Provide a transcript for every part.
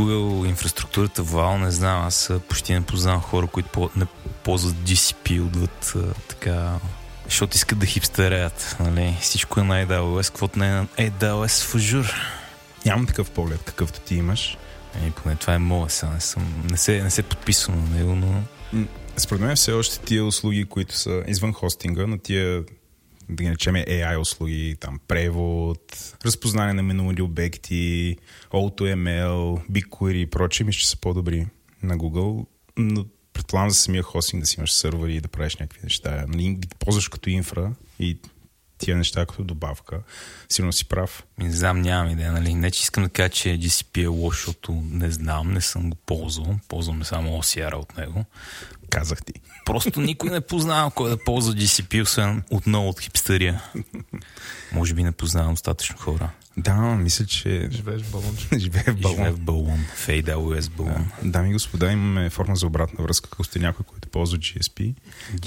Google инфраструктурата вал, не знам, аз почти не познавам хора, които не ползват GCP, отвъд така защото искат да хипстереят. Нали? Всичко е на AWS, каквото не е на AWS в Azure. Нямам такъв поглед, какъвто ти имаш. Еми, поне това е моя сега. Не, съм, не, се, не се подписвам на него, но... Според мен все още тия услуги, които са извън хостинга, но тия да ги наречем AI услуги, там превод, разпознание на минули обекти, AutoML, BigQuery и прочие, мисля, че са по-добри на Google, но предполагам за самия хостинг да си имаш сървъри и да правиш някакви неща. Нали, ги ползваш като инфра и тия неща като добавка. Сигурно си прав. Не знам, нямам идея. Нали? Не, че искам да кажа, че GCP е лошо, защото не знам, не съм го ползвал. Ползвам само OCR от него. Казах ти. Просто никой не познава кой да ползва GCP, освен отново от хипстерия. Може би не познавам достатъчно хора. Да, мисля, че... Живееш в балон. Живее в балон. Живее в балон. В AWS балон. Да. Дами и господа, имаме форма за обратна връзка, ако сте някой, който ползва GSP.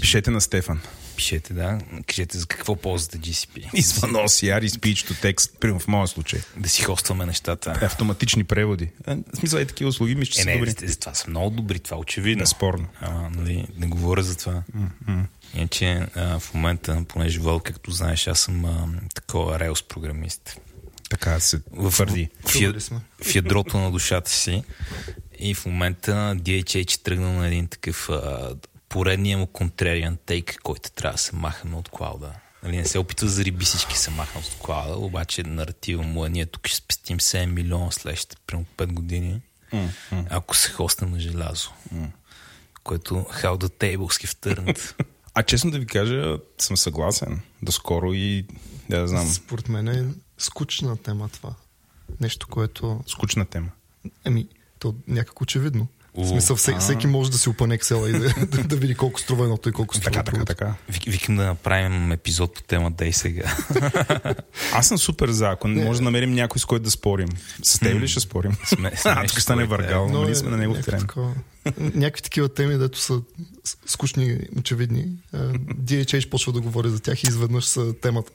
Пишете на Стефан. Пишете, да. Кажете за какво ползвате GCP. Извън OCR и speech to text, примерно в моя случай. Да си хостваме нещата. Автоматични преводи. В смисъл е такива услуги, мисля, че е, са не, добри. Това са много добри, това очевидно. Неспорно. А, нали, не говоря за това. Mm-hmm. Иначе а, в момента, понеже Вол, както знаеш, аз съм а, такова Rails програмист. Така се твърди. В, в, в ядрото на душата си. И в момента DHH тръгнал на един такъв а, поредния му контрариан тейк, който трябва да се махаме от клауда. Нали, не се опитва за риби всички се махнат от клауда, обаче наратива му е ние тук ще спестим 7 милиона следващите примерно 5 години, mm-hmm. ако се хостне на желязо. Mm. Което how the tables have turned. А честно да ви кажа, съм съгласен. Доскоро и да, да знам. Според мен е скучна тема това. Нещо, което... Скучна тема. Еми, то някак очевидно. В смисъл, всеки, всеки може да си опане Excel и да, да, да види колко струва едното и колко струва Така, така, така. Викам да направим епизод по темата и сега. Аз съм супер за, ако не, може да намерим някой с който да спорим. С теб ли ще спорим? Сме, а, тук стане въргал, но ние сме на него терен. Някакви такива теми, дето са скучни, очевидни. DHH почва да говори за тях и изведнъж са темата.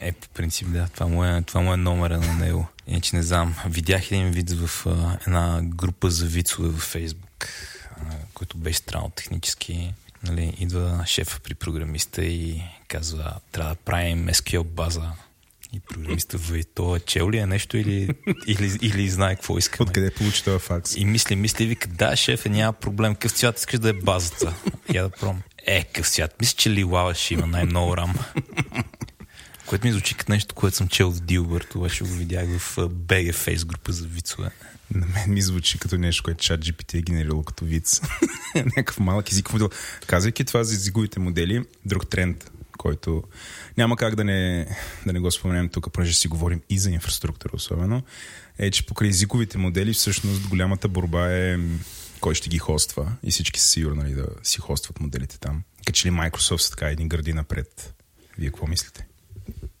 Е, по принцип, да. Това му е, това му е номера на него. Иначе не знам. Видях един вид в а, една група за вицове във Фейсбук, а, който беше странно технически. Нали, идва шефа при програмиста и казва, трябва да правим SQL база. И програмиста въй, то е чел ли е нещо или, или, или знае какво иска. Откъде получи това факс? И мисли, мисли, вика, да, шеф, е, няма проблем. Къв цвят искаш да е базата? Я да пром. Е, къв цвят. Мисля, че Лилава ще има най-много рам. Което ми звучи като нещо, което съм чел в Дилбърт, обаче го видях в BG Face група за вицове. На мен ми звучи като нещо, което чат GPT е генерирало като виц. Някакъв малък езиков модел. Казвайки това за езиковите модели, друг тренд, който няма как да не, да не го споменем тук, понеже си говорим и за инфраструктура особено, е, че покрай езиковите модели всъщност голямата борба е кой ще ги хоства и всички са сигурни нали, да си хостват моделите там. Като ли Microsoft са така един гради напред. Вие какво мислите?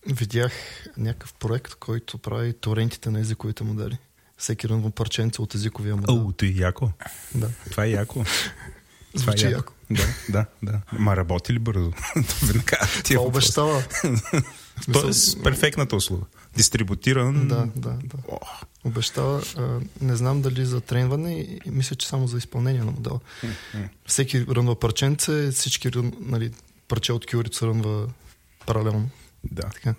Видях някакъв проект, който прави торентите на езиковите модели. Всеки рънва парченце от езиковия модел. О, то е яко. Да. Това е яко. Звучи Това е яко. Да, да, да. Ма работи ли бързо? Това обещава. Тоест, перфектната услуга. Дистрибутиран. Да, да, да. О. Обещава, а, не знам дали за тренване и мисля, че само за изпълнение на модела. Всеки рънва парченце, всички нали, парче от кюрито се рънва паралелно. Да. Така.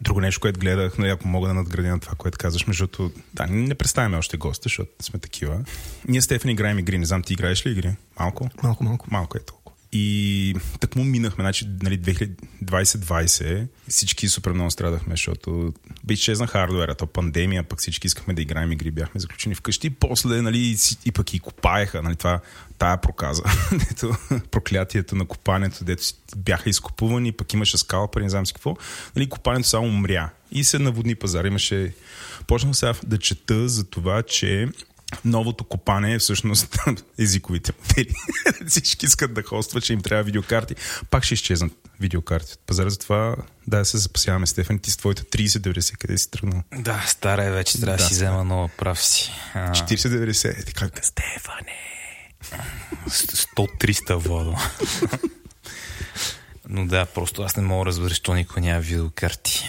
Друго нещо, което гледах, но ако мога да надградя на това, което казваш, между да, не представяме още гости, защото сме такива. Ние Стефани играем игри, не знам, ти играеш ли игри? Малко? Малко, малко. Малко е толкова. И так му минахме, значи, нали, 2020 всички супер много страдахме, защото беше чезна хардуера, то пандемия, пък всички искахме да играем игри, бяхме заключени вкъщи и после, нали, и, и пък и копаеха, нали, това, тая проказа, дето, проклятието на копането, дето бяха изкупувани, пък имаше скалпа, не знам си какво, нали, копането само умря и се наводни пазар. Имаше, почнах сега да чета за това, че новото копане е всъщност езиковите модели. Всички искат да хостват, че им трябва видеокарти. Пак ще изчезнат видеокарти от пазара, затова да се запасяваме, Стефан, ти с твоите 30-90, къде си тръгнал? Да, стара е вече, трябва да, да си взема нова прав си. 40-90, е така. Стефане! 100-300 водо. Но да, просто аз не мога да разбера, защо никой няма видеокарти.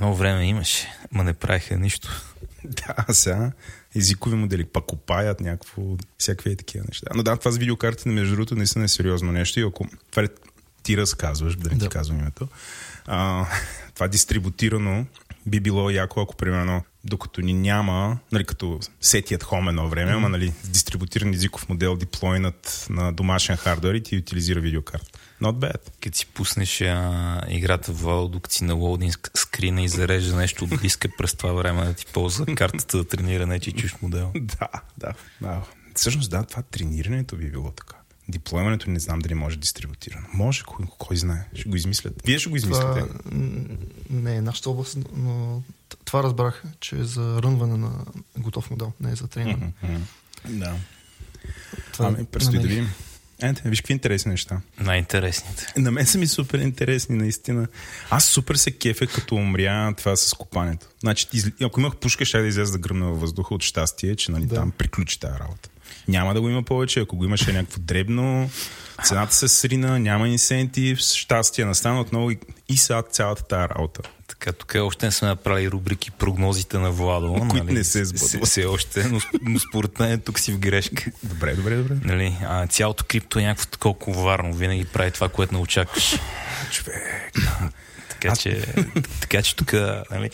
Много време имаше, ма не правиха нищо. Да, сега езикови модели пак опаят някакво, всякакви е такива неща. Но да, това с видеокартите, между другото, наистина е сериозно нещо и ако това е, ти разказваш, да не Да. ти казвам името, а, това дистрибутирано би било яко, ако примерно докато ни няма, нали, като сетият хом едно време, ама нали, с дистрибутиран езиков модел диплойнат на домашен хардвер и ти утилизира видеокарта. Not bad. Като си пуснеш а, играта в Вал, докато си на лоудинг скрина и зарежда нещо от диска през това време да ти ползва картата да тренира нечи чуж модел. Да, да. да. Всъщност, да, това тренирането би било така. Диплоймането не знам дали може дистрибутирано. Може, кой, кой знае. Ще го измислят. Вие ще го измислите. Това не е нашата област, но това разбрах, че е за рънване на готов модел, не е за трениране. Мгм. Да. Това Ами, предстои да видим. Ете, виж какви интересни неща. Най-интересните. На мен са ми супер интересни, наистина. Аз супер се кефя, като умря това с копането. Значи, ако имах пушка, ще да излезе да гръмна във въздуха от щастие, че нали, Да. там приключи тази работа. Няма да го има повече, ако го имаше някакво дребно, цената се срина, няма инсентив, щастие настана отново и, и сега цялата тази работа. Така, тук още не сме направили рубрики прогнозите на Владо. нали? Които не се сбъдват. Все, все още, но, но според мен тук си в грешка. Добре, добре, добре. Нали, а, цялото крипто е някакво такова коварно. Винаги прави това, което не очакваш. Човек. Така че, така че тук, нали,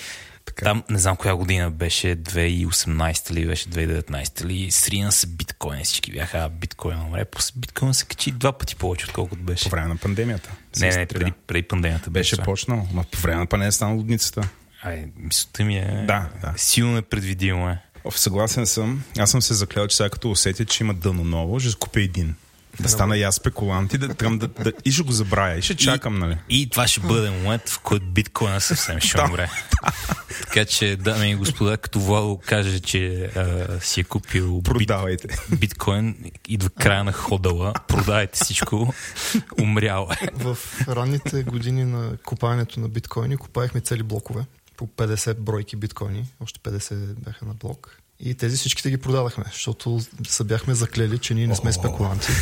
там не знам коя година беше, 2018 ли беше, 2019 ли, срина се биткоин, всички бяха «А, биткоин умре, биткоин се качи два пъти повече, отколкото беше. По време на пандемията. Не, не, преди, преди пандемията Беше това. почнал, но по време на пандемията стана лудницата. Ай, мисълта ми е Да, да. силно непредвидимо е. Съгласен съм. Аз съм се заклел, че сега като усетя, че има дъно ново, ще купя един. Да стана и аз спекулант и да, тръм, да, да, и ще го забравя. И ще чакам, нали? И това ще бъде момент, в който биткоина съвсем ще умре. така че, дами и господа, като Владо каже, че а, си е купил бит, Продавайте. биткоин, идва края на ходала, продайте всичко, умрял е. В ранните години на купаенето на биткоини купаехме цели блокове по 50 бройки биткоини, още 50 бяха на блок. И тези всичките ги продадахме, защото се бяхме заклели, че ние не сме спекуланти.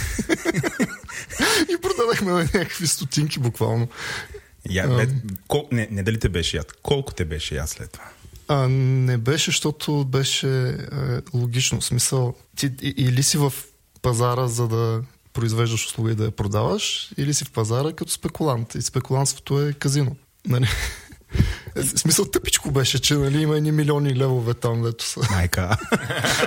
и продадахме на някакви стотинки буквално. Я, бе, кол, не, не дали те беше яд. Колко те беше яд след това? А, не беше, защото беше е, логично. В смисъл, ти или си в пазара, за да произвеждаш услуга и да я продаваш, или си в пазара като спекулант. И спекулантството е казино. Нали? В смисъл тъпичко беше, че нали, има едни милиони левове там, дето са. Майка.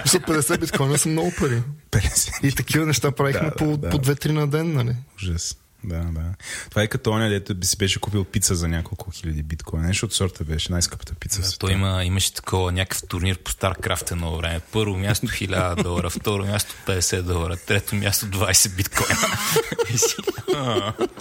За 50 биткоина са много пари. 50. И такива неща правихме Да, по, да. по 2-3 на ден, нали? Ужас. Да, да. Това е като оня, дето би си беше купил пица за няколко хиляди биткоина. Нещо от сорта беше най-скъпата пица. света. Той има, имаше такова някакъв турнир по StarCraft едно време. Първо място 1000 долара, второ място 50 долара, трето място 20 биткоина.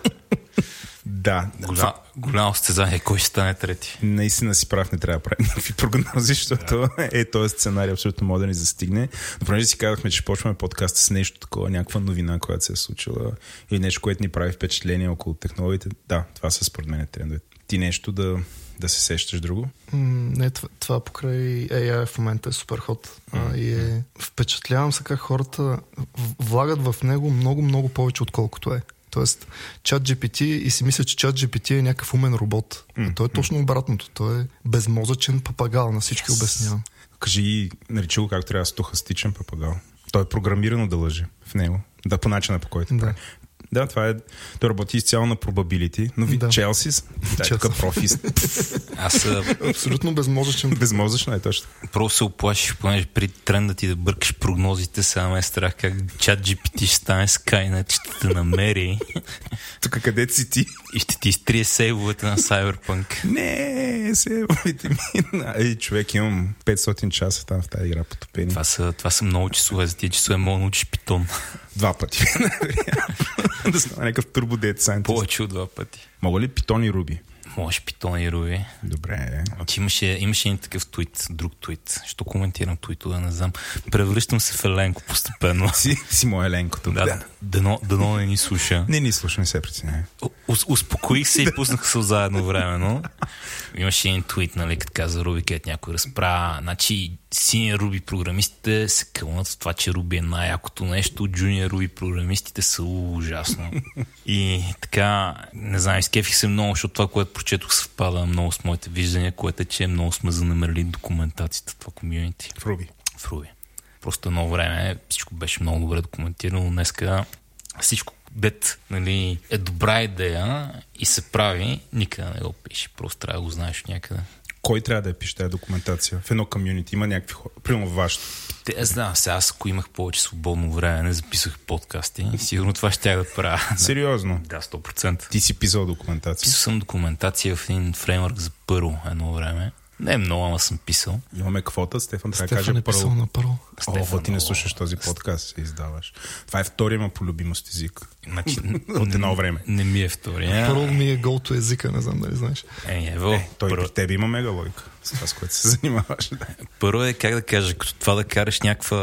Да, Голям, голямо състезание, кой ще стане трети? наистина си прав, не трябва да правим никакви прогнози, защото е този сценарий абсолютно може да ни застигне. Но понеже си казахме, че почваме подкаста с нещо такова, някаква новина, която се е случила или нещо, което ни прави впечатление около технологиите, да, това са според мен трендове. Ти нещо да, да се сещаш друго? Не, това, това покрай AI в момента е супер ход. А, и е, впечатлявам се как хората влагат в него много, много повече, отколкото е. Тоест, чат GPT и си мисля, че чат GPT е някакъв умен робот. А той е точно обратното. Той е безмозъчен папагал, на всички обяснявам. Кажи, нарича го как трябва стохастичен папагал. Той е програмирано да лъже в него. Да, по начина по който Да. прави. Да, това е. Той работи изцяло на probability, но ви Да. Челсис, да, е тук Челси. профи. Аз Абсолютно безмозъчен. Безмозъчно е точно. просто се оплаших, понеже при тренда ти да бъркаш прогнозите, сега ме е страх как чат GPT ще стане Skynet, ще те намери Тук къде си ти? и ще ти изтрие сейвовете на Cyberpunk. Не, се ми. Ей, човек, имам 500 часа там в тази игра потопени. Това са, това са много часове, за тия часове мога да научиш питон. Два пъти. да стана някакъв турбодет сайнтист. Повече от два пъти. Мога ли питон и руби? Може питон и руби. Добре. Че имаше, имаше един такъв твит, друг твит. Що коментирам твито, да не знам. Превръщам се в Еленко постепенно. Си, си моя Еленко тук. Да, Да. Дано, дано не ни слуша. Не ни слушаме се притесняй. Ус- Успокоих се и пуснах се заедно времено. Имаше един твит, нали, като каза Руби, където някой разправя. Значи, синия Руби програмистите се кълнат в това, че Руби е най-якото нещо, джуниор Руби програмистите са ужасно. И така, не знам, изкефих се много, защото това, което прочетох, съвпада много с моите виждания, което е, че много сме занамерили документацията това комьюнити В Руби. в Руби. Просто едно време всичко беше много добре документирано. Днеска всичко, дет нали, е добра идея и се прави, никъде не го пише. Просто трябва да го знаеш някъде. Кой трябва да я пише тази документация? В едно комьюнити има някакви хора. Примерно вашето. Те, аз знам, сега аз ако имах повече свободно време, не записах подкасти, сигурно това ще да правя. Сериозно. Да, 100%. Ти си писал документация. Писал съм документация в един фреймворк за първо едно време. Не е много, ама съм писал. Имаме квота. Стефан трябва да Стефан каже е писал първо. на първо. О, ти не слушаш този подкаст, се издаваш. Това е втория ма по любимост език. Значи, От едно време. Не ми е втория. Първо ми е голто езика, не знам дали знаеш. Е, ево, Е, той първо- при тебе има мегалойка. С това, с което се занимаваш. Да. Първо е, как да кажа, като това да караш някаква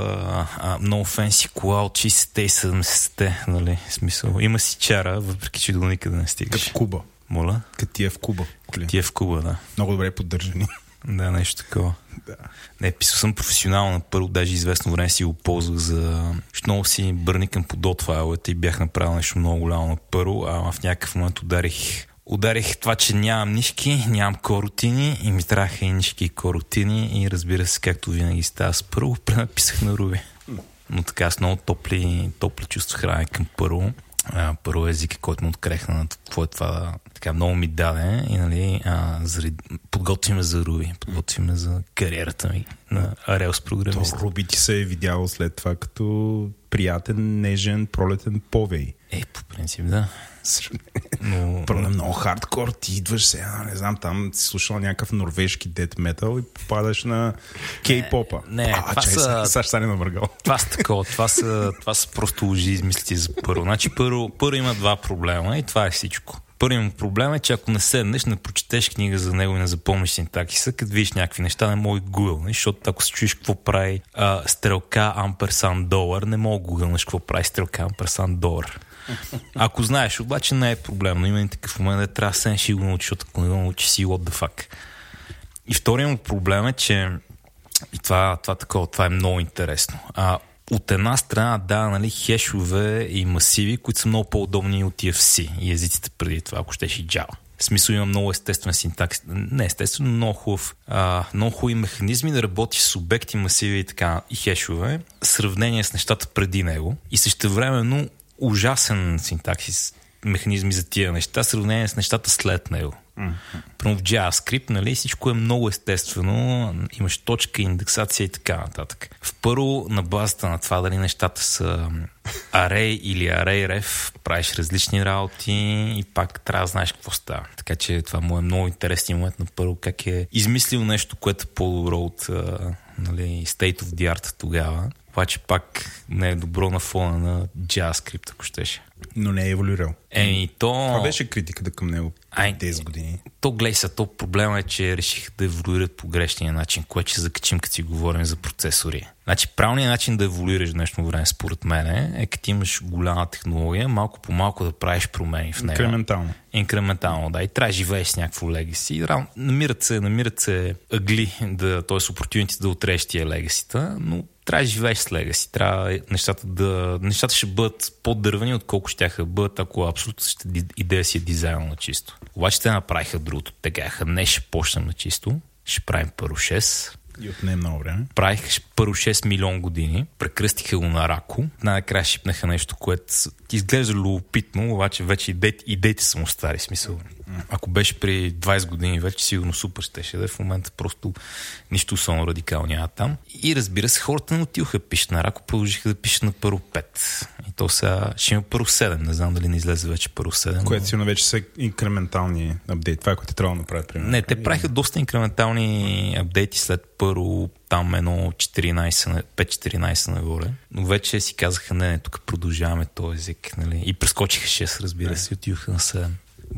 а, много фенси кола от 60-те и 70-те, нали? Смисъл, има си чара, въпреки че до никъде не стигаш. Като Куба. Моля? Като ти е в Куба. Коли. Ти е в Куба, да. Много добре поддържани. Да, нещо такова. да. Не, писал съм професионално. Първо, даже известно време си го ползвах за... Много си бърникам по dot файловете и бях направил нещо много голямо на първо, а в някакъв момент ударих Ударих това, че нямам нишки, нямам коротини и ми трябваха и нишки и коротини и разбира се, както винаги става с първо, пренаписах на Руби. Но така с много топли, топли чувства храна към първо. А, първо език, който му открехна на какво е това, така много ми даде и нали, а, заради, за Руби, подготвиме за кариерата ми на Rails То програмист. Руби ти се е видял след това като приятен, нежен, пролетен повей. Е, по принцип, да. Но, Първо е много хардкор, ти идваш сега, не знам, там си слушал някакъв норвежки дет метал и попадаш на кей-попа. Не, не, а, това чай, са- ще стане навъргал. Това са такова, това са, това са просто лъжи измислити за първо. Значи първо, първо има два проблема и това е всичко. Първият проблем е, че ако не седнеш, не прочетеш книга за него и не запомниш синтаксиса, като видиш някакви неща, не мога Google, защото ако се чуеш какво прави а, стрелка амперсан долар, не мога гугълнеш какво прави стрелка амперсан долар. Ако знаеш, обаче не е проблем, но има и такъв момент, да трябва да седнеш и го научиш, защото ако не го научиш си what the fuck. И вторият му проблем е, че и това, това, такова, това е много интересно. А, от една страна, да, нали, хешове и масиви, които са много по-удобни от TFC и езиците преди това, ако щеш и Java. В смисъл има много естествен синтакс. Не естествено, много хубав. А, много хубави механизми да работиш с обекти, масиви и така и хешове, в сравнение с нещата преди него. И същевременно ужасен синтаксис, механизми за тия неща, в сравнение с нещата след него. Примерно в JavaScript, нали, всичко е много естествено, имаш точка, индексация и така нататък. В първо, на базата на това дали нещата са array или array-ref, правиш различни работи и пак трябва да знаеш какво става. Така че това му е много интересен момент на първо, как е измислил нещо, което е по-добро от нали, state of the art тогава. Обаче пак не е добро на фона на JavaScript, ако щеше. Но не е еволюирал. Еми, то... Това беше критиката към него Ай, 10 години. То гледай са, то проблема е, че решиха да еволюират по грешния начин, което ще закачим, като си говорим за процесори. Значи правилният начин да еволюираш в днешно време, според мен, е като имаш голяма технология, малко по малко да правиш промени в нея. Инкрементално. Инкрементално, да. И трябва да живееш с някакво легаси. Намират се, намират се ъгли, да, т.е. опортюнити да отрежеш тия легасита, но трябва да живееш с легаси. Трябва нещата да... Нещата ще бъдат по-дървени, отколко ще да бъдат, ако абсолютно ще, идея си е дизайнал на чисто. Обаче те направиха другото. Те казаха, не ще почнем на чисто, ще правим първо 6, И отне много време. правиха първо 6 милион години, прекръстиха го на Рако, най-накрая шипнаха нещо, което ти изглежда любопитно, обаче вече идеите, идеите са му стари смисъл. Ако беше при 20 години, вече сигурно супер щеше да е. В момента просто нищо особено радикално няма там. И разбира се, хората не отиваха пишат на Рако, продължиха да пишат на първо 5. И то сега ще има първо 7. Не знам дали не излезе вече първо 7. но- Което сигурно вече са инкрементални апдейт. Това е което трябва да направят, примерно. Не, те правиха доста инкрементални апдейти след първо там едно 14, на- 5-14 нагоре. Но вече си казаха, не, не, тук продължаваме този език. Нали? И прескочиха 6, разбира се, и отиваха на 7.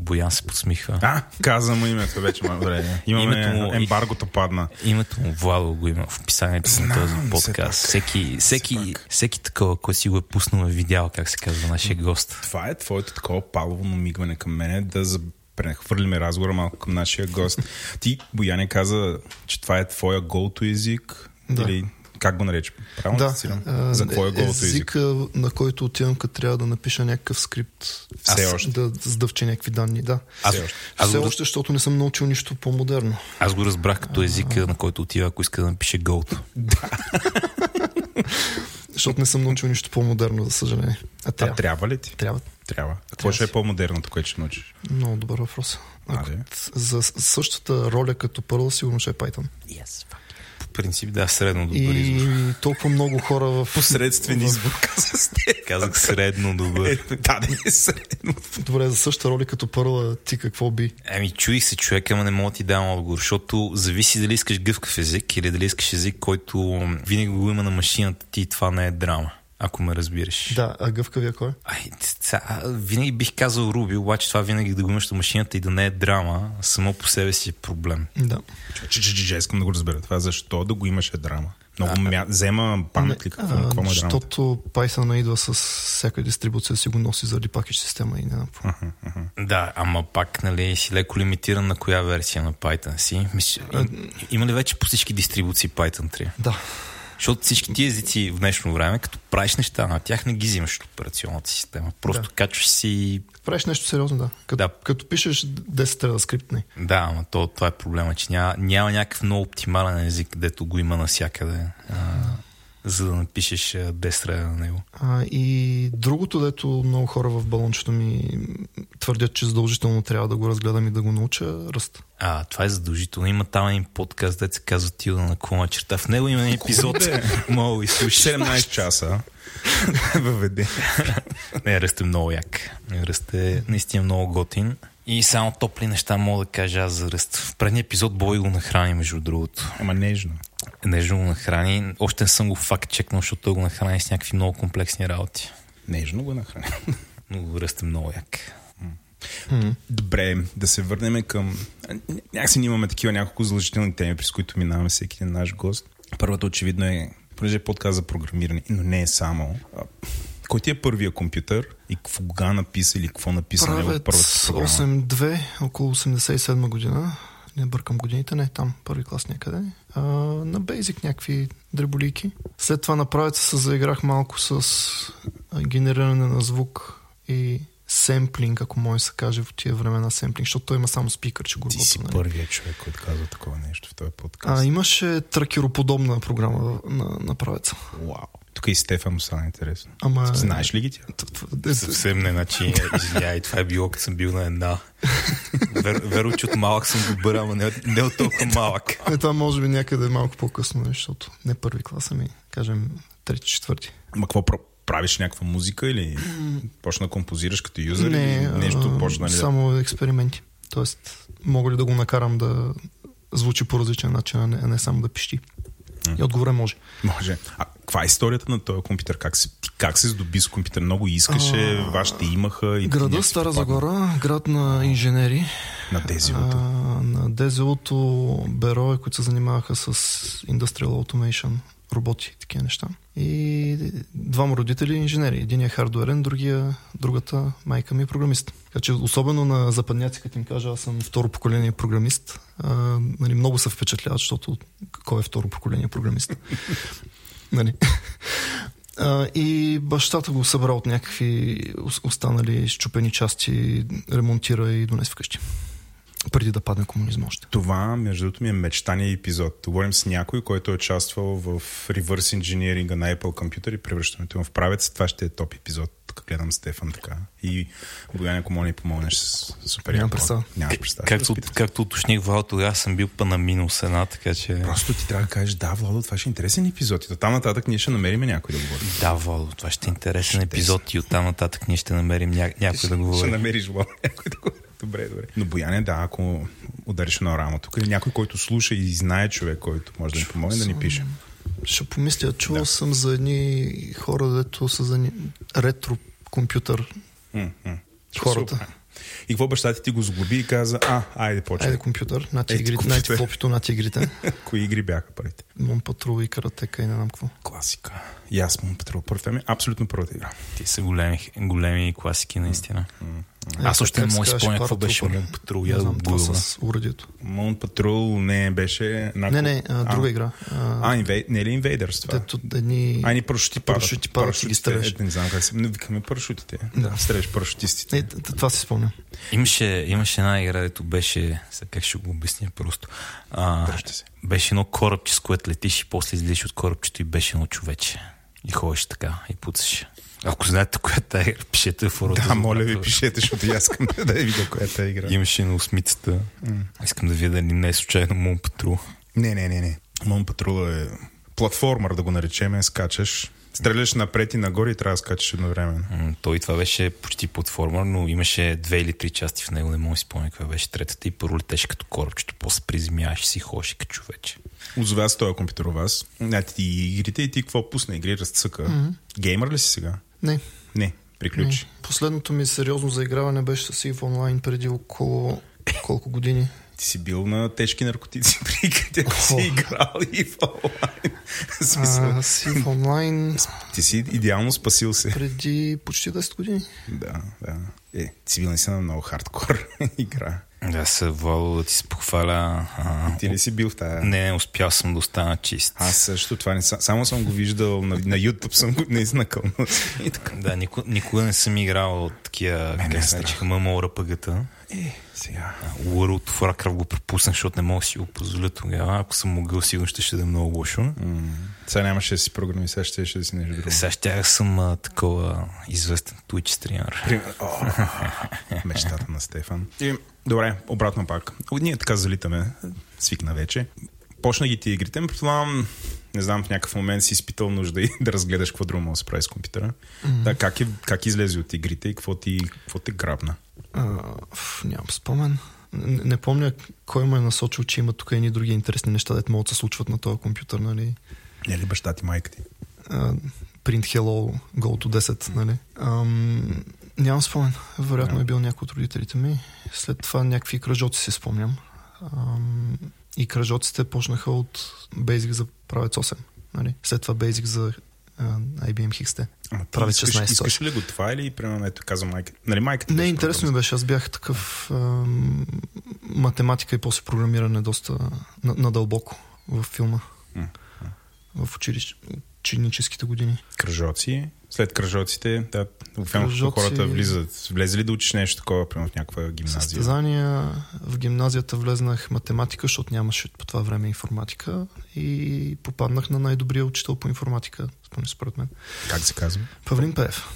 Боян се подсмихва. А, каза му името вече. Добре. Имаме Името му- ембаргото падна. Името му Владо го има в описанието на този подкаст. Всеки, всеки, всеки такова, който си го е пуснал е видял как се казва нашия гост. Това е твоето такова палово намигване към мене да за... прехвърлиме разговора малко към нашия гост. Ти, Бояне, каза, че това е твоя go-to език. Да. Или как го нарече? Правилно Да, цитирам? а, За какво е go-to език? езика, на който отивам, като трябва да напиша някакъв скрипт. Все Аз още. Да сдъвче някакви данни, да. Аз, Все още. аз, Все още, защото не съм научил нищо по-модерно. аз го разбрах като езика, на който отива, ако иска да напише голто. Защото не съм научил нищо по-модерно, за съжаление. А А трябва. трябва ли ти? Трябва. Трябва. Какво Трябва ще е си. по-модерното, което ще научиш? Много добър въпрос. Ако, за същата роля като Perl, сигурно ще е Python. Yes, По принцип, да, средно добър И избор. толкова много хора в... Посредствен в- избор, каза сте. Казах средно Е, добър. да, да е средно. Добре, за същата роля като Perl, ти какво би? Еми, чуих се човека, ама не мога да ти дам отговор, защото зависи дали искаш гъвкав език или дали искаш език, който винаги го има на машината ти и това не е драма, ако ме разбираш. Да, а гъвкавия кой? Ай, ца, винаги бих казал Руби, обаче това винаги да го имаш на машината и да не е драма, само по себе си е проблем. Да. Че, че, че, че, искам да го разбера. Това защо да го имаше драма? Много мя... взема памет ли? Какво, А, какво му е защото Python идва с всяка дистрибуция, си го носи заради пакет система и не какво. Да, ама пак, нали, си леко лимитиран на коя версия на Python си. Мисля, им- има ли вече по всички дистрибуции Python 3? Да. Защото всички ти езици в днешно време, като правиш неща на тях, не ги взимаш от операционната система. Просто Да. качваш си... Правиш нещо сериозно, да. Като, Да. като пишеш 10 трябва да скриптни. Да, ама то, това е проблема, че няма, няма някакъв много оптимален език, дето го има навсякъде, а, за да напишеш а, 10 реда на него. А, и другото, дето много хора в балончето ми твърдят, че задължително трябва да го разгледам и да го науча, ръст. А, това е задължително. Има там един подкаст, дето се казва Тилда на клона черта. В него има един епизод. Мога да изслушаш. 17 часа. Въведе. Не, Ръст е много як. Ръст е наистина много готин. И само топли неща мога да кажа аз за Ръст. В предния епизод Бой го нахрани, между другото. Ама нежно. Нежно го нахрани. Още не съм го факт чекнал, защото той го нахрани с някакви много комплексни работи. Нежно го нахраня. Но е много як. Добре, да се върнем към... Някакси ние имаме такива няколко задължителни теми, през които минаваме всеки един наш гост. Първата очевидно е, понеже е подкаст за програмиране, но не е само. Кой ти е първия компютър и кога написа или какво написа него Правец първата програма? 8.2, около 87 година. Не бъркам годините, не там, първи клас някъде. А, на Basic някакви дреболийки. След това на правеца се заиграх малко с генериране на звук и семплинг, ако може се каже в тия времена семплинг, защото той има само спикър, че го Ти си нали? първият човек, който казва такова нещо в този подкаст. А, имаше тракероподобна програма на, на правеца. Вау. Тук и Стефан му стана интересно. Ама... Знаеш ли ги тя? Т- т- е, Съвсем не, значи, извиняй, това е било, като съм бил на една. Вер, веро, че от малък съм добър, ама не, не от толкова малък. Е, това може би някъде е малко по-късно, нали, защото не първи клас, ами, кажем, трети, четвърти. Ма какво пр- правиш някаква музика или почна да композираш като юзър не, или нещо а, почна ли само експерименти. Тоест, мога ли да го накарам да звучи по различен начин, а не, а не само да пищи. И отговора е може. Може. А каква е историята на този компютър? Как се, как се здоби с компютър? Много искаше, А, вашите имаха. И Града Стара Загора, град на инженери. На дезилото. А, на ДЗО-то берое, които се занимаваха с Industrial Automation, роботи такива неща. И двама родители инженери. Един е хардуерен, другия, другата майка ми е програмист. Така че особено на западняци, като им кажа, аз съм второ поколение програмист, а, нали, много се впечатляват, защото кой е второ поколение програмист? Нали? И бащата го събра от някакви ос- останали щупени части, ремонтира и донес вкъщи. Преди да падне комунизма още. Това, между другото, ми е мечтания епизод. Говорим с някой, който е участвал в реверс инжиниринга на Apple компютър и превръщането му в правец. Това ще е топ епизод. Тук гледам Стефан така. И Боян, ако моля ни помогнеш с супер. Нямам представа. Нямаш представа. Както, Ще както уточних, Вал, тогава съм бил па на минус една, така че... Просто ти трябва да кажеш, да, Владо, това ще е интересен епизод. И до там нататък ние ще намерим някой да говори. Да, Вал, това ще е интересен епизод и оттам нататък ние ще намерим ня... някой да Ще говори. намериш Владо някой да говори. Добре, добре. Но Бояне, да, ако удариш на рамо тук или някой, който слуша и знае човек, който може да ни помогне да ни пише. Ще помисля, чувал Да. съм за едни хора, дето са за ни... ретро компютър хората. Супер. И какво баща ти ти го сглоби и каза, а, айде почвай. Айде компютър, на ти Ето игрите, компютър. на ти попито, на ти игрите. Кои игри бяха първите? Мон патрул и каратека и не знам какво. Класика. И аз му Петрол. Първата ми, абсолютно първата игра. Ти са големи, големи класики, наистина. Е, Аз още не мога да спомня какво беше Мон Патрул. Не знам, го това с уредието. Мон Патрул не беше... Една... Не, не, а, друга игра. А, инвей... не е ли Invaders това? Дето едни... А, ни парашути падат. Парашути падат и ги стреляш. е, Не знам как се... Не викаме парашутите. Да. Стреляш парашутистите. Т- това си спомням. Имаше, имаше една игра, дето беше, сега как ще го обясня просто. А, се. беше едно корабче, с което летиш и после излизаш от корабчето и беше едно човече. И ходиш така и пуцаш. Ако знаете коя е тази игра, пишете в фората. Да, моля ви, пишете, защото и аз искам да я видя коя е тази игра. Имаше на осмицата. Искам да видя дали не е случайно Мон Патрул. Не, не, не, не. Мон Патрула е платформер, да го наречем, скачаш. Стреляш напред и нагоре и трябва да скачаш едновременно. М, Той това беше почти платформа, но имаше две или три части в него, не мога да си спомня каква беше третата и първо летеше като корабчето, после приземяваш си и ходиш като човече. Озова с този компютър у вас. А, ти игрите и ти какво пусна? Игри разцъка. Mm-hmm. Геймър ли си сега? Не, Не, приключи. не. Последното ми сериозно заиграване беше с EVE Online преди около колко години. Ти си бил на тежки наркотици при където си играл и в онлайн. В А, с EVE Online ти си идеално спасил се. преди почти 10 години. Да, да. Е, цивилни са на много хардкор игра. Да се Вало да ти се похваля. А, Ти ли си бил в тая? не, не успял съм да остана чист. Аз също това не са, само съм го виждал на, на YouTube, съм го не изнакъл. И така. Да, никога, никога не съм играл от такива, Мен е как се наричаха, MMORPG-та. Е, сега. World of Warcraft го пропуснах, защото не мога да си го позволя тогава. Ако съм могъл, сигурно ще, ще да е много лошо. М, Сега нямаше да си програми, сега ще, ще да си нещо друго. Сега ще съм а, такова известен Twitch стример. Мечтата на Стефан. И, добре, обратно пак. Ние така залитаме. Свикна вече. Почна ги ти игрите. Предполагам, не знам, в някакъв момент си изпитал нужда и да разгледаш какво друго може да се прави с компютъра. Mm-hmm. Да, как, е, как излезе от игрите и какво ти, какво те грабна? А, нямам спомен. Не, не помня кой ме е насочил, че има тук едни други интересни неща, дето могат да се случват на този компютър, нали? Не ли баща ти, майка ти? А, print hello, go to 10, нали? Ам, нямам спомен. Вероятно Да. е бил някой от родителите ми. След това някакви кръжоци си спомням. Ам, и кръжоците почнаха от Basic за правец 8. Нали? След това Basic за IBM ти Прави искаш, 16 искаш ли го това или примерно ето каза майка? Нали майка ти Не, интересно ми беше. Аз бях такъв ам, математика и после програмиране доста на- надълбоко в филма. М, В училище, ученическите години. кръжоци. След кръжоците, да, обикновено Кръжоци- хората влизат. Влезе ли да учиш нещо такова, примерно в някаква гимназия? Състезания. В гимназията влезнах математика, защото нямаше по това време информатика и попаднах на най-добрия учител по информатика, спомня според мен. Как се казва? Павлин Пеев.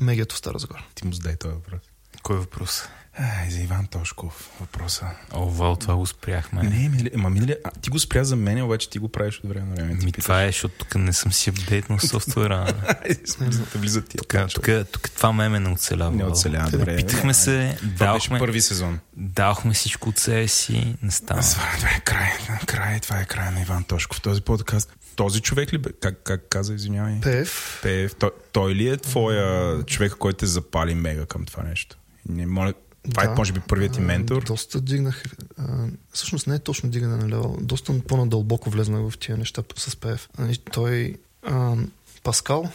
Мегето в Стара Загора. Ти му задай този въпрос. Кой е въпрос? Ай, за Иван Тошков въпроса. О, Вал, това го спряхме. Не, мили, ама минали, а, ти го спря за мен, обаче ти го правиш от време на време. Ти Ми, това е, защото тук не съм си апдейтнал софтуера. Тия. тук, плачове. тук, тук това меме не оцелява. Не оцелява, добре. Питахме се, Това беше давахме, първи сезон. давахме всичко от себе си, не стана. Това, това е край, край, това е край на Иван Тошков. Този подкаст. Този човек ли бе? Как, как каза, извинявай? Пеев. Пеев. Той, той ли е твоя човек, който те запали мега към това нещо? Не, моля, това е, може би, първият ти А, ментор. Доста дигнах. А, всъщност не е точно дигане на левел. Доста по-надълбоко влезнах в тия неща с ПФ. Нали, Той а, Паскал,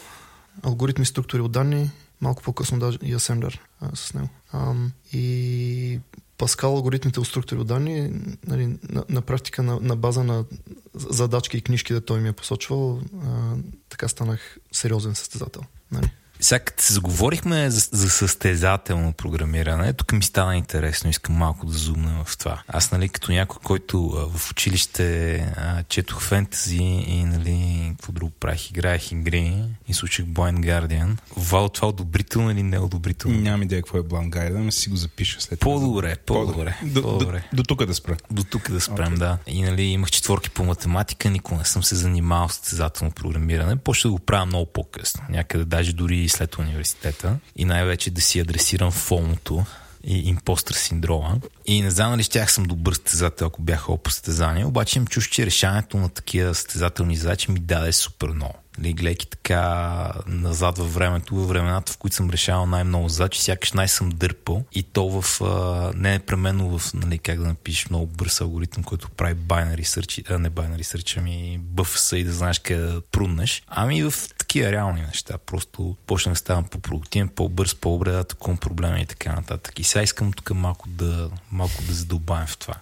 алгоритми структури от данни, малко по-късно даже и Асемблер а, с него. А, и Паскал, алгоритмите от структури от данни, нали, на, на практика на, на база на задачки и книжки, да той ми е посочвал, а, така станах сериозен състезател. Нали. Сега като се заговорихме за, за състезателно програмиране, тук ми стана интересно, искам малко да зумна в това. Аз, нали, като някой, който а, в училище а, четох фентази и, нали, какво друго правих, играех игри и слушах Blind Guardian. Вал, това одобрително или неодобрително? Нямам идея какво е Блангайда, но си го запиша след това. По-добре, по-добре, До, до, по-добре. до тук да спра. До тук да спрем, okay. да. И нали, имах четворки по математика, никога не съм се занимавал с състезателно програмиране. Почна да го правя много по-късно. Някъде даже дори след университета. И най-вече да си адресирам фомото. и импостър синдрома. И не знам дали щях съм добър състезател, ако бяха по състезания, обаче им чуш, че решаването на такива състезателни задачи ми даде супер много. Нали, гледайки така назад във времето, във времената, в които съм решавал най-много задачи, сякаш най-съм дърпал и то в, а, не непременно в, нали, как да напишеш много бърз алгоритъм, който прави binary search, а не binary search, ами BFS и да знаеш къде да пруднеш, ами в такива реални неща. Просто почнах да ставам по-продуктивен, по-бърз, по-добре да проблеми и така нататък. И сега искам тук малко да, малко да задълбаем в това.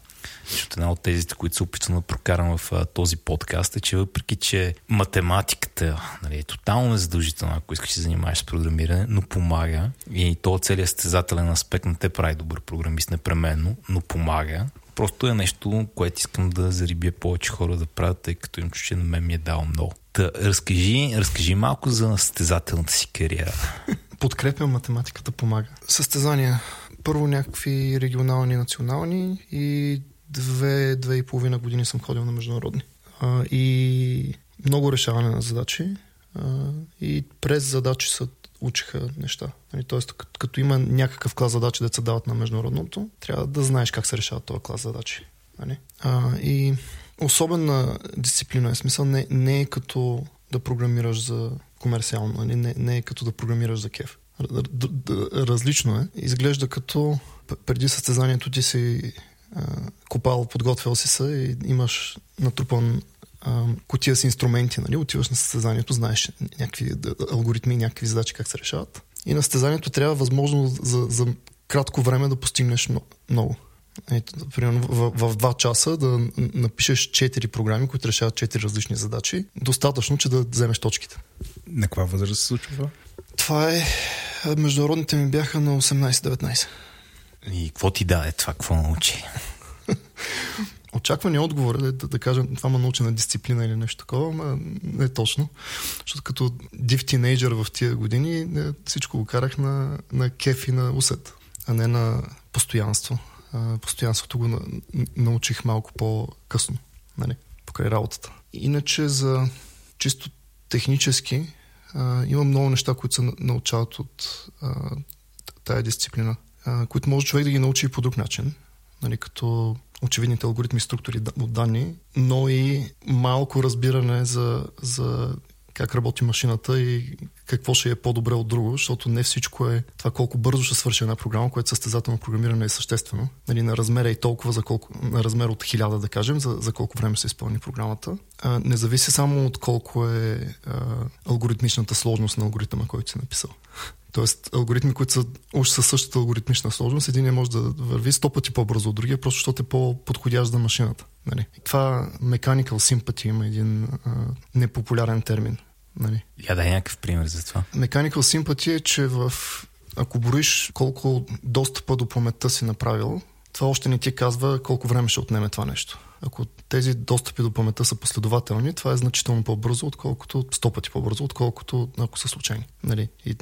Защото една от тези, които се опитвам да прокарам в а, този подкаст е, че въпреки, че математиката нали, е тотално незадължителна, ако искаш да се занимаваш с програмиране, но помага и то целият стезателен аспект не те прави добър програмист непременно, но помага. Просто е нещо, което искам да зарибя повече хора да правят, тъй като им че на мен ми е дал много. Та, разкажи, разкажи малко за състезателната си кариера. Подкрепям математиката, помага. Състезания. Първо някакви регионални, национални и две, две и половина години съм ходил на международни. А, и много решаване на задачи. А, и през задачи се учиха неща. Нали, тоест, като има някакъв клас задачи, да се дават на международното, трябва да знаеш как се решават този клас задачи. Нали? А, и особена дисциплина е смисъл не, не е като да програмираш за комерциално, нали? не, не е като да програмираш за кеф. Различно е. Изглежда като преди състезанието ти си копал, подготвил си се и имаш натрупан а, кутия с инструменти, нали? отиваш на състезанието, знаеш някакви алгоритми, някакви задачи как се решават. И на състезанието трябва възможно за, за кратко време да постигнеш много. Ето, примерно в, в, в два часа да напишеш четири програми, които решават четири различни задачи, достатъчно, че да вземеш точките. На каква възраст се случва това? Това е... Международните ми бяха на 18-19. И какво ти даде това? Какво научи? Очаквания отговор е да, да кажем това ме научи на дисциплина или нещо такова, но не е точно. Защото като див тинейджър в тия години не, всичко го карах на, на кеф и на усет, а не на постоянство. А, постоянството го на, научих малко по-късно, нали, покрай работата. Иначе за чисто технически а, има много неща, които се научават от а, тая дисциплина които може човек да ги научи и по друг начин, нали, като очевидните алгоритми, структури от данни, но и малко разбиране за, за как работи машината и какво ще е по-добре от друго, защото не всичко е това колко бързо ще свърши една програма, което състезателно програмиране е съществено. Нали, на размера и толкова за колко, на размер от хиляда, да кажем, за, за колко време се изпълни програмата. А, не зависи само от колко е а, алгоритмичната сложност на алгоритъма, който си написал. Тоест, алгоритми, които са уж със същата алгоритмична сложност, един може да върви сто пъти по-бързо от другия, просто защото е по-подходящ за машината. Нали? Това mechanical sympathy има един а, непопулярен термин. Нали? Я дай някакъв пример за това. Mechanical sympathy е, че в ако броиш колко достъпа до паметта си направил, това още не ти казва колко време ще отнеме това нещо. Ако тези достъпи до паметта са последователни, това е значително по-бързо, отколкото сто пъти по-бързо, отколкото ако са случайни. Нали? И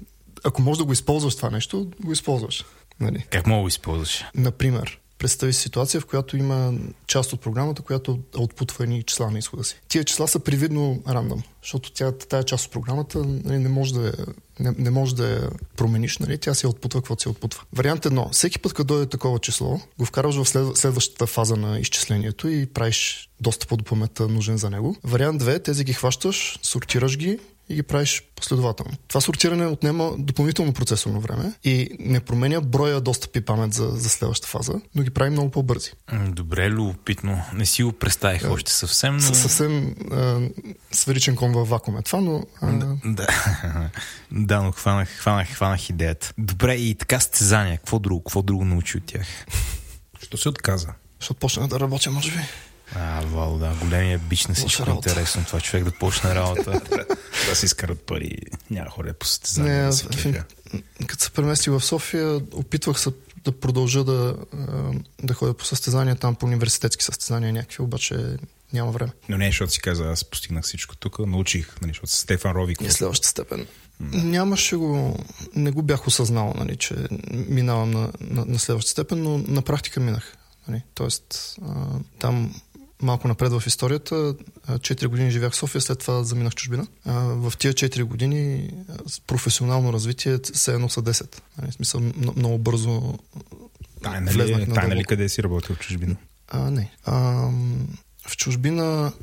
ако можеш да го използваш това нещо, го използваш. Нали? Как мога да го използваш? Например, представи си ситуация, в която има част от програмата, която отпутва едни числа на изхода си. Тия числа са привидно рандъм, защото тя, тая част от програмата нали, не, може да, не, не може да я промениш, нали, тя си отпутва каквото си отпутва. Вариант едно. Всеки път, като дойде такова число, го вкарваш в след, следващата фаза на изчислението и правиш достъп до паметта нужен за него. Вариант 2. Тези ги хващаш, сортираш ги и ги правиш последователно. Това сортиране отнема допълнително процесорно време и не променя броя достъпи памет за, за следващата фаза, но ги прави много по-бързи. Добре, любопитно. Не си го представих да. още съвсем, но... Съвсем а, сферичен кон във вакуум е това, но... А... Да, да, но хванах, хванах, хванах идеята. Добре, и така състезания. Какво друго, какво друго научи от тях? Що се отказа? Защото почна да работя, може би. А, Вал, да, големия бич на всичко интересно това човек да почне работа. да си изкарат пари, няма хора по състезания. Не, да като се премести в София, опитвах се да продължа да, да ходя по състезания там, по университетски състезания някакви, обаче няма време. Но не, защото си каза, аз постигнах всичко тук, научих, нали, защото Стефан Ровик. И следващата степен. Да. Нямаше го, не го бях осъзнал, нали, че минавам на, на, на следващата степен, но на практика минах. Нали. Тоест, а, там малко напред в историята. Четири години живях в София, след това заминах в чужбина. В тия четири години с професионално развитие все едно са 10. Нали, в смисъл много бързо Тайна влезнах ли, е? на тайна ли къде си работил в чужбина? А, не. А, в чужбина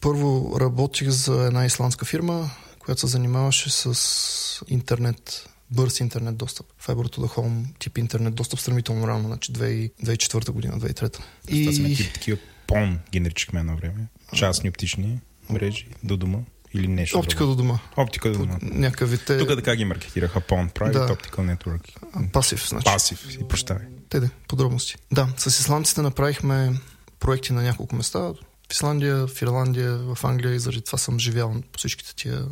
първо работих за една исландска фирма, която се занимаваше с интернет, бърз интернет достъп. Fiber to the home тип интернет достъп сравнително рано, значи 2004 година, 2003. И... Това са такива пон, ги наричахме едно време. Частни оптични мрежи до дома или нещо. Оптика друго. до дома. Оптика до дома. Някакъв вид е Тук така ги маркетираха PON, Private Да. Optical Network. пасив, значи. Пасив, си прощавай. Те, де, подробности. Да, с исландците направихме проекти на няколко места. В Исландия, в Ирландия, в Англия и заради това съм живял по всичките тия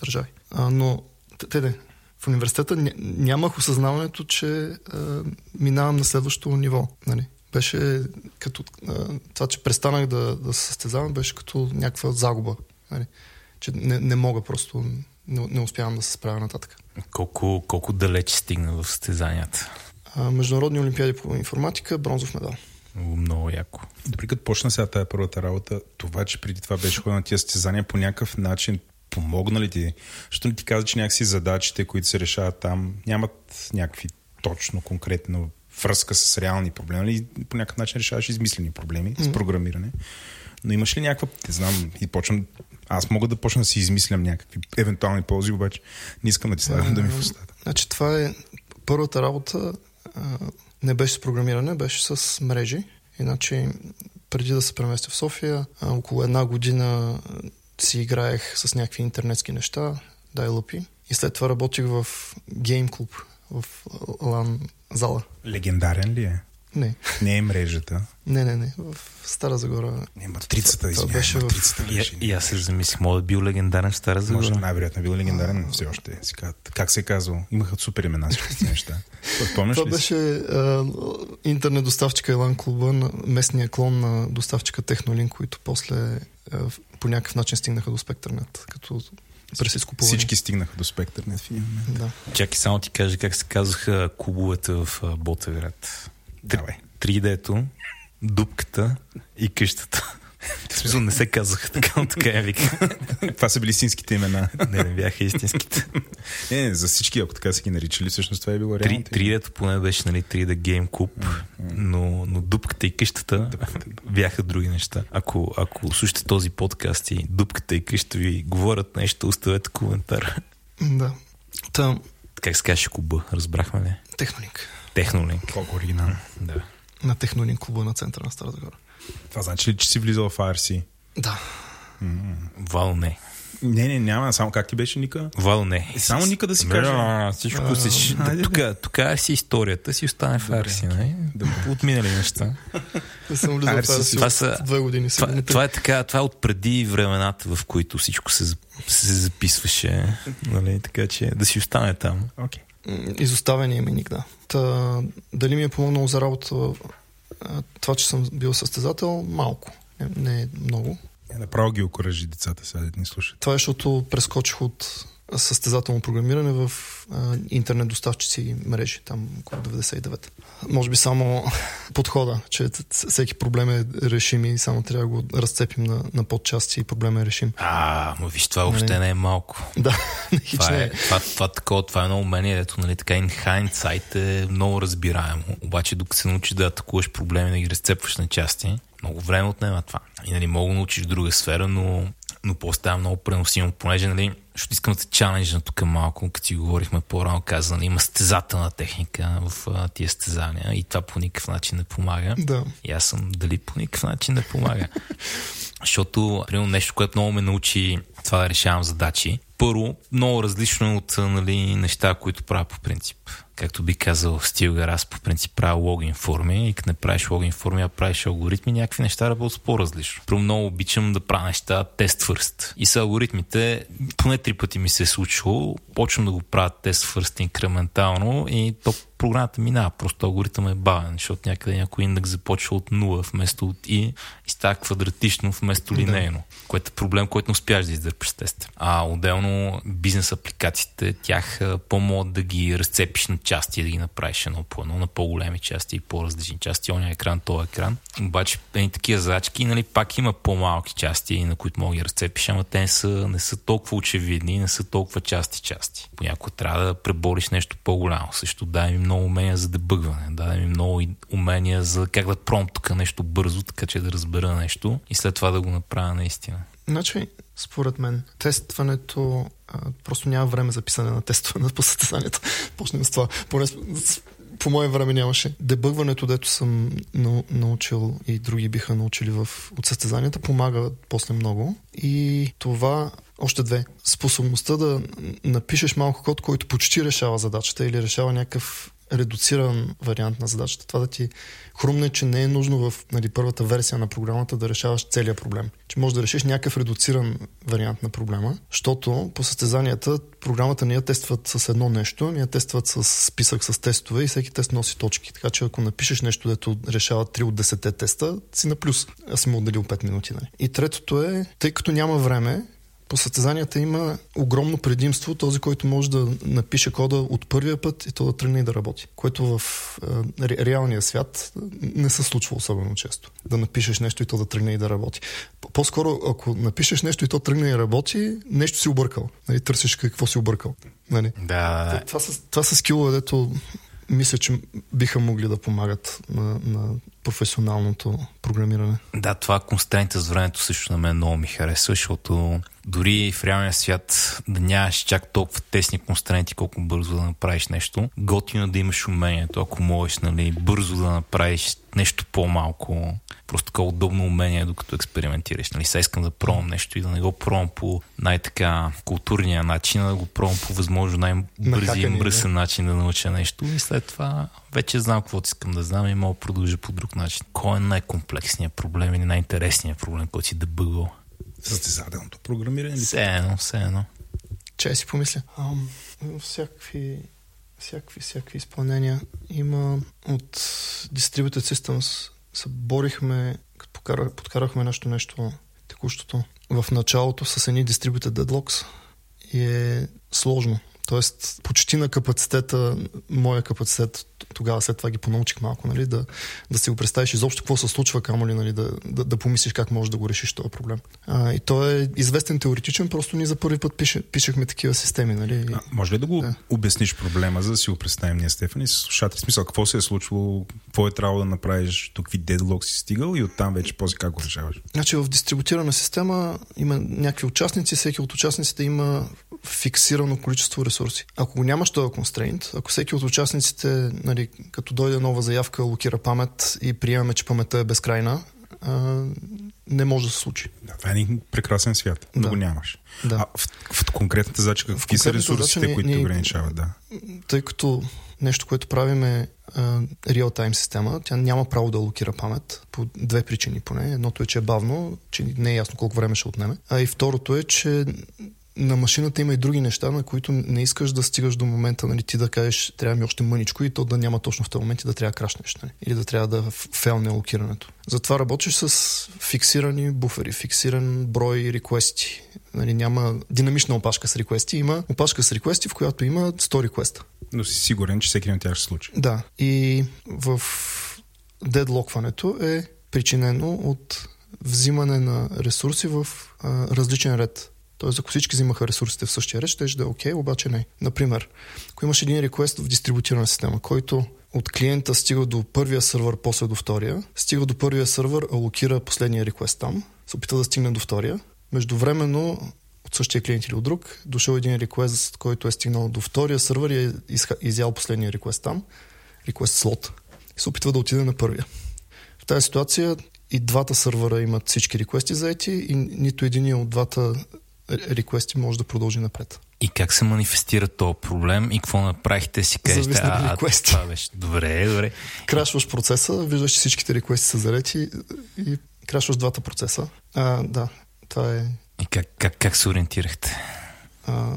държави. А, но, те, де, в университета ня- нямах осъзнаването, че а, минавам на следващото ниво. Нали? Беше като това, че престанах да, да се състезавам, беше като някаква загуба. Нали? Че не, не мога просто, не, не успявам да се справя нататък. Колко, колко далеч стигна в състезанията? А, международни олимпиади по информатика, бронзов медал. Много, яко. Добре, като почна сега тая първата работа, това, че преди това беше ходил на тия състезания, по някакъв начин помогна ли ти? Защото ти каза, че някакси задачите, които се решават там, нямат някакви точно конкретно връзка с реални проблеми. Нали? По някакъв начин решаваш измислени проблеми с програмиране. Но имаш ли някаква, не знам, и почвам, аз мога да почна да си измислям някакви евентуални ползи, обаче не искам да ти слагам да ми в устата. Значи това е първата работа а, не беше с програмиране, беше с мрежи. Иначе преди да се преместя в София, а, около една година си играех с някакви интернетски неща, дайлъпи. И след това работих в гейм клуб, в лан зала. Легендарен ли е? Не, Не е мрежата. не, не, не. В Стара Загора. Не, матрицата, извинявай, беше в- матрицата И, беше. и аз се замислих, мога да бил легендарен в Стара Може Загора. най-вероятно е бил легендарен все още. Си казват, как се е казвал? Имаха супер имена всички тези неща. Спомняш Това ли беше а, интернет доставчика Елан клуба, на местния клон на доставчика Технолин, които после а, по някакъв начин стигнаха до Спектърнет, като през изкупуване. Всички стигнаха до спектър не в един момент. Да. Чакай само ти кажа как се казаха клубовете в Ботевград. Давай. 3D-то, дупката и къщата. В смисъл не се казаха така, но така я вика. Това са били истинските имена. Не, не бяха истинските. Не, не, за всички, ако така са ги наричали, всъщност това е било Три- реално. 3D-то поне беше нали, 3D Game Club, но, но дупката и къщата бяха други неща. Ако, ако слушате този подкаст и дупката и къщата ви говорят нещо, оставете коментар. да. Та, Как се каже клуба? Разбрахме ли? Технолинк. Технолинк. Колко оригинално. Да. На Технолинк клуба на центъра на Стара Загора. Това значи ли, че си влизал в IRC? Да. Вал не. Не, не, няма. Само как ти беше Ника? Вал не. Само Ника да си Бля, каже. Всичко си... Тук, е си историята, си остане в Арси, нали? Отминали неща. Не съм влизал в си. Арси Това от са- две години. Това, е така, това е от преди времената, в които всичко се, се записваше, нали? така че да си остане там. Окей. М, Изоставения ми ник, да. Та, дали ми е помогнало за работа това, че съм бил състезател? Малко. Не, не е много. Е, направо ги окоръжи децата сега да ни слушат. Това е, защото прескочих от състезателно програмиране в а, интернет доставчици и мрежи, там около 99. Може би само подхода, че всеки проблем е решим и само трябва да го разцепим на, на подчасти и проблем е решим. А, но виж, това въобще Нали? не е малко. Да, Това не е, е. това, това, такова, това е едно умение, ето, нали, така in hindsight е много разбираемо. Обаче, докато се научиш да атакуваш проблеми, да ги разцепваш на части, много време отнема това. И нали, мога да научиш друга сфера, но, но после става много преносимо, понеже, нали, защото искам да се чаленджна тук малко, като си говорихме по-рано, каза, нали, има стезателна техника в а, тия стезания и това по никакъв начин не помага. Да. И аз съм дали по никакъв начин не помага. Защото, примерно, нещо, което много ме научи това да решавам задачи. Първо, много различно е от нали, неща, които правя по принцип. Както би казал Стилгар, аз по принцип правя логин форми и като не правиш логин форми, а правиш алгоритми, някакви неща работят по-различно. Първо много обичам да правя неща тест фърст. И с алгоритмите, поне три пъти ми се е случило, почвам да го правя тест фърст инкрементално и то програмата минава. Просто алгоритъм е бавен, защото някъде някой индекс започва от 0 вместо от и и става квадратично вместо линейно, което е проблем, който не успяш да издърпиш с теста. А отделно бизнес апликациите, тях по-могат да ги разцепиш на части и да ги направиш едно по едно, на по-големи части и по-различни части. Оня екран, този екран. Обаче едни такива задачки, нали, пак има по-малки части, на които мога да ги разцепиш, ама те не са, не са толкова очевидни, не са толкова части части. Понякога трябва да пребориш нещо по-голямо. Също дай ми много умения за дебъгване, даде ми много умения за как да промптка нещо бързо, така че да разбера нещо и след това да го направя наистина. Значи, според мен, тестването а, просто няма време за писане на тестове по състезанието. Почнем с това. Поне по мое време нямаше. Дебъгването, дето съм научил и други биха научили в, от състезанията, помага после много. И това още две. Способността да напишеш малко код, който почти решава задачата или решава някакъв редуциран вариант на задачата. Това да ти хрумне, че не е нужно в нали, първата версия на програмата да решаваш целият проблем. Че можеш да решиш някакъв редуциран вариант на проблема, защото по състезанията програмата не я тестват с едно нещо, не я тестват с списък с тестове и всеки тест носи точки. Така че ако напишеш нещо, дето решава 3 от 10 теста, си на плюс. Аз съм отделил 5 минути. Нали. И третото е, тъй като няма време, по състезанията има огромно предимство този, който може да напише кода от първия път и то да тръгне и да работи. Което в е, реалния свят не се случва особено често. Да напишеш нещо и то да тръгне и да работи. По-скоро, ако напишеш нещо и то тръгне и работи, нещо си объркал. Нали, търсиш какво си объркал. Нали? Да. Това, са, това са скилове, дето мисля, че биха могли да помагат на, на професионалното програмиране. Да, това констрейнта с времето също на мен много ми харесва, защото дори в реалния свят да нямаш чак толкова тесни констрейнти, колко бързо да направиш нещо, готино да имаш умението, ако можеш нали, бързо да направиш нещо по-малко, просто такова удобно умение, докато експериментираш. Нали, сега искам да пробвам нещо и да не го пробвам по най-така културния начин, а да го пробвам по възможно най-бързи и мръсен начин да науча нещо. И след това вече знам какво искам да знам и мога да продължа по друг начин. Кой е най-комплексният проблем или най-интересният проблем, който си дебъгвал? Състезателното програмиране? Все едно, все едно. Че си помисля. Ам, всякакви, всякакви, всякакви изпълнения има от Distributed Systems. Се борихме, като подкарахме нещо, нещо текущото в началото с едни Distributed Deadlocks и е сложно. Тоест, почти на капацитета, моя капацитет, тогава след това ги понаучих малко, нали, да, да си го представиш изобщо какво се случва, камо ли, нали, да, да, да помислиш как можеш да го решиш този проблем. А, и то е известен теоретичен, просто ние за първи път пише, пишехме такива системи. Нали. А, може ли да го да. обясниш проблема, за да си го представим ние, Стефани, с слушатели? Смисъл, какво се е случвало, какво е трябвало да направиш, до какви дедлок си стигал и оттам вече после как го решаваш? Значи в дистрибутирана система има някакви участници, всеки от участниците има фиксирано количество ресурси. Ако го нямаш този констрейнт, ако всеки от участниците, нали, като дойде нова заявка, локира памет и приемаме, че паметта е безкрайна, а, не може да се случи. Да, това е един прекрасен свят, да, да го нямаш. Да. А в, в конкретната задача, какви са ресурсите, задача, които ни, ограничават? Да. Тъй като нещо, което правим е реал-тайм система, тя няма право да локира памет по две причини поне. Едното е, че е бавно, че не е ясно колко време ще отнеме. А и второто е, че на машината има и други неща, на които не искаш да стигаш до момента, нали, ти да кажеш, трябва ми още мъничко и то да няма точно в този момент и да трябва да крашнеш. Нали, или да трябва да фелне локирането. Затова работиш с фиксирани буфери, фиксиран брой реквести. Нали, няма динамична опашка с реквести, има опашка с реквести, в която има 100 реквеста. Но си сигурен, че всеки от тях ще случи. Да. И в дедлокването е причинено от взимане на ресурси в а, различен ред. Тоест, ако всички взимаха ресурсите в същия ред, ще да е окей, обаче не. Например, ако имаш един реквест в дистрибутирана система, който от клиента стига до първия сървър, после до втория, стига до първия сървър, алокира последния реквест там, се опита да стигне до втория. Междувременно от същия клиент или от друг, дошъл един реквест, който е стигнал до втория сървър и е изял последния реквест там, реквест слот, и се опитва да отиде на първия. В тази ситуация и двата сървъра имат всички реквести заети и нито един от двата реквести може да продължи напред. И как се манифестира този проблем и какво направихте си кажете? А, това беше. Добре, добре. Крашваш процеса, виждаш, че всичките реквести са зарети и крашваш двата процеса. А, да, това е... И как, как, как се ориентирахте? А,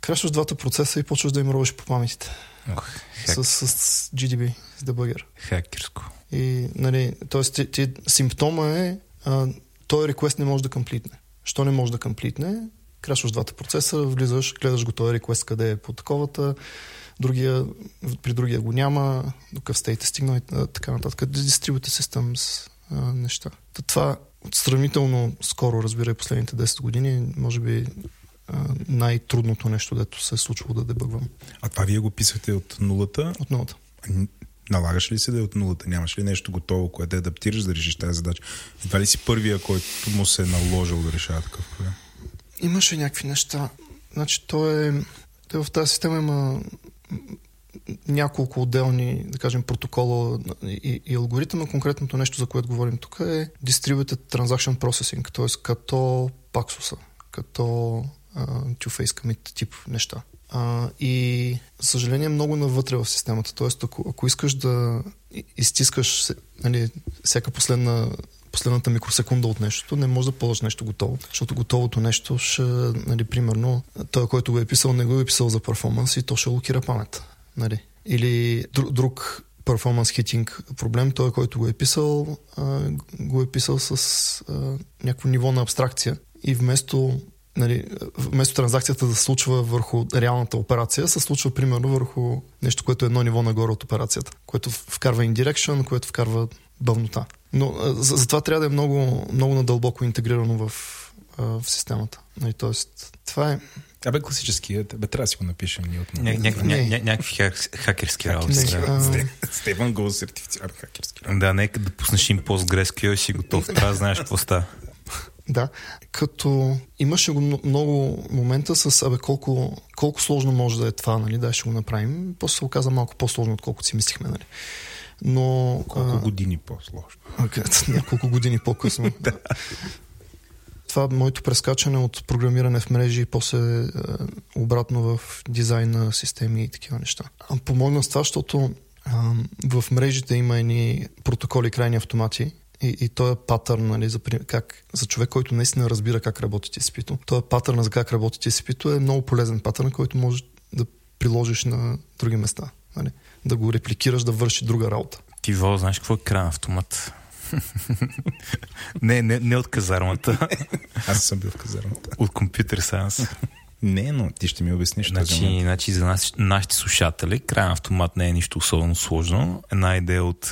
крашваш двата процеса и почваш да им робиш по паметите. Ох, хак... с, с GDB, с дебъгър. Хакерско. И, нали, т.е. Ти, ти, симптома е, а, този реквест не може да комплитне. Що не може да комплитне? Крашваш двата процеса, влизаш, гледаш го този реквест къде е по таковата, другия, при другия го няма, до къв стейт е стигнал и така нататък. Distributed Systems а, неща. Та това сравнително скоро, разбира и последните 10 години, може би най-трудното нещо, дето се е случвало да дебъгвам. А това вие го писахте от нулата? От нулата. Налагаш ли се да е от нулата? Нямаш ли нещо готово, което да адаптираш да решиш тази задача? Едва ли си първия, който му се е наложил да решава такъв проблем? Имаше някакви неща. Значи, то е... Той в тази система има няколко отделни, да кажем, протокола и, и алгоритъма. Конкретното нещо, за което говорим тук е Distributed Transaction Processing, т.е. като паксуса, като two-face commit тип неща. А, и, за съжаление, много навътре в системата. Тоест, ако, ако искаш да изтискаш нали, всяка последна последната микросекунда от нещото, не може да ползваш нещо готово. Защото готовото нещо ще, нали, примерно, той, който го е писал, не го е писал за перформанс и то ще локира памет. Нали? Или друг, друг перформанс хитинг проблем, той, който го е писал, а, го е писал с а, някакво ниво на абстракция и вместо нали, вместо транзакцията да се случва върху реалната операция, се случва примерно върху нещо, което е едно ниво нагоре от операцията, което вкарва indirection, което вкарва бъвнота. Но за, за това трябва да е много, много надълбоко интегрирано в, в системата. Нали, тоест, това е Абе, класическият, бе, трябва да си го напишем ние от ня, ня, ня, ня, Някакви хакерски работи. Стефан го сертифициран хакерски Да, нека да пуснеш им PostgreSQL и си готов. Трябва да знаеш какво става. Да, като имаше го много момента с абе колко, колко сложно може да е това, нали, да ще го направим. После се оказа малко по-сложно, отколкото си мислихме, нали. Но... Колко а... години по-сложно? няколко години по-късно. да. Това моето прескачане от програмиране в мрежи и после е, обратно в дизайн на системи и такива неща. Помогна с това, защото в мрежите има едни протоколи крайни автомати, и, и този патърн, нали, за, как, за човек, който наистина разбира как работи TCP-то, този патърн за как работи TCP-то е много полезен патърн, който може да приложиш на други места. Нали? Да го репликираш, да върши друга работа. Ти, Во, знаеш какво е кран автомат? не, не, не от казармата. Аз съм бил в казармата. От компютър сайенс. Не, но ти ще ми обясниш. Значи, значи за нас, нашите слушатели, крайен автомат не е нищо особено сложно. Една идея от...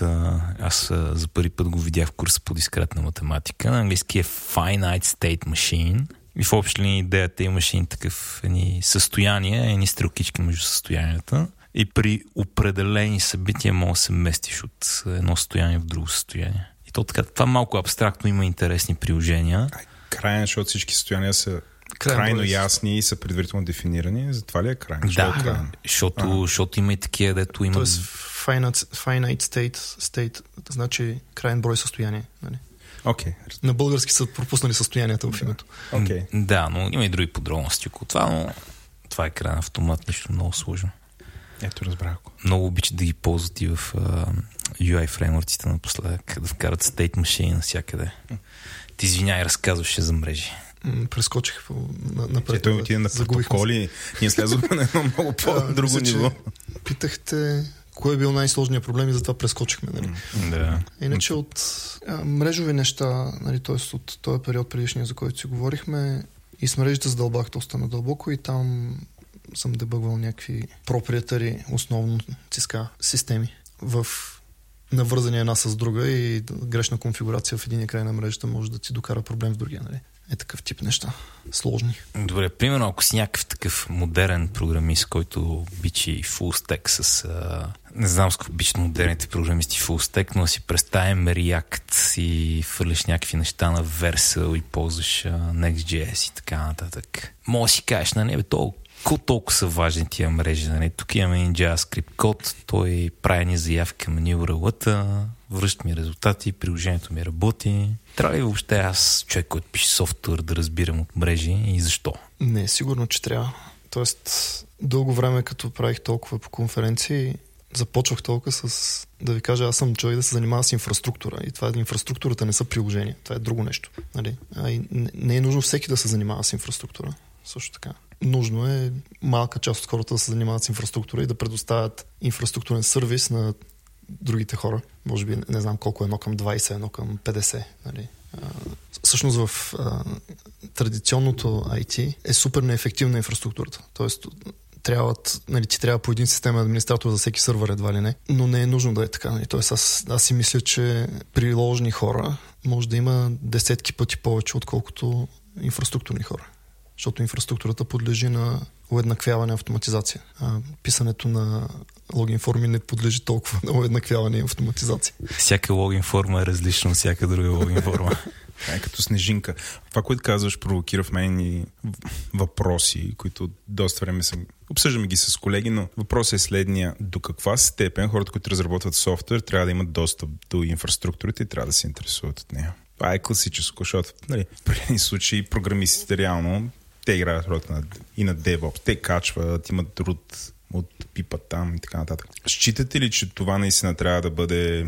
Аз за първи път го видях в курса по дискретна математика. На английски е Finite State Machine. И в общи линии идеята имаше и такъв едни състояния, едни стрелкички между състоянията. И при определени събития може да се местиш от едно състояние в друго състояние. И то така, това малко абстрактно има интересни приложения. Крайен, защото всички състояния са крайно, крайно ясни и са предварително дефинирани. Затова ли е крайен? Да, е Защото, защото има и такива, дето има... Тоест finite, finite state, state, значи крайен брой състояние. Нали? Okay. На български са пропуснали състоянията в името. Okay. Да, но има и други подробности около това, но това е крайен автомат, нищо много сложно. Ето, разбрах го. Много обичат да ги ползват и в uh, UI фреймворците напоследък, да вкарат state machine навсякъде. Ти извиняй, разказваше за мрежи прескочих напред. Той отиде на протоколи. Ние слязохме на едно много по-друго ниво. Питахте кое е бил най-сложният проблем и затова прескочихме. Нали? Да. Иначе от а, мрежови неща, нали, т.е. от този период предишния, за който си говорихме, и с мрежите задълбах доста надълбоко и там съм дебъгвал някакви проприетари, основно циска системи в навързани една с друга и грешна конфигурация в един край на мрежата може да ти докара проблем в другия. Нали? Е такъв тип неща. Сложни. Добре, примерно ако си някакъв такъв модерен програмист, който бичи full stack с... А, не знам с какво бичат модерните програмисти full stack, но си представим React и фърлиш някакви неща на Vercel и ползваш Next.js и така нататък. Може си кажеш, на небе, толкова колко толкова са важни тия мрежи. Нали? Тук имаме един JavaScript код, той прави ни заявка на URL-та, връща ми резултати, приложението ми работи. Трябва ли въобще аз, човек, който пише софтуер, да разбирам от мрежи и защо? Не, сигурно, че трябва. Тоест, дълго време, като правих толкова по конференции, започвах толкова с, да ви кажа, аз съм човек да се занимава с инфраструктура. И това инфраструктурата не са приложения. Това е друго нещо. Нали? А и не, не е нужно всеки да се занимава с инфраструктура. Също така. Нужно е малка част от хората да се занимават с инфраструктура и да предоставят инфраструктурен сервис на другите хора. Може би не знам колко е едно към 20, едно към 50. Нали? Всъщност в а, традиционното IT е супер неефективна инфраструктурата. Тоест трябват, нали, ти трябва по един системен администратор за всеки сървър едва ли не, но не е нужно да е така. Нали. Тоест аз, аз си мисля, че приложни хора може да има десетки пъти повече, отколкото инфраструктурни хора. Защото инфраструктурата подлежи на уеднаквяване и автоматизация. А, писането на логин форми не подлежи толкова на уеднаквяване и автоматизация. Всяка логин форма е различна от всяка друга логин форма. е като снежинка. Това, което казваш, провокира в мен и въпроси, които доста време съм... Обсъждаме ги с колеги, но въпросът е следния. До каква степен хората, които разработват софтуер, трябва да имат достъп до инфраструктурата и трябва да се интересуват от нея? Това е класическо, защото нали, в определени случаи програмистите реално те играят ролята на, и на DevOps. Те качват, имат труд от пипа там и така нататък. Считате ли, че това наистина трябва да бъде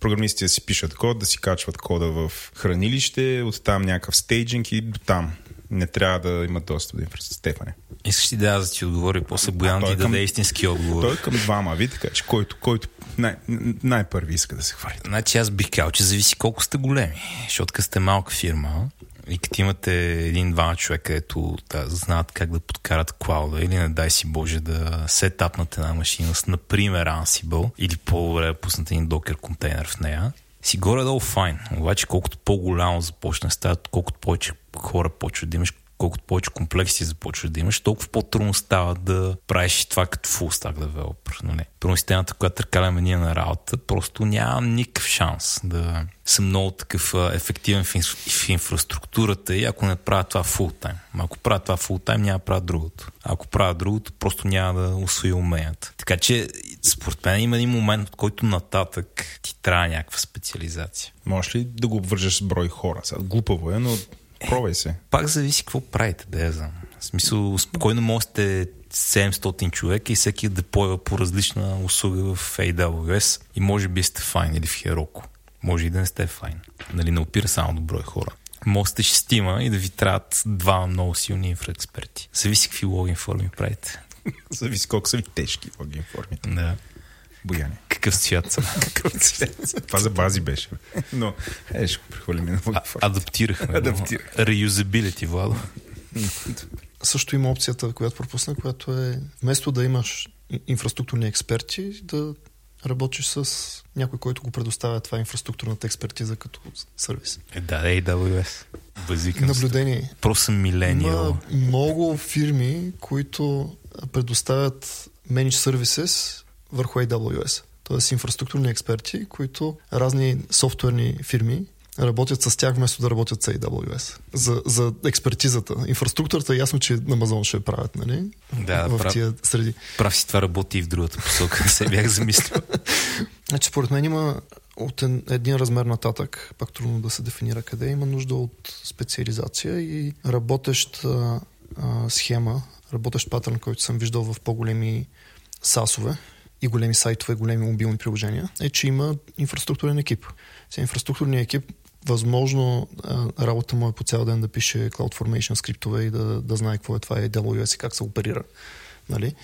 програмистите да си пишат код, да си качват кода в хранилище, оттам някакъв стейджинг и до там. Не трябва да имат достъп до инфраструктура. Стефане. Искаш ли да, да ти отговори, после Боян ти даде истински отговор. Той е към двама, ви така, че който, който най- най-първи иска да се хвали. Значи аз бих казал, че зависи колко сте големи. Защото сте малка фирма, и като имате един-два човека, където да знаят как да подкарат клауда или не дай си Боже да сетапнат една машина с, например, Ansible или по-добре да пуснат един докер контейнер в нея, си горе-долу файн. Обаче колкото по-голямо започне става, колкото повече хора почват да имаш колкото повече комплекси започваш да имаш, толкова по-трудно става да правиш това като full stack developer. Нали? Първо системата, която търкаляме ние на работа, просто нямам никакъв шанс да съм много такъв ефективен в, в инфраструктурата и ако не правя това full time. Ако правя това full time, няма да правя другото. Ако правя другото, просто няма да освоя уменията. Така че, според мен има един момент, от който нататък ти трябва някаква специализация. Можеш ли да го обвържеш с брой хора? Сега, глупаво е, но Пробвай се. Пак зависи какво правите, да я знам. В смисъл, спокойно можете 700 човека и всеки да деплойва по различна услуга в AWS и може би сте файн или в Heroku. Може и да не сте файн. Нали, не опира само до брой хора. Може сте шестима и да ви трябват два много силни инфраексперти. Зависи какви логин форми правите. Зависи колко са ви тежки логин формите. Да. Бояне. Какъв цвят са? Какъв цвят Това за бази беше. Но, е, ще го прехвалим на логин форми. Адаптирахме. Адаптирахме. Реюзабилити, Владо. Също има опцията, която пропусна, която е вместо да имаш инфраструктурни експерти, да работиш с някой, който го предоставя това инфраструктурната експертиза като сервис. Е, да, AWS. Базикам Наблюдение. Просто съм милениал. Има много фирми, които предоставят managed services върху AWS. Тоест инфраструктурни експерти, които разни софтуерни фирми работят с тях, вместо да работят с AWS. За, за експертизата. Инфраструктурата е ясно, че на Amazon ще правят, нали? Да, в прав, тия среди. Прав си това работи и в другата посока. Се бях замислил. значи, според мен има от един размер нататък, пак трудно да се дефинира къде, има нужда от специализация и работеща а, схема, работещ патърн, който съм виждал в по-големи сасове и големи сайтове, големи мобилни приложения, е, че има инфраструктурен екип. Сега инфраструктурният екип възможно работа му е по цял ден да пише CloudFormation скриптове и да, да знае какво е това AWS и как се оперира. Нали?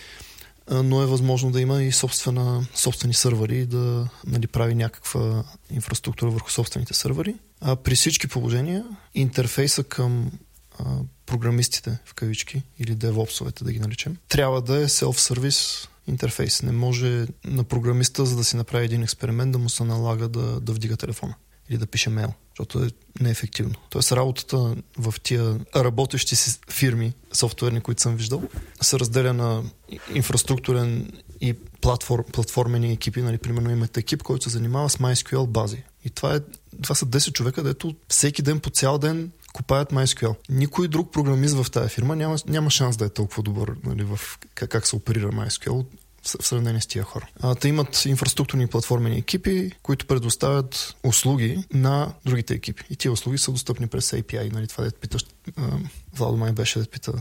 Но е възможно да има и собствена, собствени сървъри да нали, прави някаква инфраструктура върху собствените сървъри. А при всички положения интерфейса към а, програмистите в кавички или DevOps-овете да ги наречем, трябва да е self-service интерфейс. Не може на програмиста, за да си направи един експеримент, да му се налага да, да вдига телефона или да пише мейл, защото е неефективно. Тоест работата в тия работещи си фирми, софтуерни, които съм виждал, се разделя на инфраструктурен и платформ, платформени екипи. Нали, примерно имате екип, който се занимава с MySQL бази. И това, е, това са 10 човека, дето всеки ден по цял ден купаят MySQL. Никой друг програмист в тази фирма няма, няма шанс да е толкова добър нали, в как, как се оперира MySQL в сравнение с тия хора. А, те имат инфраструктурни платформени екипи, които предоставят услуги на другите екипи. И тия услуги са достъпни през API. Нали, това да питаш, Владо май беше да пита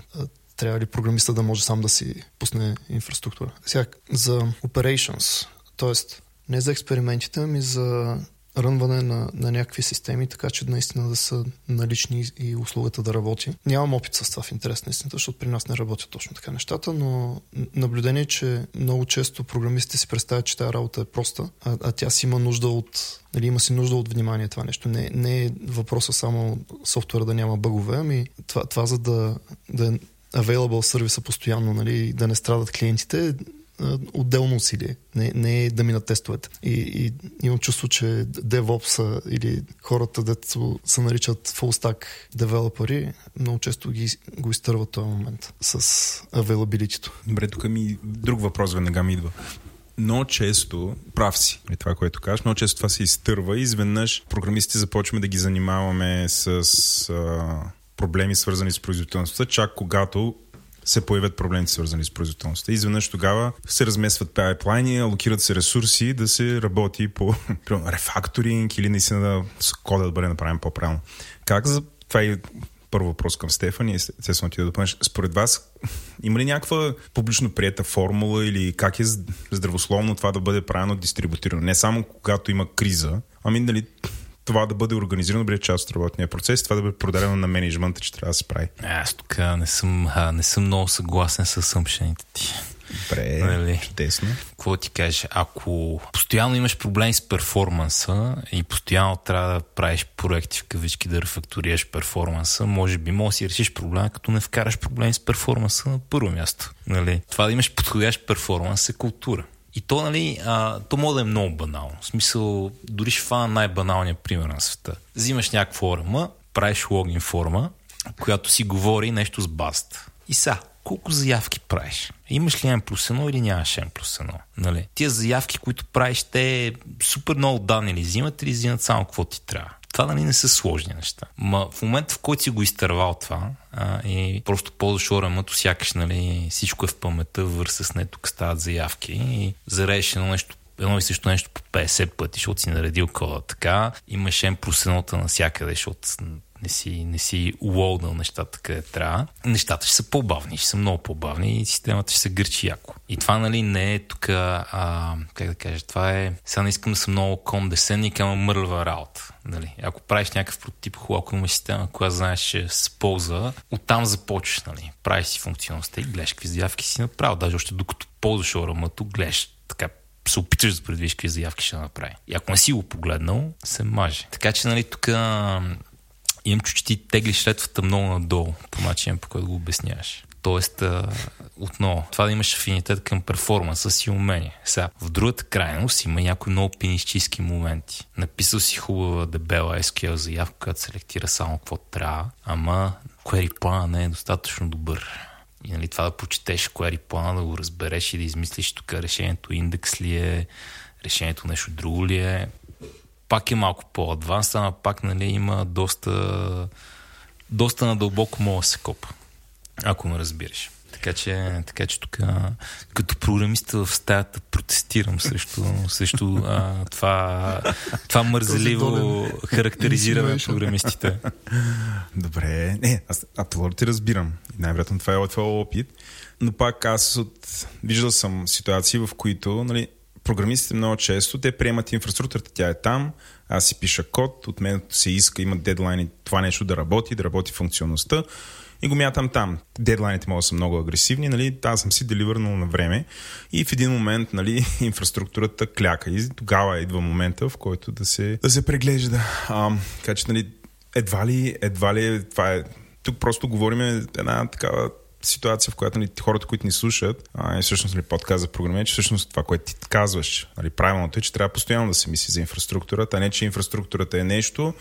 трябва ли програмиста да може сам да си пусне инфраструктура. Сега, за operations, т.е. не за експериментите, ами за рънване на, на някакви системи, така че наистина да са налични и услугата да работи. Нямам опит с това в интерес на истината, защото при нас не работят точно така нещата, но наблюдение, че много често програмистите си представят, че тази работа е проста, а, а тя си има нужда от нали, има си нужда от внимание това нещо. Не, не е въпроса само софтуера да няма бъгове, ами това, това за да, да е available сервиса постоянно, нали, да не страдат клиентите, отделно усилие, не, не е да минат тестовете. И, и имам чувство, че DevOps или хората, дето се наричат full stack девелопери, много често ги, го изтърват този момент с availability Добре, тук ми друг въпрос веднага ми идва много често, прав си, е това, което кажеш, много често това се изтърва и изведнъж програмистите започваме да ги занимаваме с а, проблеми свързани с производителността, чак когато се появят проблеми свързани с производителността. Изведнъж тогава се разместват пайплайни, алокират се ресурси да се работи по рефакторинг или наистина да кода да бъде направен по-правилно. Как за това е първо въпрос към Стефани, естествено ти да допълнеш. Според вас има ли някаква публично прията формула или как е здравословно това да бъде правилно дистрибутирано? Не само когато има криза, ами нали, това да бъде организирано, да бъде част от работния процес, това да бъде продадено на менеджмента, че трябва да се прави. Аз тук не съм, а, не съм много съгласен с съмшените ти. Добре, нали? чудесно. Какво ти кажеш? Ако постоянно имаш проблеми с перформанса и постоянно трябва да правиш проекти в кавички да рефакторираш перформанса, може би може да си решиш проблема, като не вкараш проблеми с перформанса на първо място. Нали? Това да имаш подходящ перформанс е култура. И то, нали, а, то може да е много банално. В смисъл, дори ще фана най-баналния пример на света. Взимаш някаква форма, правиш логин форма, която си говори нещо с баст. И са, колко заявки правиш? Имаш ли N плюс 1 или нямаш N плюс 1? Нали? Тия заявки, които правиш, те супер много данни ли взимат или взимат само какво ти трябва? Това нали не са сложни неща. Ма в момента, в който си го изтървал това а, и просто ползваш орамато, сякаш нали, всичко е в паметта, върса с не тук стават заявки и зарееш едно нещо едно и също нещо по 50 пъти, защото си наредил кода така. Имаш плюс едното навсякъде, защото не си, не си улоуднал нещата къде трябва, нещата ще са по-бавни, ще са много по-бавни и системата ще се гърчи яко. И това, нали, не е тук, а, как да кажа, това е, сега не искам да съм много кондесенник, ама мърлва работа. Нали. Ако правиш някакъв прототип, хубаво, имаш система, която знаеш, че се ползва, оттам започваш, нали. Правиш си функционалността и гледаш какви заявки си направил. Даже още докато ползваш ORM-то, гледаш така се опиташ да предвидиш какви заявки ще направи. И ако не си го погледнал, се маже. Така че, нали, тук имам чу, че ти теглиш летвата много надолу, по начин, по който го обясняваш. Тоест, отново, това да имаш афинитет към перформанса си умение. Сега, в другата крайност има някои много пинищийски моменти. Написал си хубава дебела SQL заявка, която селектира само какво трябва, ама query плана не е достатъчно добър. И нали, това да почетеш query плана, да го разбереш и да измислиш тук решението индекс ли е, решението нещо друго ли е пак е малко по-адванс, ама пак нали, има доста, доста надълбоко мога се копа, ако ме разбираш. Така че, така че тук като програмист в стаята протестирам срещу, срещу а, това, това мързеливо характеризиране на програмистите. Добре. Не, аз апелор ти разбирам. Най-вероятно това е твоя опит. Но пак аз от... виждал съм ситуации, в които нали, програмистите много често, те приемат инфраструктурата, тя е там, аз си пиша код, от мен се иска, имат дедлайни това нещо да работи, да работи функционалността и го мятам там. Дедлайните могат да са много агресивни, нали, аз съм си деливърнал на време и в един момент нали, инфраструктурата кляка и тогава идва момента, в който да се, да се преглежда. А, така че нали, едва ли, едва ли това е тук просто говорим една такава ситуация, в която нали, хората, които ни слушат, а, и всъщност нали, подкаст за програмиране, че всъщност това, което ти казваш, нали, правилното е, че трябва постоянно да се мисли за инфраструктурата, а не, че инфраструктурата е нещо,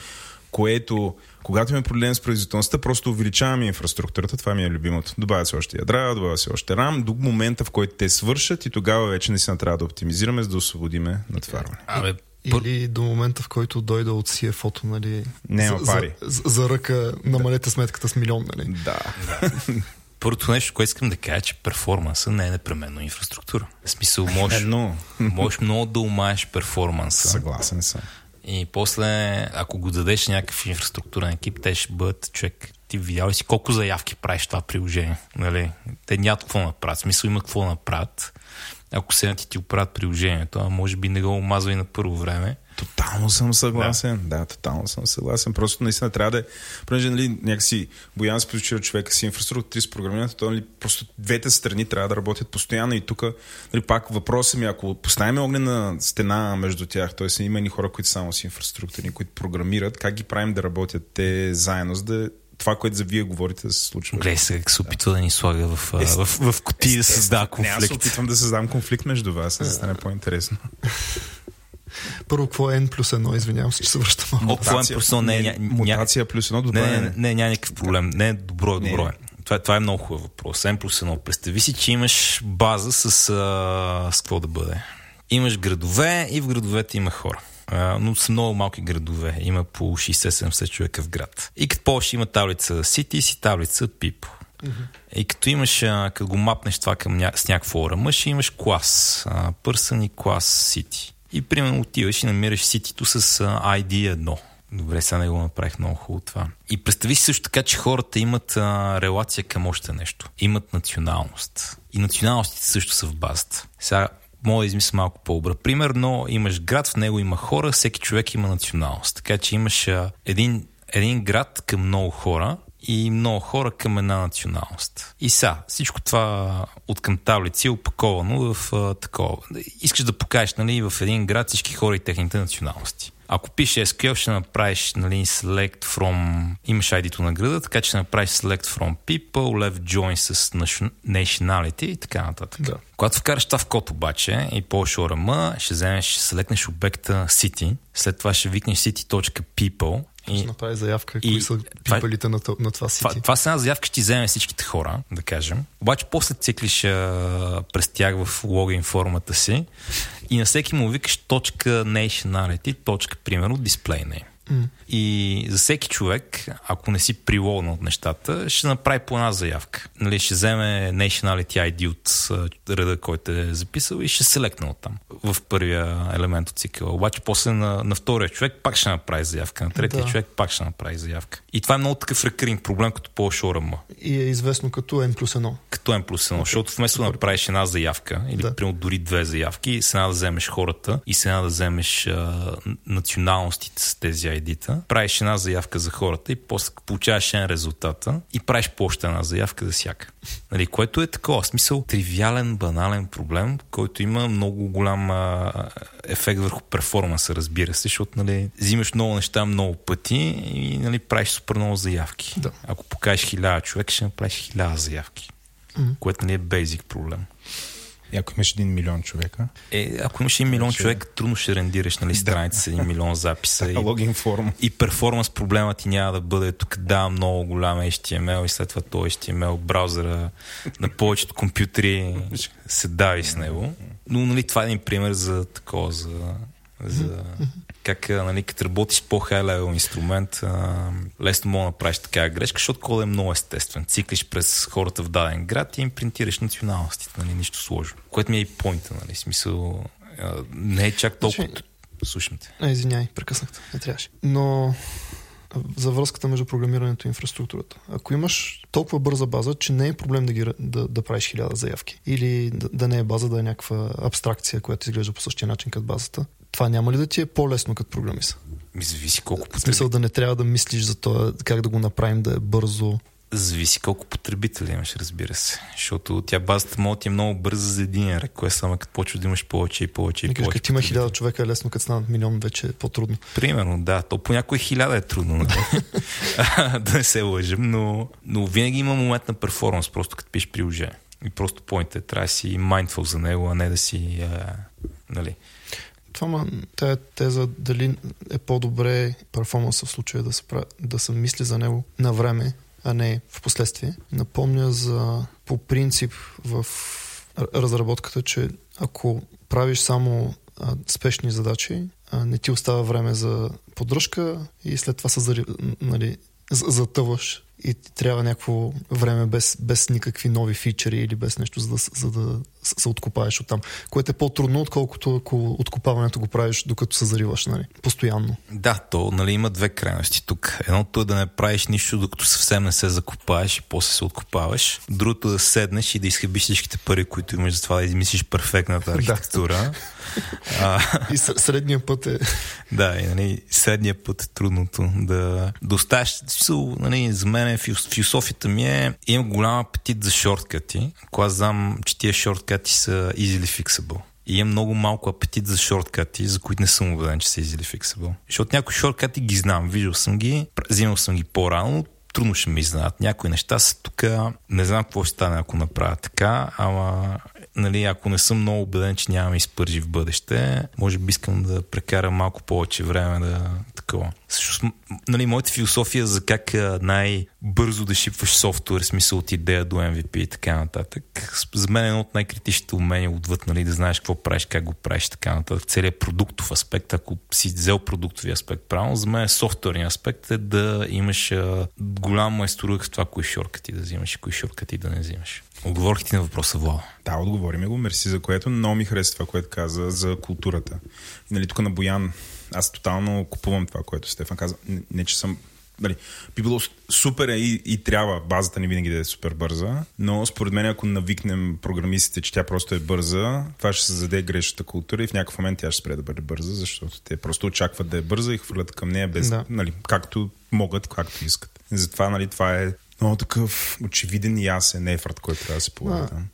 което, когато имаме проблем с производителността, просто увеличаваме инфраструктурата. Това ми е любимото. Добавя се още ядра, добавя се още рам, до момента, в който те свършат и тогава вече не наистина трябва да оптимизираме, за да освободиме натварване. Абе, или до момента, в който дойда от CFO-то, нали? Няма пари. За, за, за ръка намалете сметката с милион, нали? Да. Първото нещо, което искам да кажа, че перформанса не е непременно инфраструктура. В смисъл, можеш, Едно. можеш много да умаеш перформанса. Съгласен съм. И после, ако го дадеш някакъв инфраструктурен екип, те ще бъдат човек. Ти видял си колко заявки правиш това приложение? Нали? Те нямат какво направят. Смисъл има какво направят. Ако седнат и ти оправят приложението, а може би не го омазва и на първо време. Тотално съм съгласен. Да. да, тотално съм съгласен. Просто наистина трябва да е. Понеже нали, някакси Боян се позиционира човека си инфраструктура с програмирането, то нали, просто двете страни трябва да работят постоянно и тук нали, пак въпросът ми, ако поставим огнена стена между тях, т.е. има и хора, които само си инфраструктурни, които програмират, как ги правим да работят те заедно, за да това, което за вие говорите, да се случва. Гледай сега как се опитва да ни слага в, е, в, в, в коти да създава конфликт. Не, аз се опитвам да създам конфликт между вас, за да стане по-интересно. Първо, какво е N плюс 1? Извинявам се, че се връщам. Мутация, N плюс 1 не е... Мутация плюс 1 добре. Не, не, не, няма никакъв проблем. Не, добро е, добро е. Това, това е много хубав въпрос. N плюс 1. Представи си, че имаш база с, а, с какво да бъде. Имаш градове и в градовете има хора. А, но са много малки градове. Има по 60-70 човека в град. И като повече има таблица City, си таблица People. Mm-hmm. И като имаш, а, като го мапнеш това към ня... с някакво ръма, ще имаш клас. Пърсън и клас City. И примерно отиваш и намираш ситито с ID 1. Добре, сега не го направих много хубаво това. И представи си също така, че хората имат а, релация към още нещо. Имат националност. И националностите също са в базата. Сега мога да измисля малко по-обра пример, но имаш град, в него има хора, всеки човек има националност. Така че имаш а, един, един град към много хора и много хора към една националност. И са, всичко това от към таблици е опаковано в а, такова. Искаш да покажеш нали, в един град всички хора и техните националности. Ако пише SQL, ще направиш нали, select from... Имаш ID-то на града, така че ще направиш select from people, left join с nationality и така нататък. Да. Когато вкараш това в код обаче и ползваш ORM, ще вземеш, ще селекнеш обекта city, след това ще викнеш city.people и, ще направи заявка, и, кои са пипалите на, на това сити. Това, това една заявка, ще ти вземе всичките хора, да кажем. Обаче после циклиш а, през тях в логин формата си и на всеки му викаш точка nationality, точка, примерно, display name. Mm. И за всеки човек, ако не си прилогнал от нещата, ще направи по една заявка. Нали, ще вземе Nationality ID от реда, който е записал и ще селекне от там в първия елемент от цикъла. Обаче после на, на втория човек пак ще направи заявка, на третия да. човек пак ще направи заявка. И това е много такъв рекринг проблем като по шорама. И е известно като N плюс 1. Като N плюс 1, okay. защото вместо да направиш една заявка или да. примерно дори две заявки, с една да вземеш хората и с една да вземеш а, националностите с тези ID-та, правиш една заявка за хората и после получаваш един резултата и правиш по още една заявка за всяка. Нали, което е такова, смисъл, тривиален, банален проблем, който има много голям а, ефект върху перформанса, разбира се, защото нали, взимаш много неща много пъти и нали, правиш супер много заявки. Да. Ако покажеш хиляда човек, ще направиш хиляда заявки, mm-hmm. което нали е бейзик проблем. И ако имаш един милион човека? Е, ако имаш един милион ще... човек, трудно ще рендираш нали, страница с един милион записа. и, логин форм. И перформанс проблема ти няма да бъде тук да много голям HTML и след това то HTML браузъра на повечето компютри се дави с него. Но нали, това е един пример за такова, за, за как нали, като работиш по хай левел инструмент, а, лесно мога да направиш такава грешка, защото кодът е много естествен. Циклиш през хората в даден град и им принтираш националностите, нали, нищо сложно. Което ми е и поинта, нали, смисъл, а, не е чак толкова... Значи... Слушам те. Не, извиняй, прекъснахте, не трябваше. Но за връзката между програмирането и инфраструктурата. Ако имаш толкова бърза база, че не е проблем да, ги, да, да правиш хиляда заявки или да, да не е база, да е някаква абстракция, която изглежда по същия начин като базата, това няма ли да ти е по-лесно като програмист? Ми зависи колко В смисъл да не трябва да мислиш за това как да го направим да е бързо. Зависи колко потребители имаш, разбира се. Защото тя базата може ти е много бърза за един е само като почваш да имаш повече и повече и, повече. Като има хиляда човека е лесно, като станат милион вече е по-трудно. Примерно, да. То по някой хиляда е трудно, нали? да не се лъжим, но, но винаги има момент на перформанс, просто като пишеш приложение. И просто поинт е, трябва да си mindful за него, а не да си, а, нали, това ма, тая теза дали е по-добре перформанса в случая да се, да се мисли за него на време, а не в последствие. Напомня за по принцип в разработката, че ако правиш само а, спешни задачи, а, не ти остава време за поддръжка и след това се нали, затъваш и трябва някакво време без, без никакви нови фичери или без нещо, за да, за да се откопаеш оттам. Което е по-трудно, отколкото ако откопаването го правиш докато се зариваш, нали? Постоянно. Да, то нали, има две крайности тук. Едното е да не правиш нищо, докато съвсем не се закопаеш и после се откопаваш. Другото е да седнеш и да изхъбиш всичките пари, които имаш за това да измислиш перфектната архитектура. А, и средния път е... Да, и нали, средния път е трудното да, да оставиш. Нали, за мен философията ми е имам голям апетит за шорткати. Когато знам, че тия шорткати са easily fixable. И имам много малко апетит за шорткати, за които не съм убеден, че са easily fixable. Защото някои шорткати ги знам, виждал съм ги, взимал съм ги по-рано, трудно ще ми изненадат. Някои неща са тук. Не знам какво ще стане, ако направя така, ама нали, ако не съм много убеден, че нямаме изпържи в бъдеще, може би искам да прекарам малко повече време да такова. Също, нали, моята философия за как най-бързо да шипваш софтуер, смисъл от идея до MVP и така нататък, за мен е едно от най-критичните умения отвъд, нали, да знаеш какво правиш, как го правиш, така нататък. Целият продуктов аспект, ако си взел продуктови аспект правилно, за мен е софтуерният аспект е да имаш голям майсторук в това, кои шоркати да взимаш и кои шоркати да не взимаш. Отговорих ти на въпроса, Влада. Да, отговориме го. Мерси за което. Много ми хареса това, което каза за културата. И нали, тук на Боян, аз тотално купувам това, което Стефан каза. Не, не че съм Нали, би било супер и, и трябва базата ни винаги да е супер бърза, но според мен ако навикнем програмистите, че тя просто е бърза, това ще създаде грешната култура и в някакъв момент тя ще спре да бъде бърза, защото те просто очакват да е бърза и хвърлят към нея без, да. нали, както могат, както искат. Затова нали, това е много такъв очевиден и ясен ефорт, който трябва да се полага там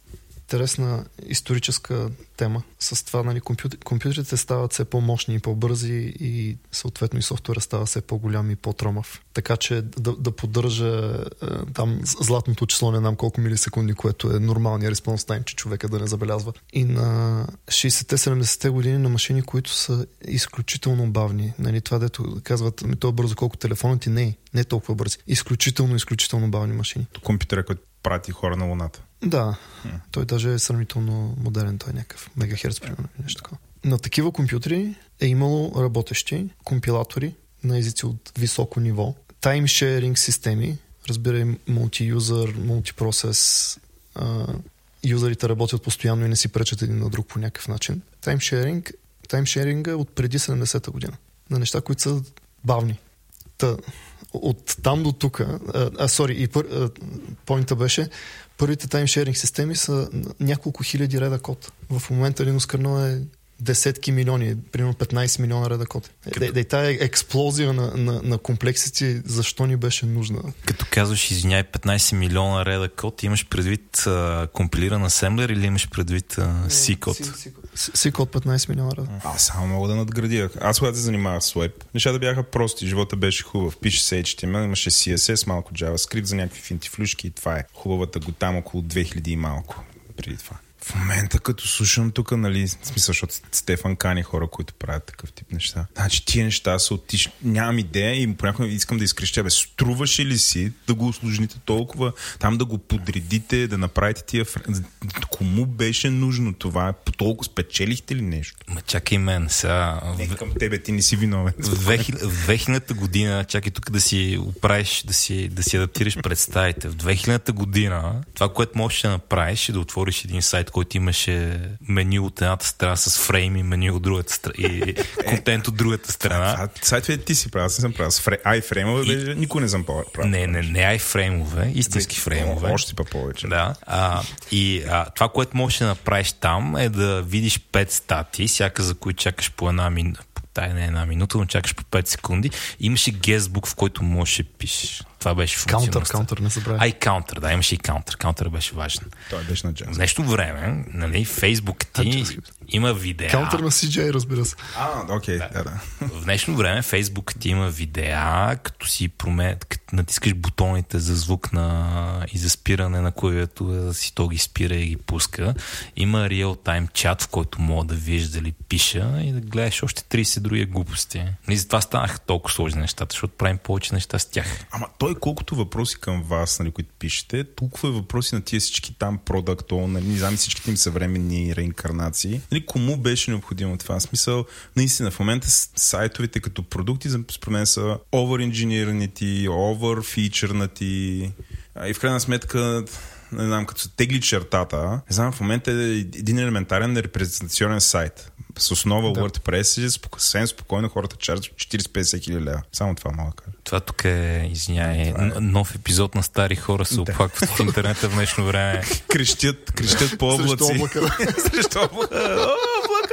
интересна историческа тема. С това нали, компютр, компютрите стават все по-мощни и по-бързи и съответно и софтуера става все по-голям и по-тромав. Така че да, да поддържа е, там златното число, не знам колко милисекунди, което е нормалният респонс тайм, че човека да не забелязва. И на 60-70-те години на машини, които са изключително бавни. Нали, това дето казват, ми то е бързо колко телефонът ти не е. Не е толкова бързи. Изключително, изключително бавни машини. Компютъра, който прати хора на Луната. Да, той даже е сравнително модерен, той е някакъв мегахерц, примерно, нещо такова. На такива компютри е имало работещи компилатори на езици от високо ниво, таймшеринг системи, разбирай мултиюзър, мултипроцес, юзерите работят постоянно и не си пречат един на друг по някакъв начин. Таймшеринг, таймшеринга от преди 70-та година. На неща, които са бавни. Та, от там до тук, а, сори, и пър, поинта беше, първите таймшеринг системи са няколко хиляди реда код. В момента Linux kernel е десетки милиони, примерно 15 милиона реда код. Е, Като... Да, тая експлозия на, на, на комплексите, защо ни беше нужна? Като казваш, извиняй, 15 милиона реда код, имаш предвид а, компилиран асемблер или имаш предвид а, C код? C код 15 милиона реда. Аз само мога да надградя. Аз когато се занимавах с веб, нещата бяха прости, живота беше хубав. Пише се HTML, имаше CSS, малко JavaScript за някакви финтифлюшки и това е. Хубавата го там около 2000 и малко преди това. В момента, като слушам тук, нали, смисъл, защото Стефан кани хора, които правят такъв тип неща. Значи тия неща са отиш... Нямам идея и понякога искам да изкрещя, бе, струваше ли си да го осложните толкова, там да го подредите, да направите тия... Кому беше нужно това? По толкова спечелихте ли нещо? Ма чакай мен, сега... Не, към тебе, ти не си виновен. В 2000-та година, чакай тук да си оправиш, да си, да си адаптираш представите. В 2000-та година това, което можеш да направиш е да отвориш един сайт, който имаше меню от едната страна с фрейми, меню от другата страна и контент от другата страна. Сайтове ти си правил, аз не съм правил. С iFrame-ове никой не съм правил. Не, не, не iFrame-ове, истински фреймове. Още па повече. Да. А, и а, това, което можеш да направиш там е да видиш пет стати, всяка за които чакаш по една минута тая не е една минута, но чакаш по 5 секунди. Имаше гестбук, в който можеш да пишеш. Това беше функционалността. Каунтър, каунтър, не забравя. Ай, каунтър, да, имаше и каунтър. Каунтър беше важен. Той беше на. В днешно време, нали, Фейсбук ти има видеа. Каунтър на CJ, разбира се. А, окей, okay, да. да, да. В днешно време Фейсбук ти има видеа, като си промен... като натискаш бутоните за звук на... и за спиране на клавиатура, си то ги спира и ги пуска. Има реал-тайм чат, в който мога да виждаш дали пиша и да гледаш още 30 други глупости. И затова станаха толкова сложни нещата, защото правим повече неща с тях. Ама той колкото въпроси към вас, нали, които пишете, толкова е въпроси на тия всички там продакт, нали, не знам всичките им съвременни реинкарнации. Нали, кому беше необходимо това? В смисъл, наистина, в момента сайтовете като продукти, според мен са over-инженернати, over-фичърнати и в крайна сметка не знам, като се тегли чертата, не знам, в момента е един елементарен репрезентационен сайт с основа да. WordPress и съвсем спокойно хората чарят 40-50 хиляди лева. Само това мога да кажа. Това тук е, извиняй, е... нов епизод на стари хора се да. оплакват в интернета в днешно време. крещят, крещят по облаци. Срещу облака. Срещу облака.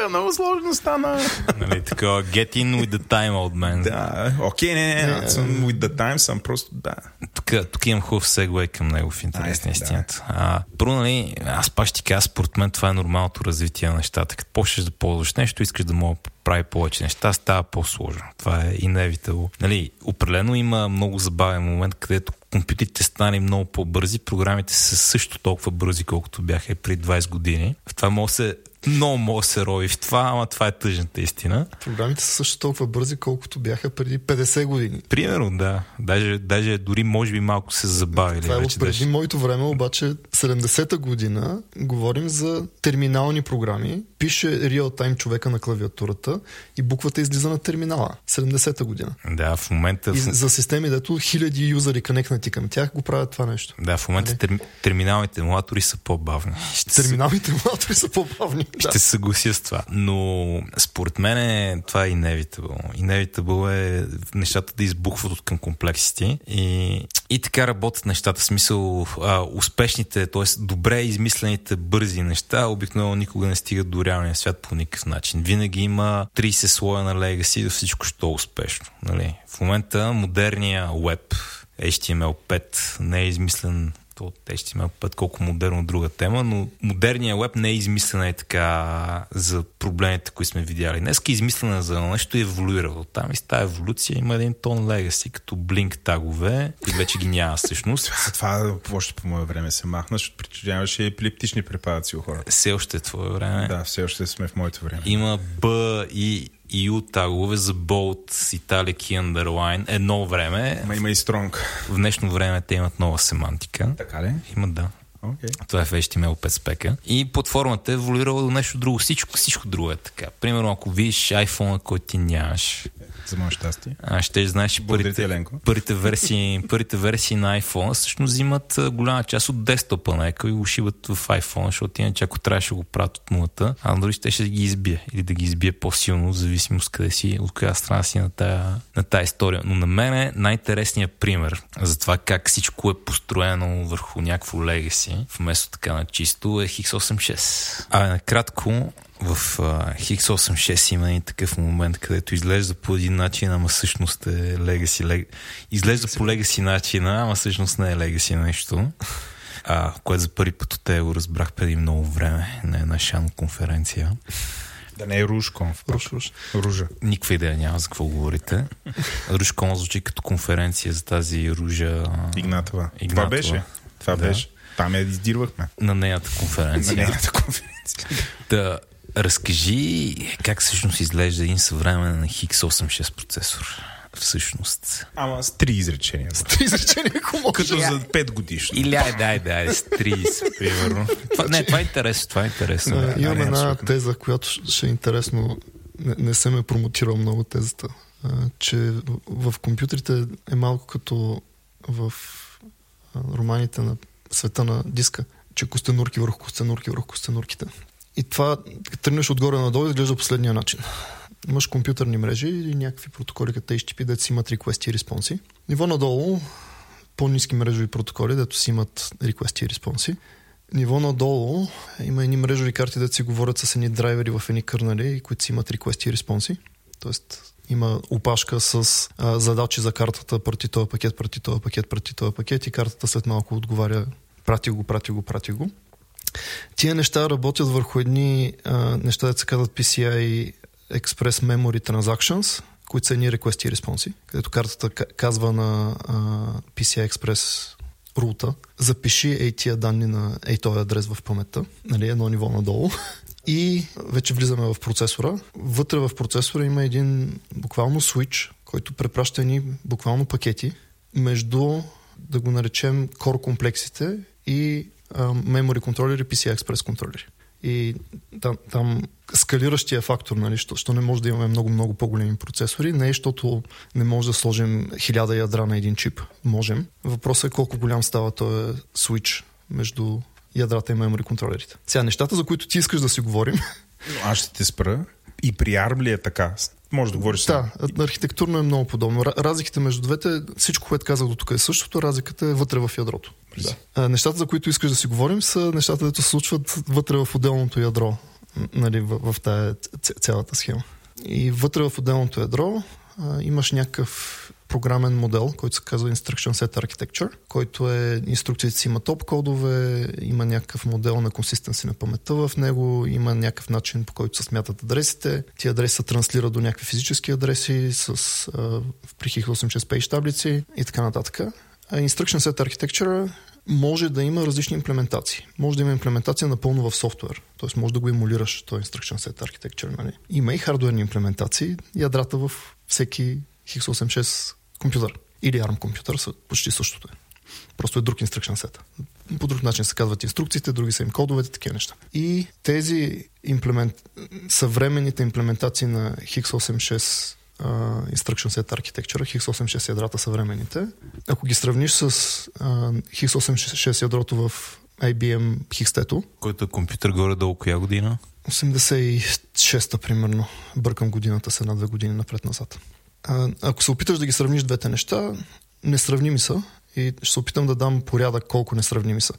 О, много сложно стана. нали, така, get in with the time, old man. Да, окей, okay, не, не, не, съм with the time, съм просто, да. Тук, тук имам хубав сегвей към него в интерес на истината. Да. Първо, нали, аз пак ще кажа, според мен това е нормалното развитие на нещата. Като почнеш да ползваш нещо, искаш да мога прави повече неща, става по-сложно. Това е inevitable. Нали, определено има много забавен момент, където компютрите станали много по-бързи, програмите са също толкова бързи, колкото бяха и преди 20 години. В това може се много мога се рови в това, ама това е тъжната истина. Програмите са също толкова бързи, колкото бяха преди 50 години. Примерно, да. Даже, даже дори може би малко се забавили. Това е вече, преди даже. моето време, обаче 70-та година говорим за терминални програми. Пише реал-тайм човека на клавиатурата и буквата излиза на терминала. 70-та година. Да, в момента... И за системи, дето хиляди юзери конекнати към тях, го правят това нещо. Да, в момента Нали? тер... терминалните емулатори са по-бавни. Терминалните емулатори са по-бавни. Да. Ще се съглася с това. Но според мен е, това е inevitable. Inevitable е нещата да избухват от към комплексити и, и така работят нещата. В смисъл а, успешните, т.е. добре измислените бързи неща обикновено никога не стигат до реалния свят по никакъв начин. Винаги има 30 слоя на legacy до всичко, що е успешно. Нали? В момента модерния веб HTML5 не е измислен то HTML5 колко модерно друга тема, но модерният веб не е измислена е така за проблемите, които сме видяли. Днеска е измислена за нещо и е еволюирала. Там и с тази еволюция има един тон legacy, като блинк тагове, които вече ги няма всъщност. Това още по мое време се махна, защото причиняваше епилептични препадъци у хората. Все още е твое време. Да, все още сме в моето време. Има Б и EU тагове за bold, italic и underline. Едно време. Ма има и стронг. В днешно време те имат нова семантика. Така ли? Има да. Окей. Това е в HTML5 спека. И платформата е еволюирала до нещо друго. Всичко, всичко друго е така. Примерно, ако видиш iPhone, който ти нямаш, За мое щастие. а ще знаеш, че първите, първите, версии, първите версии на iPhone всъщност взимат голяма част от десктопа на Echo и го шиват в iPhone, защото иначе ако трябваше да го правят от нулата, Android ще, ще ги избие или да ги избие по-силно, в зависимост къде си, от коя страна си на тая, на тая история. Но на мен е най-интересният пример за това как всичко е построено върху някакво legacy, вместо така на чисто, е X86. А накратко, в uh, X86 има и такъв момент, където изглежда по един начин, ама всъщност е Legacy. Leg... Изглежда по Legacy начина, ама всъщност не е Legacy нещо. А, което за първи път от те го разбрах преди много време на една шан конференция. Да не е Рушкон. Руш, руш. Ружа. Никаква идея няма за какво говорите. Рушкон звучи като конференция за тази ружа Игнатова. Игнатова. Това беше. Това Да. беше. Там я издирвахме. на нейната На конференция. нейната конференция. Да разкажи как всъщност изглежда един съвременен X86 процесор. Всъщност. Ама с три изречения. Три изречения, ако може. Като за 5 годишно. Или айде, айде, айде, с 30, примерно. Това, не, това е интересно, това е интересно. А, да, Имам една абсолютно. теза, която ще е интересно. Не, не съм е промотирал много тезата. А, че в, в компютрите е малко като в а, романите на света на диска, че костенурки върху костенурки върху костенурките. И това, тръгнеш отгоре надолу, изглежда последния начин. Имаш компютърни мрежи и някакви протоколи като HTTP, дето си имат request и респонси. Ниво надолу, по-низки мрежови протоколи, дето си имат request и респонси. Ниво надолу има едни мрежови карти, дето си говорят с едни драйвери в едни кърнали, които си имат request и респонси. Тоест има опашка с а, задачи за картата, прати този пакет, прати този пакет, прати този пакет и картата след малко отговаря прати го, прати го, прати го. Тия неща работят върху едни а, неща, да се казват PCI Express Memory Transactions, които са едни request и респонси, където картата ка- казва на а, PCI Express рута, запиши ей тия данни на ей този адрес в паметта, нали, едно ниво надолу. И вече влизаме в процесора. Вътре в процесора има един буквално switch, който препраща едни буквално пакети между, да го наречем, core комплексите и memory контролери, PCI Express контролери. И там, там скалиращия фактор, нали, що, що не може да имаме много-много по-големи процесори, не е, защото не може да сложим хиляда ядра на един чип. Можем. Въпросът е колко голям става този switch между ядрата и memory контролерите. Сега, нещата, за които ти искаш да си говорим, Но аз ще те спра. И при ARM ли е така? Може да говориш да, архитектурно е много подобно. Ра- Разликите между двете, всичко, което казах до тук е същото, разликата е вътре в ядрото. Да. А, нещата, за които искаш да си говорим, са нещата, които се случват вътре в отделното ядро, нали, в, в тая цялата схема. И вътре в отделното ядро а, имаш някакъв програмен модел, който се казва Instruction Set Architecture, който е, инструкциите си има топ кодове, има някакъв модел на консистенси на паметта в него, има някакъв начин по който се смятат адресите. Тия адреси се транслират до някакви физически адреси с а, при X86 page таблици и така нататък. Instruction Set Architecture може да има различни имплементации. Може да има имплементация напълно в софтуер, т.е. може да го емулираш, този Instruction Set Architecture. Нали? Има и хардуерни имплементации, ядрата в всеки x86 компютър или ARM компютър са почти същото. Е. Просто е друг instruction set. По друг начин се казват инструкциите, други са им кодовете, такива неща. И тези имплемент... съвременните имплементации на x86 uh, Instruction Set Architecture, x86 ядрата съвременните, ако ги сравниш с uh, x86 ядрото в IBM Хикстето. Който е компютър горе-долу коя година? 86-та примерно. Бъркам годината с една-две години напред-назад. Ако се опиташ да ги сравниш двете неща, несравними са и ще се опитам да дам порядък колко несравними са.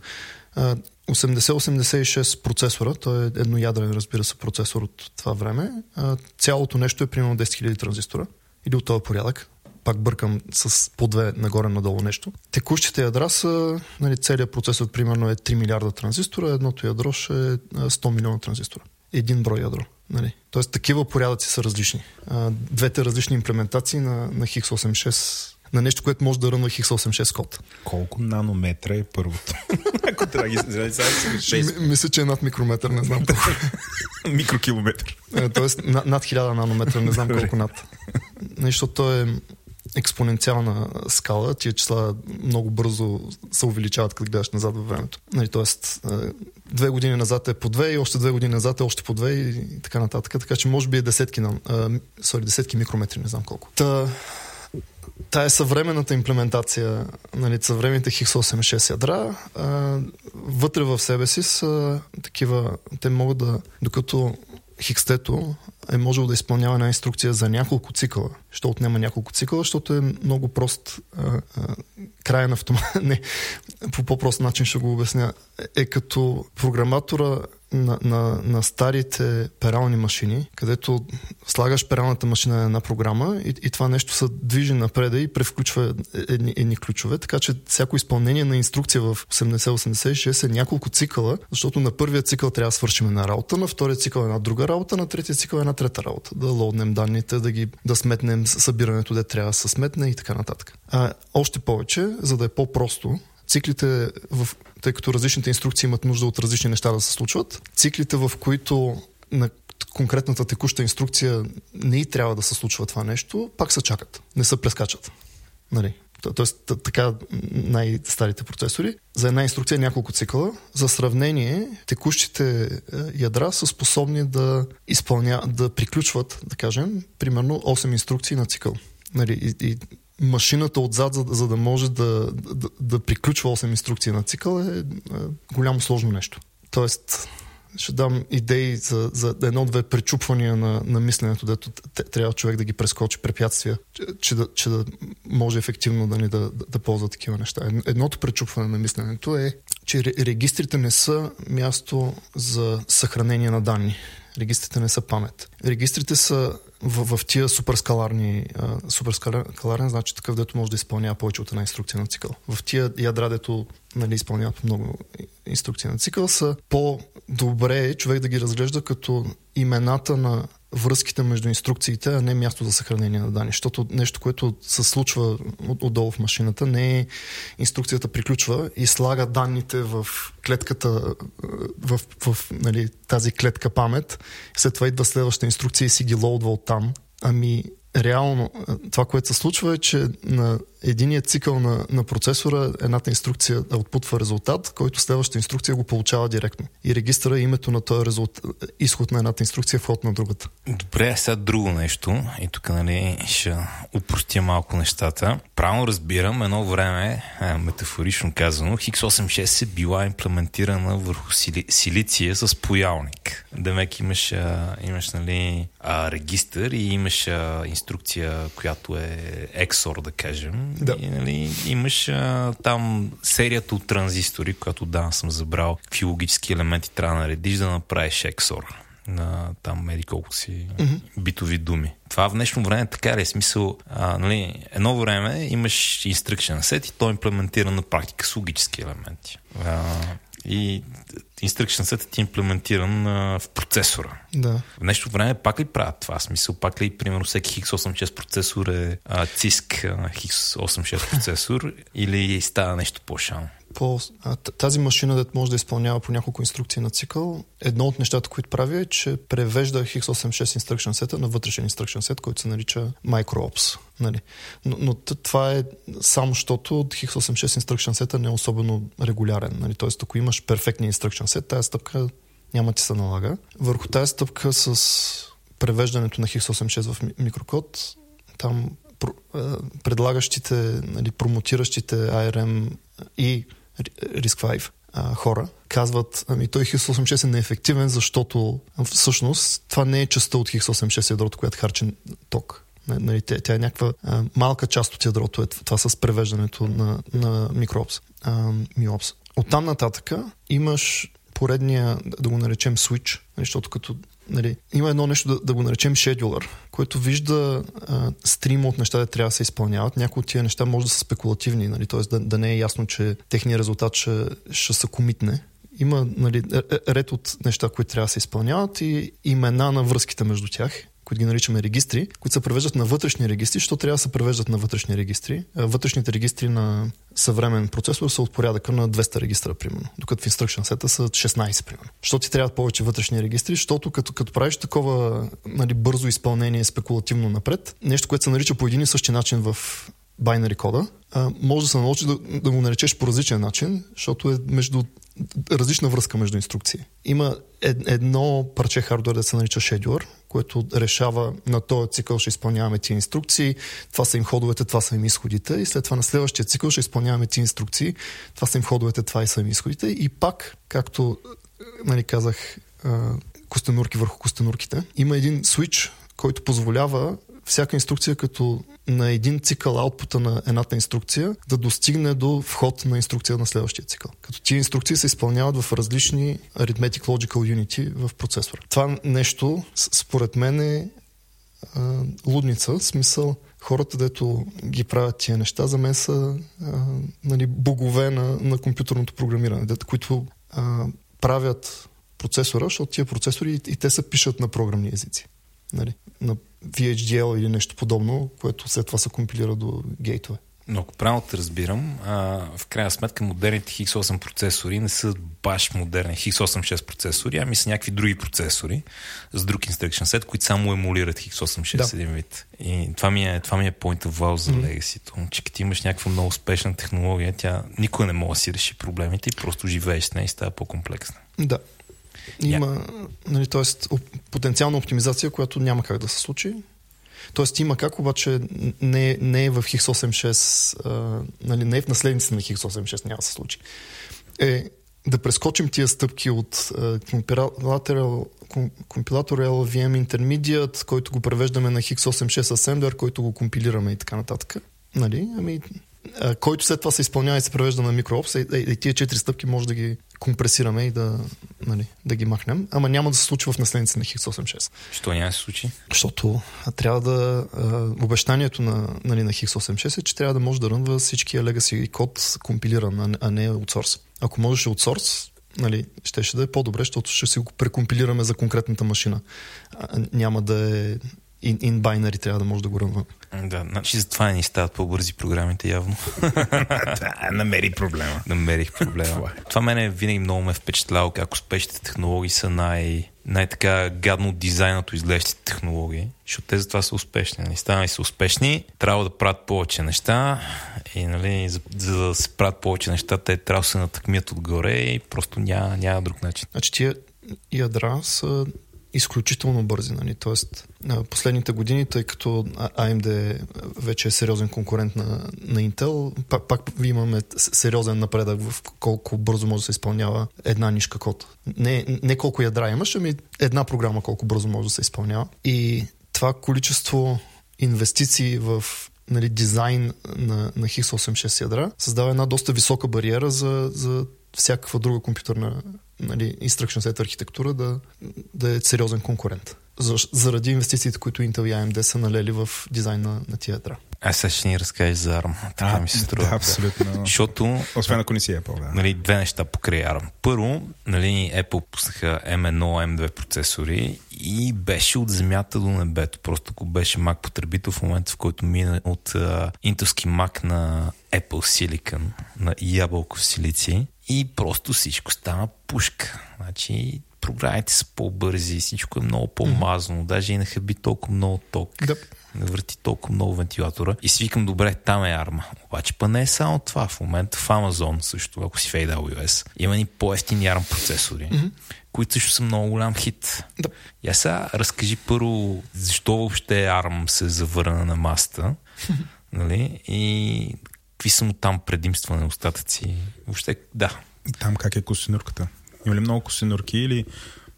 80-86 процесора, той е едноядрен, разбира се, процесор от това време. Цялото нещо е примерно 10 000 транзистора или от този порядък. Пак бъркам с по две нагоре-надолу нещо. Текущите ядра са, нали, целият процесор примерно е 3 милиарда транзистора, едното ядро ще е 100 милиона транзистора. Един брой ядро. Нали? Тоест такива порядъци са различни. Двете различни имплементации на, на X86 на нещо, което може да рънва X86 код. Колко нанометра е първото? Ако трябва да ги Мисля, че е над микрометър, не знам колко. Микрокилометър. Е, тоест над, над 1000 нанометра, не знам колко над. Защото е експоненциална скала, тия числа много бързо се увеличават, като гледаш назад във времето. Нали, тоест, е, две години назад е по две и още две години назад е още по две и така нататък. Така че може би е десетки, на, sorry, десетки микрометри, не знам колко. Та, Та е съвременната имплементация, нали, съвременните X86 ядра, а, вътре в себе си са такива, те могат да, докато хикстето е можел да изпълнява една инструкция за няколко цикъла. Що отнема няколко цикъла, защото е много прост а, а, краен автомат. Не, по по-прост начин ще го обясня. Е като програматора на, на, на старите перални машини, където слагаш пералната машина на една програма и, и това нещо се движи напред и превключва едни, едни ключове, така че всяко изпълнение на инструкция в 80-86 е няколко цикъла, защото на първия цикъл трябва да свършим една работа, на втория цикъл една друга работа, на третия цикъл една трета работа. Да лоуднем данните, да ги да сметнем събирането, де трябва да се сметне и така нататък. А, още повече, за да е по-просто, циклите, в, тъй като различните инструкции имат нужда от различни неща да се случват, циклите, в които на конкретната текуща инструкция не и трябва да се случва това нещо, пак се чакат, не се прескачат. Нали? Тоест, така най-старите процесори. За една инструкция няколко цикъла. За сравнение, текущите е, ядра са способни да изпълня, да приключват, да кажем, примерно 8 инструкции на цикъл. Нали, и, и машината отзад, за, за да може да, да, да приключва 8 инструкции на цикъл е, е голямо сложно нещо. Тоест, ще дам идеи за, за едно-две пречупвания на, на мисленето, дето трябва човек да ги прескочи препятствия, че, че, да, че да може ефективно да, ни да, да, да ползва такива неща. Едното пречупване на мисленето е, че регистрите не са място за съхранение на данни. Регистрите не са памет. Регистрите са в, в тия суперскаларни, суперскаларен значи такъв, дето може да изпълнява повече от една инструкция на цикъл. В тия ядра, дето нали, изпълняват много инструкции на цикъл, са по-добре човек да ги разглежда като имената на връзките между инструкциите, а не място за съхранение на данни. Защото нещо, което се случва от, отдолу в машината, не е инструкцията приключва и слага данните в клетката, в, в нали, тази клетка памет. След това идва следваща инструкция и си ги лоудва от там. Ами реално това, което се случва е, че на единият цикъл на, на процесора едната инструкция отпутва резултат, който следващата инструкция го получава директно. И регистъра името на този резултат, изход на едната инструкция, вход на другата. Добре, сега друго нещо. И тук нали, ще упростя малко нещата. Правилно разбирам, едно време, метафорично казано, X86 е била имплементирана върху сили, силиция с поялник. Демек имаш, имаш нали, регистър и имаш инструкция, която е XOR, да кажем да. И, нали, имаш а, там серията от транзистори, която да, съм забрал какви логически елементи трябва да наредиш да направиш XOR на там меди колко си mm-hmm. битови думи. Това в днешно време така ли е смисъл? А, нали, едно време имаш instruction set и то е имплементира на практика с логически елементи. А, и instruction set е имплементиран а, в процесора. Да. В нещо време пак ли правят това? Смисъл, пак ли, примерно, всеки X86 процесор е а, CISC а, X86 процесор или става нещо по-шано? по, а, тази машина, да може да изпълнява по няколко инструкции на цикъл, едно от нещата, които прави е, че превежда x86 instruction сета на вътрешен instruction set, който се нарича microops. Нали. Но, но това е само защото x86 instruction сета не е особено регулярен. Нали. Тоест, ако имаш перфектния instruction set, тази стъпка няма ти се налага. Върху тази стъпка с превеждането на x86 в микрокод, там предлагащите, нали, промотиращите ARM и RISC-V а, хора казват, ами той X86 е неефективен, защото всъщност това не е частта от X86 ядрото, която харчи ток. Нали, тя, тя е някаква а, малка част от ядрото, е това с превеждането на, на микроопс, а, миопс. Оттам нататъка имаш поредния, да го наречем switch, нали, защото като нали, има едно нещо да, да го наречем scheduler, което вижда а, стрима от неща да трябва да се изпълняват. Някои от тия неща може да са спекулативни, нали, т.е. Да, да не е ясно, че техният резултат ще, ще се комитне. Има нали, ред от неща, които трябва да се изпълняват и имена на връзките между тях които ги наричаме регистри, които се превеждат на вътрешни регистри, що трябва да се превеждат на вътрешни регистри. Вътрешните регистри на съвремен процесор са от порядъка на 200 регистра, примерно, докато в instruction сета са 16, примерно. Що ти трябват повече вътрешни регистри, защото като, като правиш такова нали, бързо изпълнение спекулативно напред, нещо, което се нарича по един и същи начин в binary кода, а, може да се научи да, да го наречеш по различен начин, защото е между различна връзка между инструкции. Има ед, едно парче хардвер да се нарича scheduler, което решава на този цикъл ще изпълняваме ти инструкции, това са им ходовете, това са им изходите. И след това на следващия цикъл ще изпълняваме ти инструкции, това са им ходовете, това и са им изходите. И пак, както нали, казах, костенурки върху костенурките, има един switch, който позволява всяка инструкция като на един цикъл аутпута на едната инструкция да достигне до вход на инструкция на следващия цикъл. Като тия инструкции се изпълняват в различни Arithmetic Logical Unity в процесора. Това нещо, според мен е а, лудница, в смисъл хората, дето ги правят тия неща, за мен са а, нали, богове на, на компютърното програмиране, дето, които а, правят процесора, защото тия процесори и, и те се пишат на програмни езици. Нали, на VHDL или нещо подобно, което след това се компилира до гейтове. Но ако правилно те разбирам, а, в крайна сметка модерните X8 процесори не са баш модерни X86 процесори, ами са някакви други процесори с друг instruction set, които само емулират X86 да. един вид. И това ми е, това ми е point of wow за mm-hmm. legacy че като имаш някаква много успешна технология, тя никой не може да си реши проблемите и просто живееш с нея и става по-комплексна. Да. Има, yeah. нали, т.е. потенциална оптимизация, която няма как да се случи. Тоест има как, обаче не, не е в X86, а, нали, не е в наследниците на X86, няма да се случи. Е да прескочим тия стъпки от компилатор, компилатор LVM Intermediate, който го превеждаме на X86 Assembler, който го компилираме и така нататък. Нали? Ами, който след това се изпълнява и се превежда на микроопс, и, и, и тия четири стъпки може да ги компресираме и да, нали, да ги махнем. Ама няма да се случи в наследница на X86. Що няма да се случи? Защото трябва да... А, обещанието на, нали, на X86 е, че трябва да може да рънва всичкия legacy код компилиран, а не от source. Ако можеш source, нали, ще, ще да е по-добре, защото ще си го прекомпилираме за конкретната машина. А, няма да е in, in binary трябва да може да го рънва. Да, значи за това не ни стават по-бързи програмите явно. да, намери проблема. Намерих проблема. това мене винаги много ме е впечатляло как успешните технологии са най- най-така гадно дизайнато изглеждащите технологии, защото те затова са успешни. Нали? Станали са успешни, трябва да правят повече неща и нали, за, за да се правят повече неща, те трябва да се натъкмят отгоре и просто няма, няма друг начин. Значи тия ядра са изключително бързи. Нали? Тоест, последните години, тъй като AMD вече е сериозен конкурент на, на Intel, пак, пак имаме сериозен напредък в колко бързо може да се изпълнява една нишка код. Не, не колко ядра имаш, ами една програма колко бързо може да се изпълнява. И това количество инвестиции в нали, дизайн на, на x86 ядра създава една доста висока бариера за, за всякаква друга компютърна нали, instruction set архитектура да, да е сериозен конкурент. заради инвестициите, които Intel и AMD са налели в дизайна на тия ядра. Аз сега ще ни разкажеш за ARM. Така А, ми се струва. Да, абсолютно. Защото Освен ако не си Apple, да. нали, две неща покрай ARM. Първо, нали, Apple пуснаха M1, M2 процесори и беше от земята до небето. Просто ако беше Mac потребител в момента, в който мина от uh, интелски Mac на Apple Silicon, на ябълков силици и просто всичко стана пушка. Значи програмите са по-бързи, всичко е много по-мазно, даже и не хаби толкова много ток. Да. Не върти толкова много вентилатора. И си викам, добре, там е арма. Обаче па не е само това. В момента в Amazon също, ако си в AWS, има ни по-ефтини ARM процесори, mm-hmm. които също са много голям хит. Да. Я сега разкажи първо, защо въобще ARM се завърна на маста, нали? И какви са му там предимства на остатъци. Въобще, да. Там как е косинурката? Има ли много косинурки или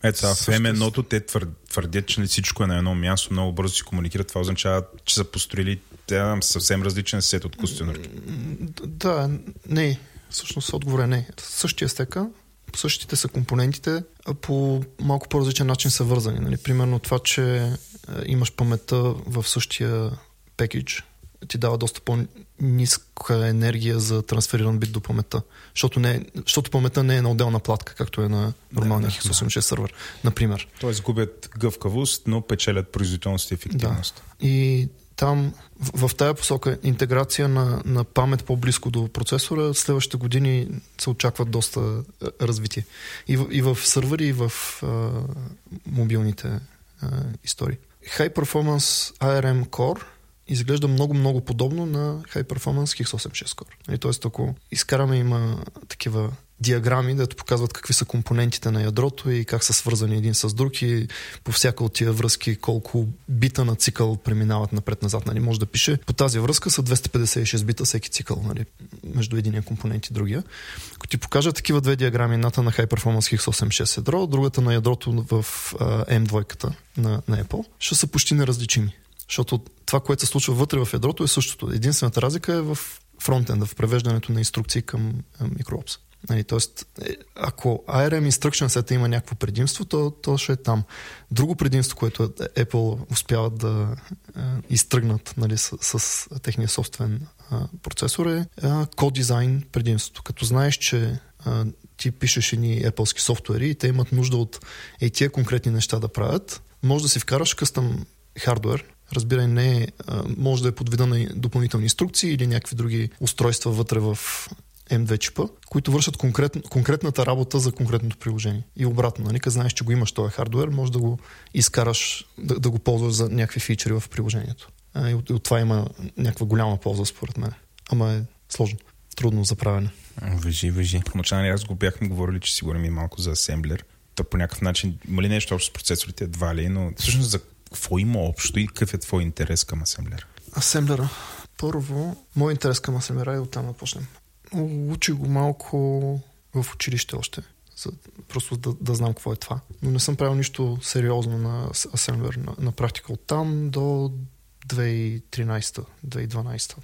ето сега, в M1 те твърдят, че не всичко е на едно място, много бързо си комуникират. Това означава, че са построили да, съвсем различен сет от костюнърки. Да, не. Всъщност отговор е не. Същия стека, същите са компонентите, а по малко по-различен начин са вързани. Нали? Примерно това, че имаш паметта в същия пекидж, ти дава доста по-ниска енергия за трансфериран бит до паметта. Защото, не, защото паметта не е на отделна платка, както е на нормалния да, X86 да. сервер, например. Тоест губят гъвкавост, но печелят производителност и ефективност. Да. И там в, в тая посока интеграция на, на памет по-близко до процесора, следващите години се очакват доста развитие. И в, и в сървъри, и в а, мобилните а, истории. High Performance ARM Core изглежда много-много подобно на High Performance X86 Core. Тоест, ако изкараме има такива диаграми, дето показват какви са компонентите на ядрото и как са свързани един с друг и по всяка от тия връзки колко бита на цикъл преминават напред-назад. Нали? Може да пише по тази връзка са 256 бита всеки цикъл нали? между единия компонент и другия. Ако ти покажа такива две диаграми, едната на High Performance X86 ядро, другата на ядрото в uh, M2 на, на Apple, ще са почти неразличими. Защото това, което се случва вътре в ядрото е същото. Единствената разлика е в фронтенда, в превеждането на инструкции към микроопс. Нали, тоест, е, ако ARM Instruction Set има някакво предимство, то, то ще е там. Друго предимство, което Apple успяват да е, изтръгнат нали, с, с техния собствен е, процесор е код дизайн предимството. Като знаеш, че е, ти пишеш едни Apple софтуери и те имат нужда от е, тия конкретни неща да правят, може да си вкараш къстъм хардвер, разбирай, не е, може да е под вида на допълнителни инструкции или някакви други устройства вътре в M2 чипа, които вършат конкрет, конкретната работа за конкретното приложение. И обратно, нали, като знаеш, че го имаш този хардвер, може да го изкараш, да, да го ползваш за някакви фичери в приложението. И от, от това има някаква голяма полза, според мен. Ама е сложно, трудно за правене. Въжи, въжи. В начале аз го бяхме говорили, че си говорим и малко за асемблер. Та по някакъв начин има ли нещо общо с процесорите, едва ли, но всъщност за какво има общо и какъв е твой интерес към асемблера? Асемблера. Първо, мой интерес към асемблера е оттам да почнем. Учи го малко в училище още. За, просто да, да знам какво е това. Но не съм правил нищо сериозно на асемблер на, на практика от там до 2013-2012.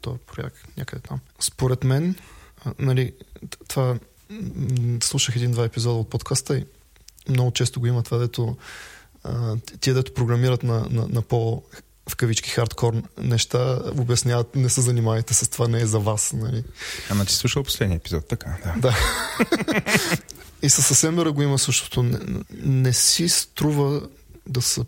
То е порядък някъде там. Според мен, а, нали, това слушах един-два епизода от подкаста и много често го има това, дето тия, дето програмират на, на, на по в кавички хардкор неща, обясняват, не се занимавайте с това, не е за вас. Нали? Ама ти слушал последния епизод, така, да. Да. И със Асемблера го има същото. Не, не си струва да са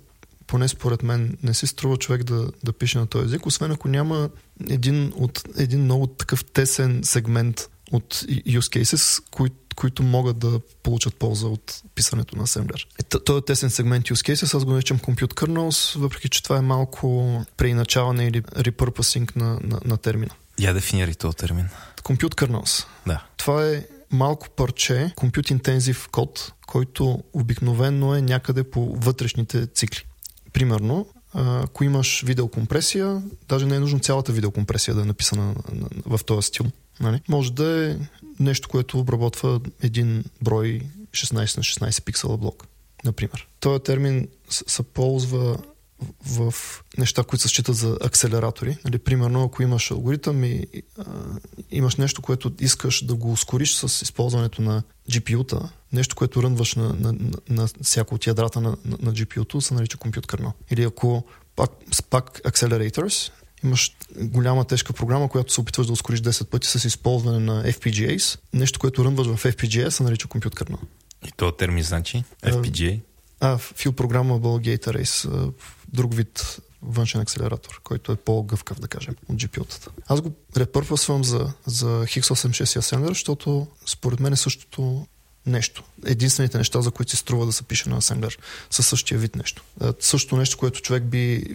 поне според мен, не си струва човек да, да пише на този език, освен ако няма един, от, един много такъв тесен сегмент от use cases, които които могат да получат полза от писането на асемблер. Той е тесен сегмент use cases, аз го наричам compute kernels, въпреки че това е малко преиначаване или repurposing на, на, на термина. Я дефинирай този термин. Compute kernels. Да. Това е малко парче, compute intensive код, който обикновенно е някъде по вътрешните цикли. Примерно, ако имаш видеокомпресия, даже не е нужно цялата видеокомпресия да е написана в този стил. Нали? Може да е нещо, което обработва един брой 16 на 16 пиксела блок, например. Този термин се ползва в неща, които се считат за акселератори. Нали, примерно, ако имаш алгоритъм и а, имаш нещо, което искаш да го ускориш с използването на GPU-та, нещо, което рънваш на, на, на, на всяко от ядрата на, на, на GPU-то, се нарича kernel. Или ако пак, пак accelerators, имаш голяма тежка програма, която се опитваш да ускориш 10 пъти с използване на FPGAs. Нещо, което рънваш в FPGA, се нарича kernel. И то термин значи? FPGA? А, Field Programmable Gate Arrays. Друг вид външен акселератор, който е по-гъвкав, да кажем, от GPU-тата. Аз го репърпвам за, за X86 и Assembler, защото според мен е същото нещо. Единствените неща, за които си струва да се пише на асемблер, са същия вид нещо. Същото нещо, което човек би е,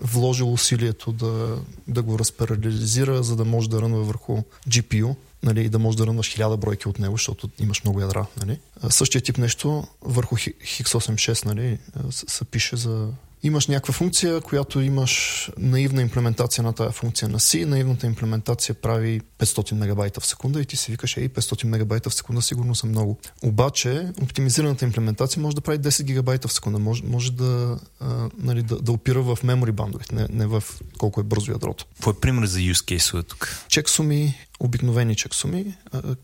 вложил усилието да, да го разпарализира, за да може да рънва върху GPU, нали, да можеш да рънваш хиляда бройки от него, защото имаш много ядра. Нали. Същия тип нещо върху X86 нали, се пише за имаш някаква функция, която имаш наивна имплементация на тази функция на C. Наивната имплементация прави 500 мегабайта в секунда и ти си викаш, ей, 500 мегабайта в секунда сигурно са много. Обаче, оптимизираната имплементация може да прави 10 гигабайта в секунда. Може, може да, а, нали, да, да опира в мемори бандовете, не, не в колко е бързо ядрото. Какво е пример за use case тук? Чексуми, обикновени чексуми,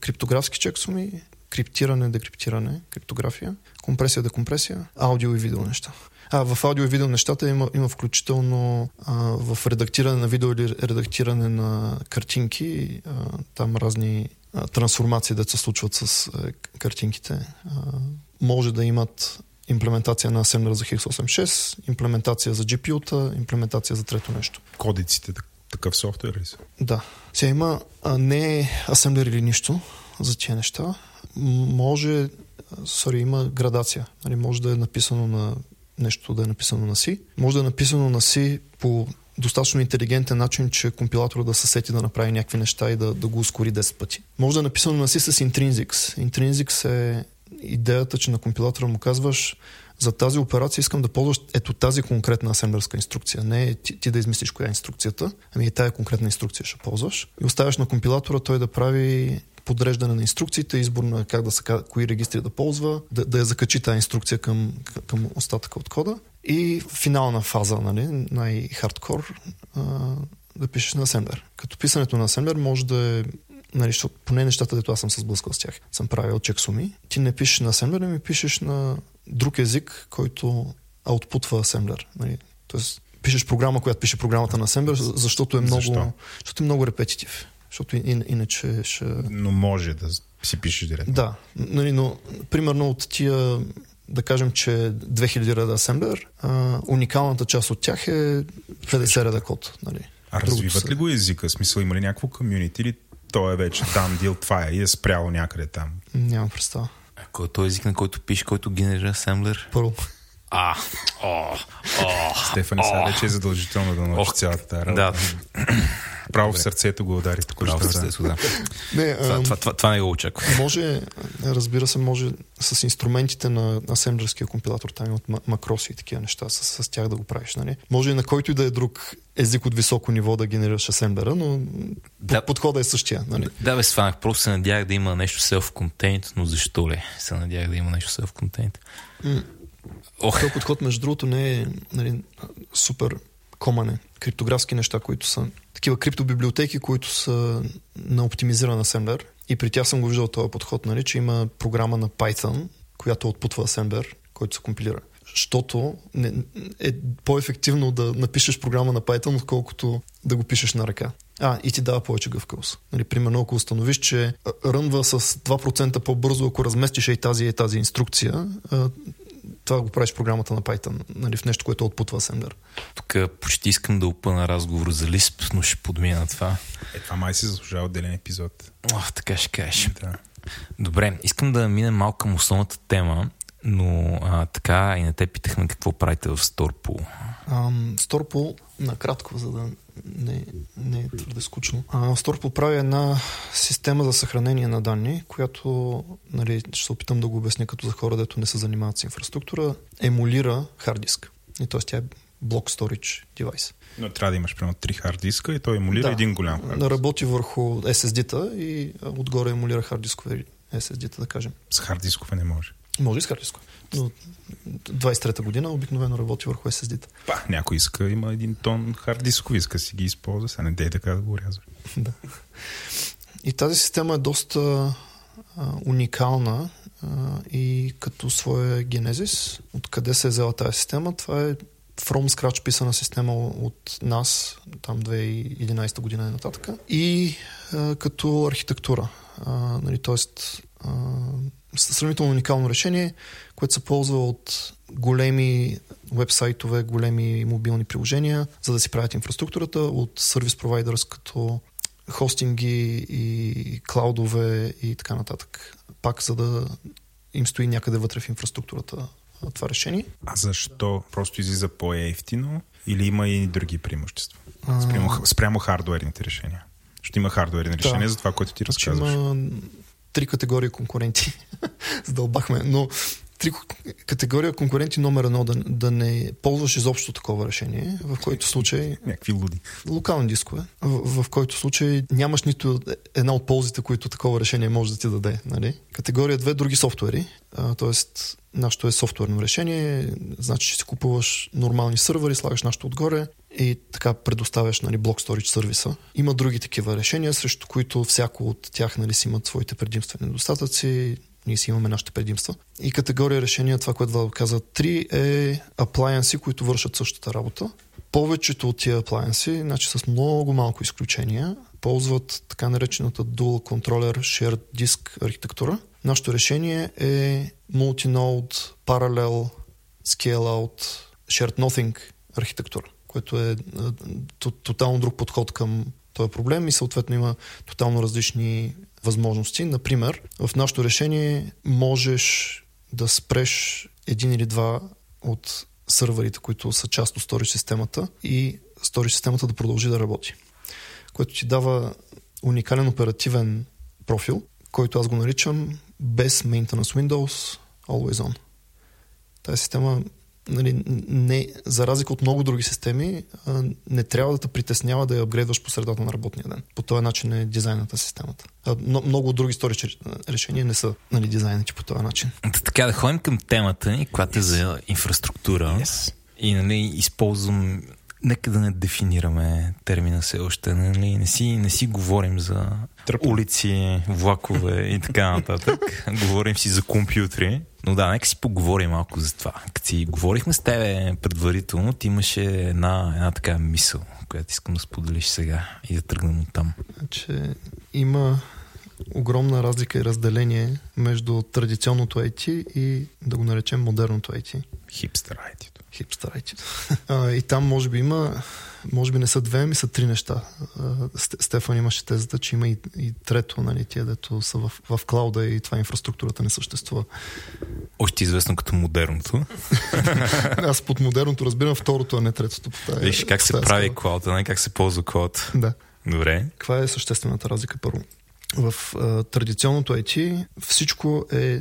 криптографски чексуми, криптиране, декриптиране, криптография, компресия, декомпресия, аудио и видео неща. А, в аудио и видео нещата има, има включително а, в редактиране на видео или редактиране на картинки, а, там разни а, трансформации, да се случват с а, картинките. А, може да имат имплементация на Assembler за X86, имплементация за GPU-та, имплементация за трето нещо. Кодиците, такъв софтуер ли са? Да. Сега има а, не Assembler или нищо за тия неща. Може, сори, има градация. Нали, може да е написано на нещо да е написано на C. Може да е написано на C по достатъчно интелигентен начин, че компилатора да се сети да направи някакви неща и да, да го ускори 10 пъти. Може да е написано на C с Intrinsics. Intrinsics е идеята, че на компилатора му казваш за тази операция искам да ползваш ето тази конкретна асемблерска инструкция. Не ти, ти да измислиш коя е инструкцията, ами и тая конкретна инструкция ще ползваш. И оставяш на компилатора той да прави подреждане на инструкциите, избор на как да се, кои регистри да ползва, да, да я закачи тази инструкция към, към остатъка от кода. И финална фаза, нали, най-хардкор, да пишеш на асемблер. Като писането на асемблер може да е нали, защото поне нещата, дето аз съм се сблъскал с тях, съм правил чексуми. Ти не пишеш на асемблер, ами пишеш на друг език, който аутпутва асемблер. Нали. Тоест, пишеш програма, която пише програмата на асемблер, защото е много, Защо? защото е много репетитив. Защото ин, иначе ще... Но може да си пишеш директно. Да, нали, но примерно от тия да кажем, че 2000 реда асемблер, а, уникалната част от тях е 50 реда код. Нали. А развиват ли го езика? Смисъл има ли някакво комюнити или то е вече там дил, това е и е спряло някъде там? Нямам представа. Ако е този език, на който пише, който генерира асемблер? Първо. А, о, о, Стефани, сега вече е задължително да научи цялата тази Да. Право в сърцето го удари. Право в сърцето, да. Не, това, това, това, това не го очаква. Може, разбира се, може с инструментите на асемблерския компилатор, там имат макроси и такива неща, с, с тях да го правиш. Нали? Може и на който и да е друг език от високо ниво да генерираш асемблера, но да, подходът е същия. Нали? Да, бе, сванах. Просто се надявах да има нещо self-contained, но защо ли се надявах да има нещо self-contained? Ох. Този подход, между другото, не е нали, супер комане. Криптографски неща, които са такива криптобиблиотеки, които са на оптимизиран асемблер. И при тях съм го виждал този подход, нали, че има програма на Python, която отпутва асемблер, който се компилира. Защото е по-ефективно да напишеш програма на Python, отколкото да го пишеш на ръка. А, и ти дава повече гъвкавост. Нали, примерно, ако установиш, че рънва с 2% по-бързо, ако разместиш и тази и тази инструкция, това го правиш в програмата на Python, нали, в нещо, което отпутва Assembler. Тук почти искам да опъна разговор за Lisp, но ще подмина това. Е, това май си заслужава отделен епизод. О, така ще кажеш. Да. Добре, искам да минем малко към основната тема, но а, така и на те питахме какво правите в Storpool. Storpool, накратко, за да не, не е твърде скучно. А, Storpool прави една система за съхранение на данни, която нали, ще се опитам да го обясня като за хора, дето не се занимават с инфраструктура, емулира хард диск. И т.е. тя е блок storage девайс. Но трябва да имаш примерно три хард диска и той емулира да, един голям хард диск. работи върху SSD-та и отгоре емулира хард дискове SSD-та, да кажем. С хард дискове не може. Може и с хардиско. Но 23-та година обикновено работи върху SSD-та. Па, някой иска, има един тон хард дискови, иска си ги използва, сега не дей така да го рязва. да. И тази система е доста а, уникална а, и като своя генезис, откъде се е взела тази система, това е from scratch писана система от нас, там 2011 година и нататък. И а, като архитектура. А, нали, тоест, а, сравнително уникално решение, което се ползва от големи вебсайтове, големи мобилни приложения, за да си правят инфраструктурата, от сервис провайдърс като хостинги и клаудове и така нататък. Пак за да им стои някъде вътре в инфраструктурата това решение. А защо? Просто излиза по-ефтино или има и други преимущества? Спрямо, спрямо хардуерните решения. Ще има хардуерни решения да. за това, което ти значи разказваш. Има три категории конкуренти. Задълбахме. Но три категория конкуренти номер едно да, да не ползваш изобщо такова решение, в който случай... Някакви луди. Локални дискове, в, в който случай нямаш нито една от ползите, които такова решение може да ти даде. Нали? Категория две други софтуери, т.е. нашето е софтуерно решение, значи, че си купуваш нормални сървъри, слагаш нашето отгоре и така предоставяш нали, блок storage сервиса. Има други такива решения, срещу които всяко от тях нали, си имат своите предимствени недостатъци ние си имаме нашите предимства. И категория решения, това, което Владо каза, три е аплайенси, които вършат същата работа. Повечето от тия аплайенси, значи с много малко изключения, ползват така наречената Dual Controller Shared Disk архитектура. Нашето решение е Multinode Parallel Scale-out Shared Nothing архитектура, което е тотално друг подход към този проблем и съответно има тотално различни възможности. Например, в нашето решение можеш да спреш един или два от сървърите, които са част от storage системата и storage системата да продължи да работи. Което ти дава уникален оперативен профил, който аз го наричам без maintenance Windows Always On. Тази система нали, не, за разлика от много други системи, не трябва да те притеснява да я апгрейдваш по средата на работния ден. По този начин е дизайната системата. Много други сторич решения не са нали, дизайнати по този начин. Така да ходим към темата ни, която е за инфраструктура. Yes. И нали, използвам нека да не дефинираме термина все още. Нали? Не, си, не си говорим за Тръпо. улици, влакове и така нататък. говорим си за компютри. Но да, нека си поговорим малко за това. Като си говорихме с тебе предварително, ти имаше една, една така мисъл, която искам да споделиш сега и да тръгнем от там. Че има огромна разлика и разделение между традиционното IT и да го наречем модерното IT. Хипстер IT хипстър И там може би има, може би не са две, ами са три неща. Стефан имаше тезата, че има и, и трето, нали, тия, дето са в, в клауда и това инфраструктурата не съществува. Още известно като модерното. Аз под модерното разбирам второто, а не третото. Виж как се прави клауда, не как се ползва клауд. Да. Добре. Каква е съществената разлика първо? В а, традиционното IT всичко е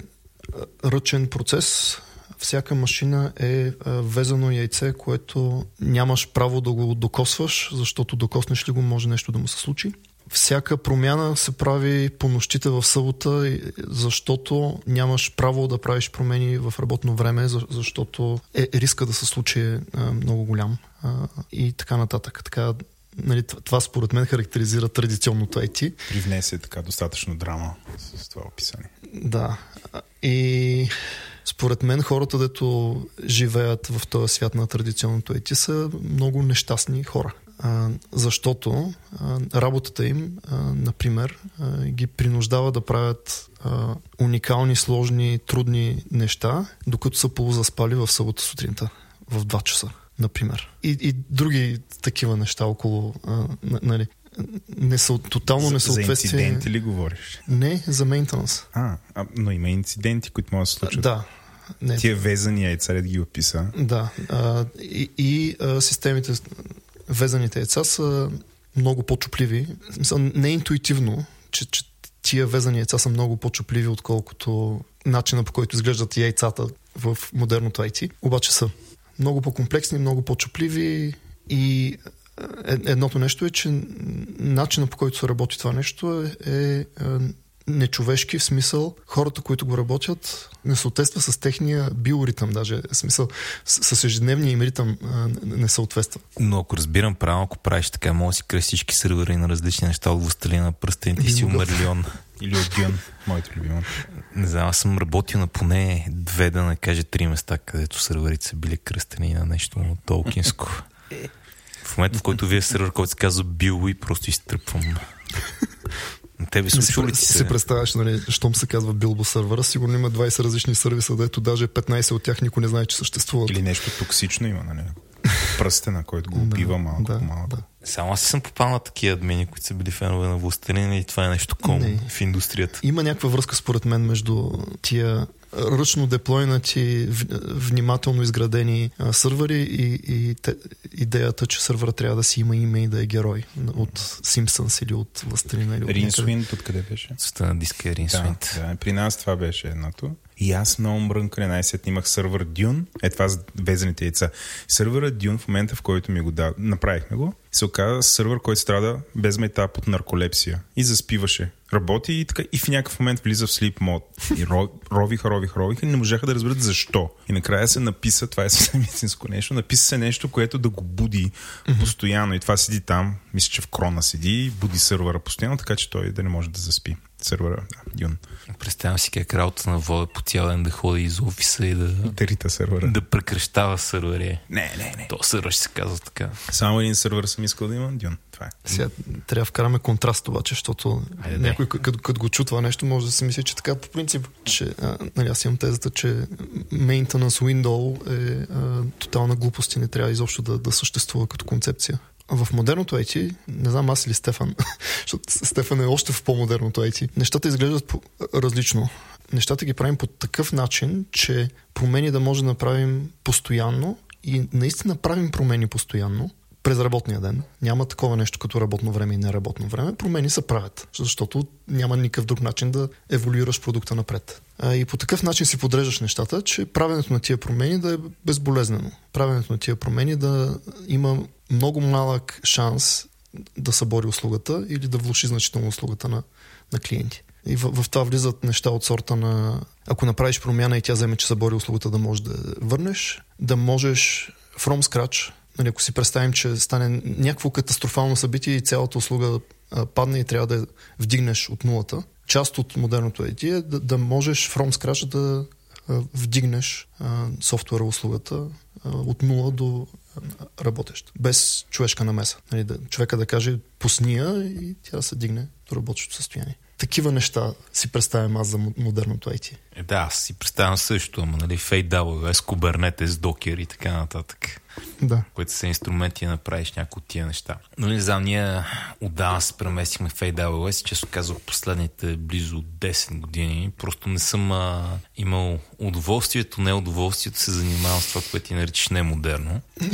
ръчен процес, всяка машина е везано яйце, което нямаш право да го докосваш, защото докоснеш ли го, може нещо да му се случи. Всяка промяна се прави по нощите в събота, защото нямаш право да правиш промени в работно време, защото е риска да се случи много голям и така нататък. Така, нали, това според мен характеризира традиционното IT. Привнесе така достатъчно драма с това описание. Да. И според мен хората, дето живеят в този свят на традиционното IT са много нещастни хора. А, защото а, работата им, а, например, а, ги принуждава да правят а, уникални, сложни, трудни неща, докато са полузаспали в събота сутринта в 2 часа, например. И, и други такива неща около, а, нали, не са, тотално несъответствие. За инциденти ли говориш? Не, за мейнтенанс. А, а, но има инциденти, които могат да се случат. Да. Не. Тия везани яйца, да ги описа. Да. А, и и а, системите, везаните яйца са много по-чупливи. Не е интуитивно, че, че тия везани яйца са много по-чупливи, отколкото начина по който изглеждат яйцата в модерното IT. Обаче са много по-комплексни, много по-чупливи и едното нещо е, че начинът по който се работи това нещо е, е нечовешки в смисъл хората, които го работят, не съответства с техния биоритъм, даже в смисъл с, с ежедневния им ритъм а, не съответства. Но ако разбирам правилно, ако правиш така, може да си кръстиш всички сървъри на различни неща от властелина на пръстените и си умърлион. Или от Дюн, моето любимо. Не знам, аз съм работил на поне две, да не кажа три места, където сървърите са били кръстени на нещо толкинско. В момента, в който вие сървър, който се казва Билуи, просто изтръпвам. На тебе случва ли си се? се представяш, нали, щом се казва Билбо сървъра, сигурно има 20 различни сервиса, дето даже 15 от тях никой не знае, че съществуват. Или нещо токсично има на него. Пръстена, който го убива малко да, малко. да. Само аз съм попал на такива админи, които са били фенове на властелина и това е нещо ком Не. в индустрията. Има някаква връзка според мен между тия ръчно деплойнати, внимателно изградени сървъри и, и те, идеята, че сървъра трябва да си има име и да е герой от Simpsons или от Властелина или от някъде. Ринсвинт откъде беше? Света на диска е Рин Да, да, при нас това беше едното. И аз много мрънкане най-сетне имах сървър Дюн. Е това с везените яйца. Сървъра Дюн в момента, в който ми го да, направихме го, се оказа сървър, който страда без метап от нарколепсия. И заспиваше. Работи и така. И в някакъв момент влиза в слип мод. И ро, ровиха, ровиха, ровиха и не можаха да разберат защо. И накрая се написа, това е съвсем истинско нещо, написа се нещо, което да го буди постоянно. И това седи там, мисля, че в крона седи, буди сървъра постоянно, така че той да не може да заспи. Сървъра, да, Дюн. Представям си как работа на вода по цял ден да ходи из офиса и да, Дарита сървъра. да прекращава сървъри. Не, не, не. То сървър ще се казва така. Само един сървър съм искал да имам, Дюн. Това е. Сега трябва да вкараме контраст обаче, защото Айде, някой като, като го чу това нещо може да си мисли, че така по принцип, че а, нали, аз имам тезата, че maintenance window е а, тотална глупост и не трябва изобщо да, да съществува като концепция. В модерното IT, не знам аз или Стефан, защото Стефан е още в по-модерното IT, нещата изглеждат по- различно. Нещата ги правим по такъв начин, че промени да може да направим постоянно и наистина правим промени постоянно, през работния ден. Няма такова нещо като работно време и неработно време. Промени се правят, защото няма никакъв друг начин да еволюираш продукта напред. И по такъв начин си подреждаш нещата, че правенето на тия промени да е безболезнено. Правенето на тия промени да има много малък шанс да събори услугата или да влуши значително услугата на, на клиенти. И в, в това влизат неща от сорта на ако направиш промяна и тя вземе, че събори услугата да можеш да върнеш, да можеш from scratch Нали, ако си представим, че стане някакво катастрофално събитие и цялата услуга а, падне и трябва да вдигнеш от нулата, част от модерното IT е да, да можеш from scratch да а, вдигнеш а, софтуера услугата а, от нула до а, работещ, без човешка намеса. Нали, да, човека да каже пусния и тя да се дигне до работещо състояние. Такива неща си представям аз за мо- модерното IT. Е, да, аз си представям също, ама нали, FAWS, Kubernetes, Docker и така нататък. Да. които са инструменти да направиш някои от тия неща. Но не знам, ние отдавна се преместихме в AWS често казвам последните близо 10 години. Просто не съм а, имал удоволствието, не удоволствието се занимавам с това, което ти наричаш немодерно.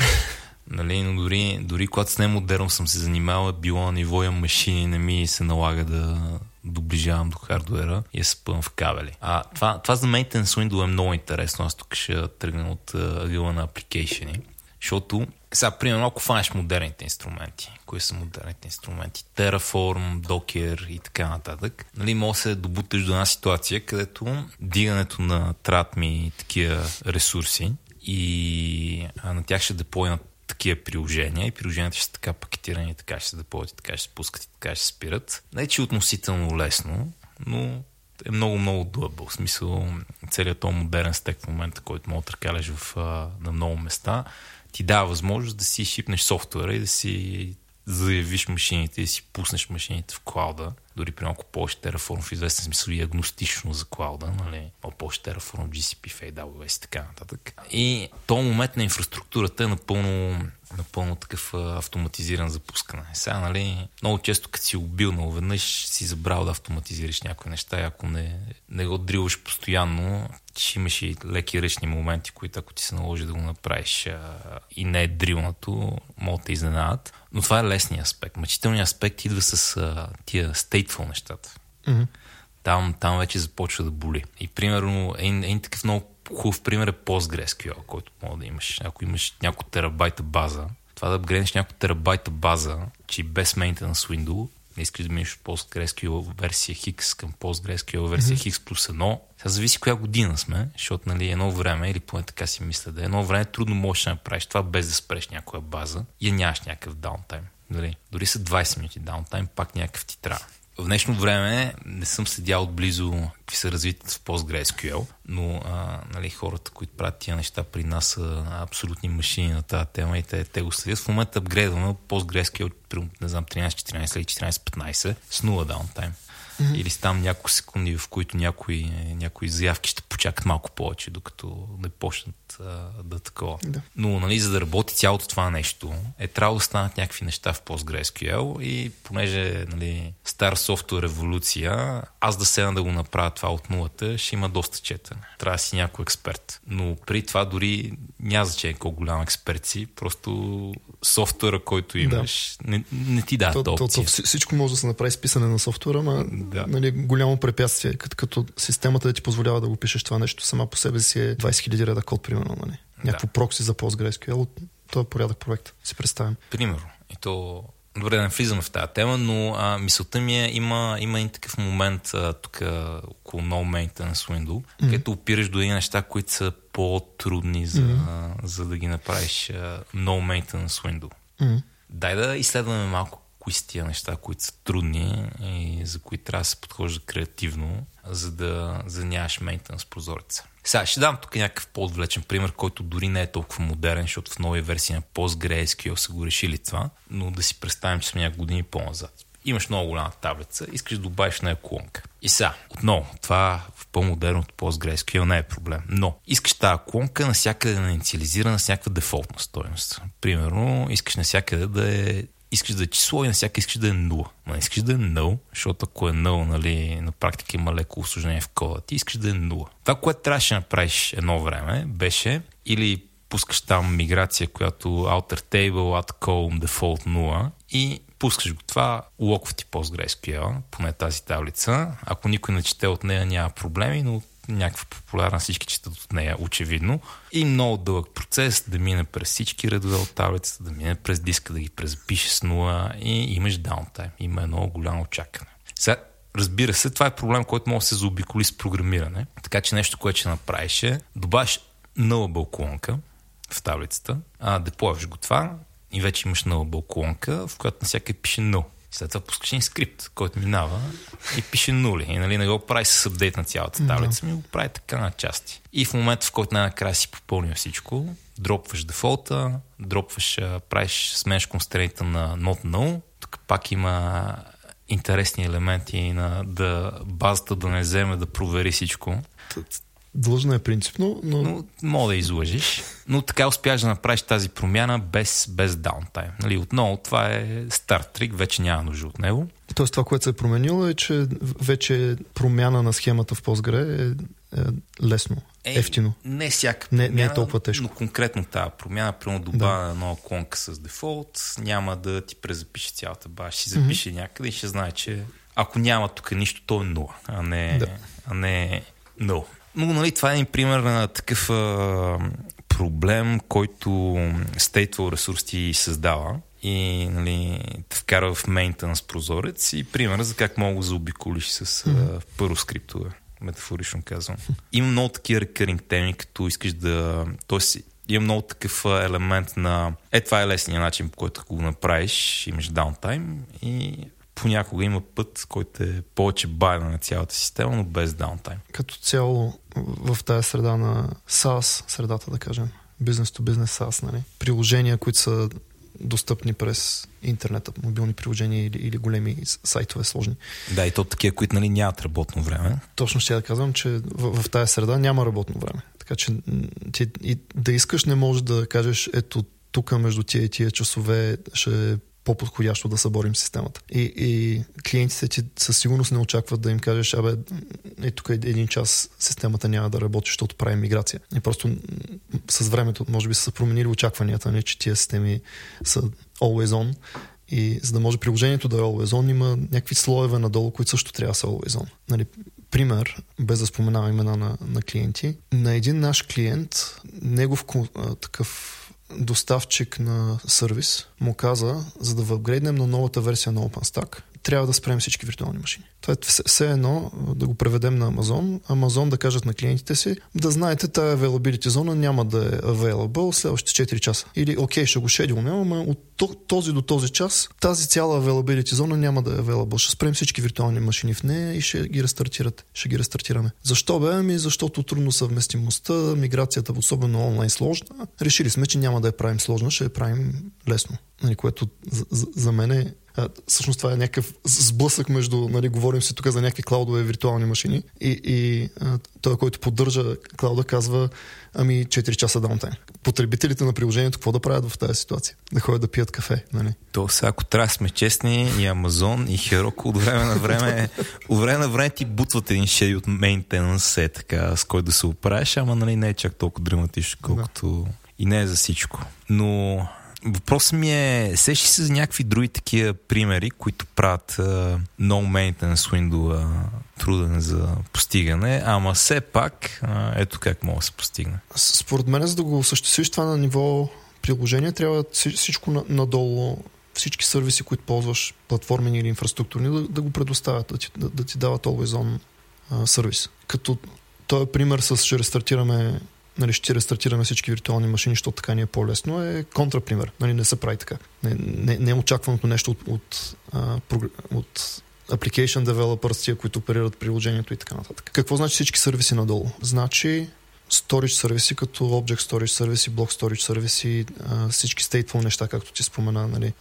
Нали, но дори, дори когато с немодерно съм се занимавал, е било на ниво я машини, не ми се налага да доближавам до хардуера и я спъвам в кабели. А това, това за Maintenance Window е много интересно. Аз тук ще тръгна от ъгъла на application защото сега, примерно, ако фанеш модерните инструменти, кои са модерните инструменти? Terraform, Docker и така нататък. Нали, може да се добуташ до една ситуация, където дигането на тратми такива ресурси и на тях ще деплойнат такива приложения и приложенията ще са така пакетирани, така ще се деплоят, и така ще се пускат и така ще спират. Не, че е относително лесно, но е много, много doable. В смисъл, целият този модерен стек в момента, който мога да търкаляш в, на много места, ти дава възможност да си шипнеш софтуера и да си заявиш машините и си пуснеш машините в клауда. Дори при малко повече Terraform в известен смисъл и агностично за клауда, нали? Малко повече Terraform, GCP, в AWS и така нататък. И този момент на инфраструктурата е напълно, напълно такъв автоматизиран за пускане. Сега, нали, много често като си убил веднъж си забрал да автоматизираш някои неща и ако не, не го дрилваш постоянно, ще имаш и леки ръчни моменти, които ако ти се наложи да го направиш а, и не е дрилнато, могат да изненадат. Но това е лесният аспект. Мъчителният аспект идва с а, тия stateful нещата. Мгм. Там, там вече започва да боли. И примерно, един, един такъв много хубав пример е PostgreSQL, който мога да имаш. Ако имаш няколко терабайта база, това да апгрейднеш няколко терабайта база, че без maintenance window, не искаш да минеш от PostgreSQL версия X към PostgreSQL версия mm-hmm. X плюс 1. Сега зависи коя година сме, защото нали, едно време, или поне така си мисля, да е едно време трудно можеш да направиш това без да спреш някоя база и нямаш някакъв даунтайм. Дали? Дори са 20 минути даунтайм, пак някакъв ти трябва. В днешно време не съм следял отблизо какви са развитите в PostgreSQL, но а, нали, хората, които правят тия неща при нас са абсолютни машини на тази тема и те, те го следят. В момента апгрейдваме PostgreSQL, не знам, 13-14 или 14-15 с 0 даунтайм mm-hmm. или там няколко секунди, в които някои, някои заявки ще почакат малко повече, докато не почнат а, да такова. Да. Но нали, за да работи цялото това нещо, е трябвало да станат някакви неща в PostgreSQL и понеже нали, стар софтуер революция, аз да седна да го направя това от нулата, ще има доста четене. Трябва да си някой експерт. Но при това дори няма значение колко голям експерт си, просто софтуера, който имаш, да. не, не ти дава то, опция. То, то, всичко може да се направи с писане на софтуера, но да. нали, голямо препятствие, като, като системата да ти позволява да го пишеш това нещо сама по себе си е 20 000 реда код, примерно. Нали. Някакво да. прокси за PostgreSQL, този порядък проект, си представям. Примерно. И то Добре, да не влизаме в тази тема, но а, мисълта ми е, има, има един такъв момент тук около No Maintenance Window, mm-hmm. където опираш до едни неща, които са по-трудни за, mm-hmm. за да ги направиш uh, No Maintenance Window. Mm-hmm. Дай да изследваме малко кои са тия неща, които са трудни и за които трябва да се подхожда креативно, за да, за нямаш мейнтенс прозореца. Сега ще дам тук някакъв по-отвлечен пример, който дори не е толкова модерен, защото в нови версии на PostgreSQL са го решили това, но да си представим, че сме няколко години по-назад. Имаш много голяма таблица, искаш да добавиш на колонка. И сега, отново, това в по-модерното PostgreSQL не е проблем. Но искаш тази колонка навсякъде да е инициализирана с някаква дефолтна стоеност. Примерно, искаш навсякъде да е искаш да е число и на всяка искаш да е 0. Но не искаш да е 0, защото ако е 0, нали, на практика има леко осложнение в кода. Ти искаш да е 0. Това, което трябваше да направиш едно време, беше или пускаш там миграция, която alter table, add column, default 0 и пускаш го това, локва ти PostgreSQL, поне тази таблица. Ако никой не чете от нея, няма проблеми, но някаква популярна, всички четат от нея, очевидно. И много дълъг процес да мине през всички редове от таблицата, да мине през диска, да ги презапише с нула и имаш даунтайм. Има едно голямо очакване. Сега, разбира се, това е проблем, който може да се заобиколи с програмиране. Така че нещо, което ще направиш е добавиш нова балконка в таблицата, а, деплоеш го това и вече имаш нова балконка, в която навсякъде пише no. След това пускаш един скрипт, който минава и пише нули. И нали, не го прави с апдейт на цялата таблица, ми го прави така на части. И в момента, в който най-накрая си попълнил всичко, дропваш дефолта, дропваш, правиш, сменяш констрейнта на not null. Тук пак има интересни елементи на да базата да не вземе да провери всичко. Длъжна е принципно, но... но... Мога да излъжиш, но така успяш да направиш тази промяна без, без даунтайм. Нали, отново това е стар трик, вече няма нужда от него. Тоест това, което се е променило е, че вече промяна на схемата в Postgre е, е лесно, е, ефтино. Не всяка промяна, не, не е толкова тежко. Но конкретно тази промяна, примерно добавя да. нова клонка с дефолт, няма да ти презапише цялата база. Ще запише mm-hmm. някъде и ще знае, че ако няма тук нищо, то е 0, а не, да. а не 0. Но нали, това е един пример на такъв а, проблем, който Stateful ресурс ти създава и нали, те вкара в maintenance прозорец и пример за как мога да заобиколиш с mm-hmm. първо скриптове, метафорично казвам. Има много такива рекъринг теми, като искаш да... Тоест, има много такъв елемент на... Е, това е лесният начин, по който го направиш, имаш даунтайм и понякога има път, който е повече байна на цялата система, но без даунтайм. Като цяло в тази среда на SaaS, средата да кажем, бизнес to бизнес SaaS, нали? приложения, които са достъпни през интернета, мобилни приложения или, или големи сайтове сложни. Да, и то такива, които нали, нямат работно време. Точно ще да казвам, че в, в тази среда няма работно време. Така че ти, и да искаш не можеш да кажеш, ето тук между тия и тия часове ще по-подходящо да съборим системата. И, и клиентите ти със сигурност не очакват да им кажеш, абе, е тук един час системата няма да работи, защото прави миграция. И просто с времето, може би са променили очакванията, не, нали, че тия системи са always on. И за да може приложението да е always on, има някакви слоеве надолу, които също трябва да са always on. Нали, пример, без да споменавам имена на, на клиенти, на един наш клиент, негов такъв доставчик на сервис му каза, за да въпгрейднем на новата версия на OpenStack, трябва да спрем всички виртуални машини. Това е все, едно да го преведем на Амазон. Амазон да кажат на клиентите си, да знаете, тая availability зона няма да е available следващите 4 часа. Или, окей, ще го шедилнем, ама от този до този час тази цяла availability зона няма да е available. Ще спрем всички виртуални машини в нея и ще ги рестартират. Ще ги рестартираме. Защо бе? Ами защото трудно съвместимостта, миграцията, особено онлайн сложна. Решили сме, че няма да я правим сложна, ще я правим лесно. Нали, което за, за, за мен е а, всъщност това е някакъв сблъсък между, нали, говорим си тук за някакви клаудове виртуални машини и, и а, той, който поддържа клауда, казва ами 4 часа даунтайм. Потребителите на приложението какво да правят в тази ситуация? Да ходят да пият кафе, нали? То сега, ако трябва да сме честни, и Амазон, и Heroku от време на време, от време на време ти бутват един шеди от maintenance, е така, с който да се оправиш, ама нали не е чак толкова драматично, колкото да. и не е за всичко. Но Въпросът ми е, сещи се за някакви други такива примери, които правят uh, no maintenance window труден за постигане, ама все пак uh, ето как може да се постигне. Според мен, за да го осъществиш това на ниво приложение, трябва всичко надолу, всички сервиси, които ползваш, платформени или инфраструктурни, да, да го предоставят, да ти, да, да ти дават always on uh, сервис. Като този пример с ще рестартираме нали, ще рестартираме всички виртуални машини, защото така ни е по-лесно, е контрапример. Нали, не се прави така. Не, не, не е очакваното нещо от, от, от application developers, тия, които оперират приложението и така нататък. Какво значи всички сервиси надолу? Значи storage сервиси, като Object Storage сервиси, Block Storage сервиси, всички stateful неща, както ти спомена, нали,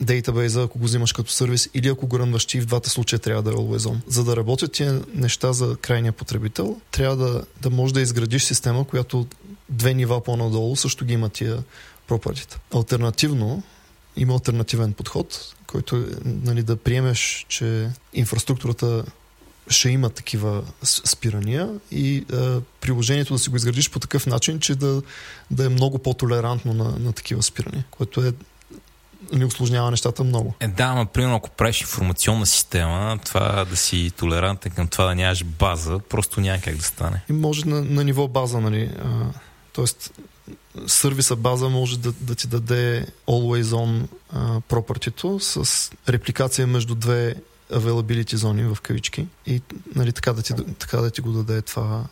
дейтабейза, ако го взимаш като сервис, или ако го рънваш ти, в двата случая трябва да е always on. За да работят тия неща за крайния потребител, трябва да, да можеш да изградиш система, която две нива по-надолу също ги има тия пропъртите. Альтернативно, има альтернативен подход, който е нали, да приемеш, че инфраструктурата ще има такива спирания и а, приложението да си го изградиш по такъв начин, че да, да е много по-толерантно на, на такива спирания, което е ни осложнява нещата много. Е, да, но примерно ако правиш информационна система, това да си толерантен към това да нямаш база, просто няма как да стане. И може на, на ниво база, нали? А, тоест, сервиса база може да, да ти даде always on пропъртито с репликация между две availability зони в кавички и нали, така, да ти, така да ти го даде това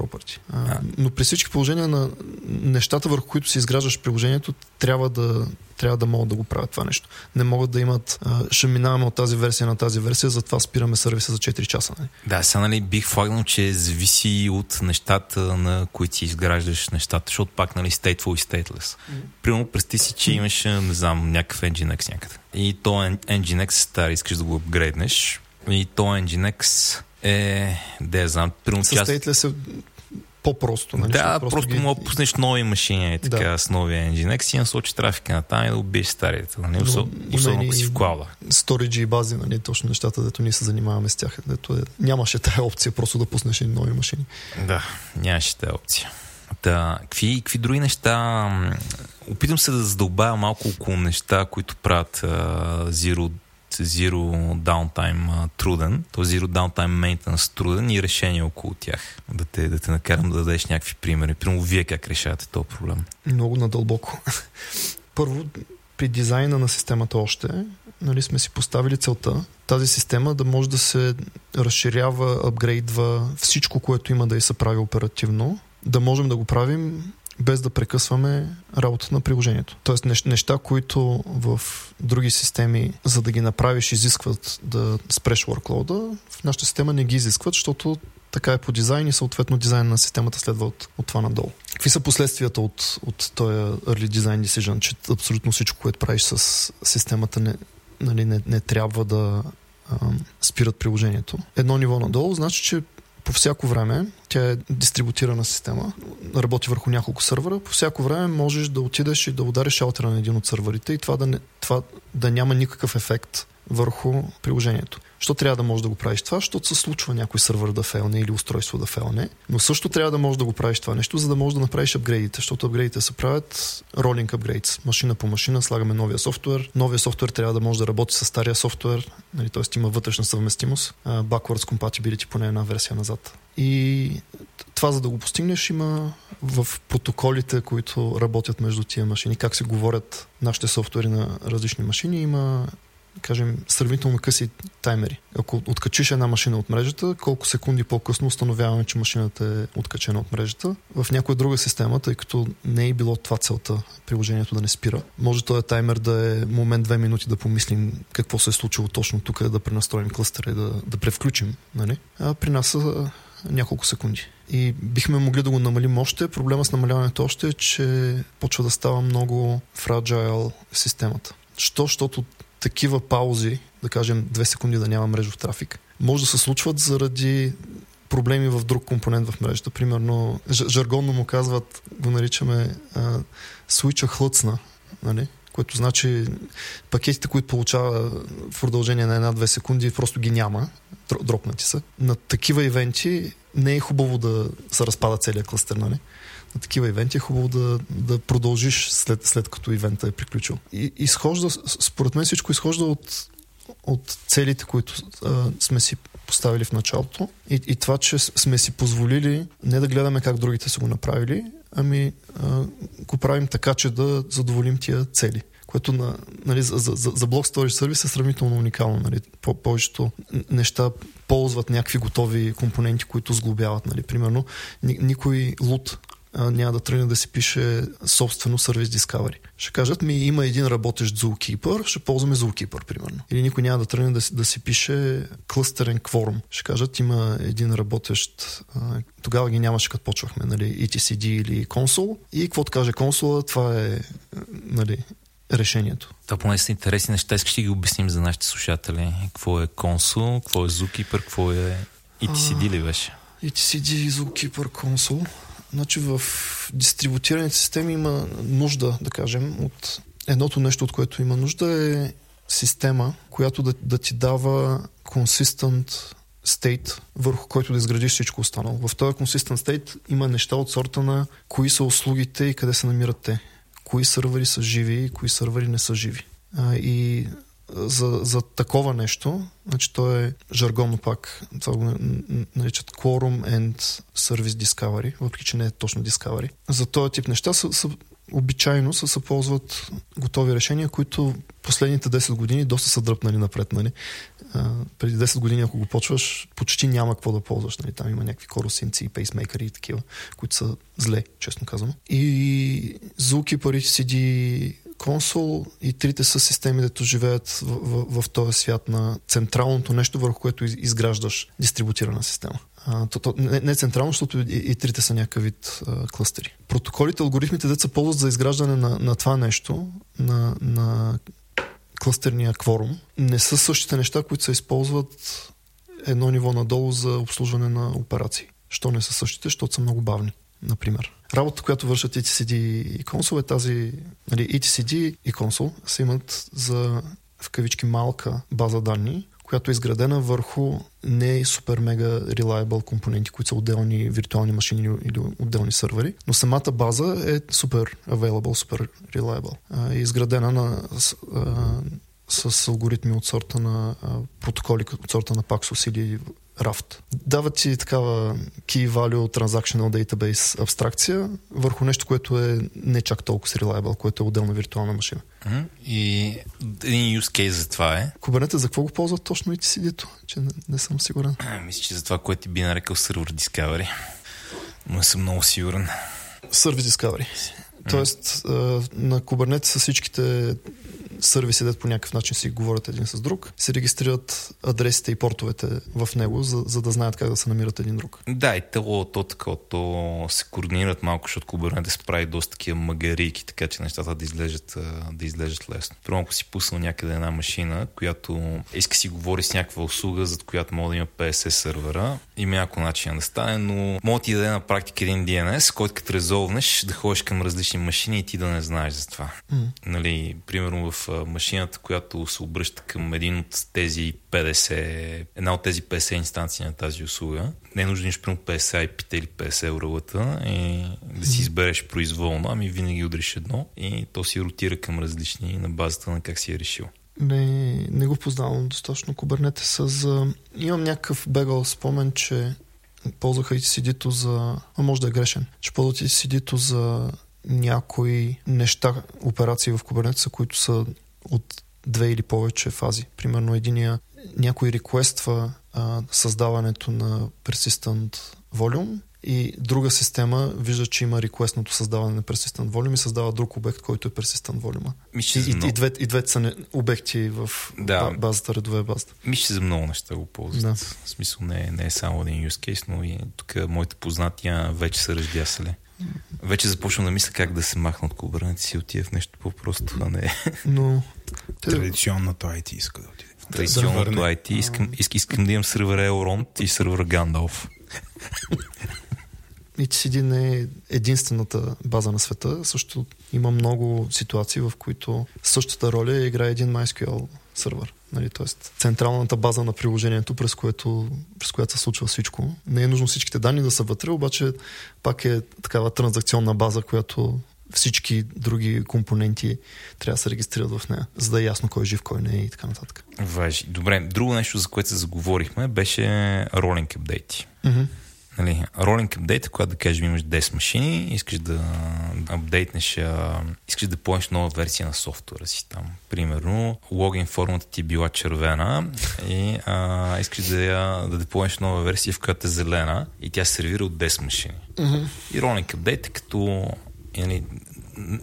property. А, но при всички положения на нещата, върху които си изграждаш приложението, трябва да, трябва да могат да го правят това нещо. Не могат да имат, а, ще минаваме от тази версия на тази версия, затова спираме сервиса за 4 часа. Нали? Да, сега нали, бих флагнал, че зависи от нещата, на които си изграждаш нещата, защото пак нали, stateful и stateless. Примерно, представи си, че имаш, не знам, някакъв Nginx някъде. И то Nginx е стар, искаш да го апгрейднеш. И то Nginx е, да я знам, примерно част... се по-просто. Нали? Да, просто, просто ги... мога да пуснеш нови машини така, да. с новия Nginx и насочи трафика на там и да убиеш старите. Нали? Но, особено ако си в клауда. Сториджи и бази, нали? точно нещата, дето ние се занимаваме с тях. Дето е... Нямаше тая опция просто да пуснеш нови машини. Да, нямаше тая опция. Да, какви, какви други неща? Опитам се да задълбая малко около неща, които правят uh, Zero Zero Downtime труден, то Zero Downtime Maintenance труден и решение около тях. Да те, да те накарам да дадеш някакви примери. Примерно вие как решавате този проблем? Много надълбоко. Първо, при дизайна на системата още, нали, сме си поставили целта тази система да може да се разширява, апгрейдва всичко, което има да и се прави оперативно, да можем да го правим без да прекъсваме работата на приложението. Тоест неща, които в други системи, за да ги направиш, изискват да спреш workload в нашата система не ги изискват, защото така е по дизайн и съответно дизайн на системата следва от, от това надолу. Какви са последствията от, от този early design decision, че абсолютно всичко, което правиш с системата не, нали, не, не трябва да а, спират приложението. Едно ниво надолу, значи, че по всяко време, тя е дистрибутирана система, работи върху няколко сървъра, по всяко време можеш да отидеш и да удариш шалтера на един от сървърите и това да, не, това да няма никакъв ефект върху приложението. Що трябва да можеш да го правиш това? Защото се случва някой сървър да фелне или устройство да фелне. Но също трябва да можеш да го правиш това нещо, за да можеш да направиш апгрейдите, защото апгрейдите се правят rolling upgrades. Машина по машина слагаме новия софтуер. Новия софтуер трябва да може да работи с стария софтуер, нали, т.е. има вътрешна съвместимост, backwards compatibility поне една версия назад. И това, за да го постигнеш, има в протоколите, които работят между тия машини, как се говорят нашите софтуери на различни машини, има кажем, сравнително къси таймери. Ако откачиш една машина от мрежата, колко секунди по-късно установяваме, че машината е откачена от мрежата. В някоя друга система, тъй като не е било това целта, приложението да не спира, може този таймер да е момент две минути да помислим какво се е случило точно тук, да пренастроим клъстера и да, да превключим. Нали? А при нас са няколко секунди. И бихме могли да го намалим още. Проблема с намаляването още е, че почва да става много фраджайл системата. Що? Защото такива паузи, да кажем две секунди да няма мрежов трафик, може да се случват заради проблеми в друг компонент в мрежата. Примерно, жаргонно му казват, го наричаме а, свича хлъцна, нали? което значи пакетите, които получава в продължение на една-две секунди, просто ги няма, дропнати са. На такива ивенти не е хубаво да се разпада целият кластер, нали? На такива ивенти е хубаво да, да продължиш след, след като ивента е приключил. И изхожда, според мен всичко изхожда от, от целите, които а, сме си поставили в началото и, и това, че сме си позволили не да гледаме как другите са го направили, ами а, го правим така, че да задоволим тия цели което на, нали, за, за, за Block Storage Service е сравнително уникално. Нали. По, повечето неща ползват някакви готови компоненти, които сглобяват. Нали. Примерно, никой лут а, няма да тръгне да си пише собствено сервис Discovery. Ще кажат ми, има един работещ Zookeeper, ще ползваме Zookeeper, примерно. Или никой няма да тръгне да, да си пише клъстерен кворум. Ще кажат, има един работещ, а, тогава ги нямаше като почвахме, нали, etcd или консол. И какво каже консола, това е нали, решението. Това поне са интересни неща. Искаш да ги обясним за нашите слушатели. Какво е консол, какво е Zookeeper, какво е ETCD ли беше? ETCD, Zookeeper, консол. Значи в дистрибутираните системи има нужда, да кажем, от едното нещо, от което има нужда е система, която да, да ти дава consistent state, върху който да изградиш всичко останало. В този consistent state има неща от сорта на кои са услугите и къде се намират те. Кои сървъри са живи и кои сървъри не са живи. А, и за, за такова нещо, значи то е жаргонно пак, това го наричат Quorum and Service Discovery, въпреки че не е точно Discovery. За този тип неща са, са обичайно са се ползват готови решения, които последните 10 години доста са дръпнали напред. Нали? А, преди 10 години, ако го почваш, почти няма какво да ползваш. Нали? Там има някакви коросинци, пейсмейкъри и такива, които са зле, честно казвам. И звуки, пари, CD, консол и трите са системи, дето живеят в, в, в този свят на централното нещо, върху което изграждаш дистрибутирана система. А, то, то, не, не централно, защото и, и трите са някакъв вид а, клъстери. Протоколите, алгоритмите, деца ползват за изграждане на, на това нещо, на, на клъстерния кворум, не са същите неща, които се използват едно ниво надолу за обслужване на операции. Що не са същите? Защото са много бавни, например. Работа, която вършат ETCD и консол е тази, нали, ETCD и консол се имат за в кавички малка база данни, която е изградена върху не супер мега reliable компоненти, които са отделни виртуални машини или отделни сървъри, но самата база е супер available, супер reliable. Е изградена на, а, с алгоритми от сорта на а, протоколи, от сорта на Paxos или Raft. Дава ти такава key value transactional database абстракция върху нещо, което е не чак толкова reliable, което е отделна виртуална машина. И един use case за това е. Kubernetes за какво го ползват точно и ти сидито? Че не, не съм сигурен. А, мисля, че за това, което ти би нарекал сервер Discovery. Но не съм много сигурен. Service Discovery. Тоест, на Kubernetes са всичките сървиси, дето по някакъв начин си говорят един с друг, се регистрират адресите и портовете в него, за, за да знаят как да се намират един друг. Да, и то, то така, то се координират малко, защото Kubernetes прави доста такива магарийки, така че нещата да излежат, да излежат лесно. Примерно, ако си пуснал някъде една машина, която иска си говори с някаква услуга, за която може да има 50 сървъра, има някакво начин да стане, но може ти да даде на практика един DNS, който като резолвнеш да ходиш към различни машини и ти да не знаеш за това. Mm. Нали, примерно в машината, която се обръща към един от тези 50, една от тези 50 инстанции на тази услуга. Не е нужно нищо примерно 50 IP или 50 урл и да си избереш произволно, ами винаги удриш едно и то си ротира към различни на базата на как си е решил. Не, не го познавам достатъчно Kubernetes. За... Имам някакъв бегал спомен, че ползваха и cd за... А може да е грешен. Че ползват и cd за някои неща, операции в Kubernetes, които са от две или повече фази. Примерно единия някой реквества а, създаването на persistent volume и друга система вижда, че има реквестното създаване на persistent volume и създава друг обект, който е persistent volume. И, и, и, двете, и двете са не, обекти в да. базата, редове базата. Мисля, за много неща го ползват. Да. В смисъл не, не е само един use case, но и тук моите познатия вече са ръждясали. Вече започвам да мисля как да се махна от Kubernetes и отида в нещо по-просто, а не... Но... Традиционното IT иска да отиде. Традиционното да IT. Искам, искам, искам да имам сървър Elrond и сървър Gandalf. etcd не е единствената база на света. Също има много ситуации, в които същата роля играе един MySQL сървър. Нали, тоест, централната база на приложението, през, което, през която се случва всичко. Не е нужно всичките данни да са вътре, обаче пак е такава транзакционна база, която всички други компоненти трябва да се регистрират в нея, за да е ясно кой е жив, кой не е и така нататък. Важи. Добре, друго нещо, за което се заговорихме, беше ролинг апдейти. Mm-hmm нали, ролинг апдейт, когато да кажем имаш 10 машини, искаш да апдейтнеш, а, искаш да поемеш нова версия на софтуера си там. Примерно, логин формата ти е била червена и а, искаш да, я, да деплоеш нова версия, в която е зелена и тя се сервира от 10 машини. Mm-hmm. И ролинг апдейт е като нали,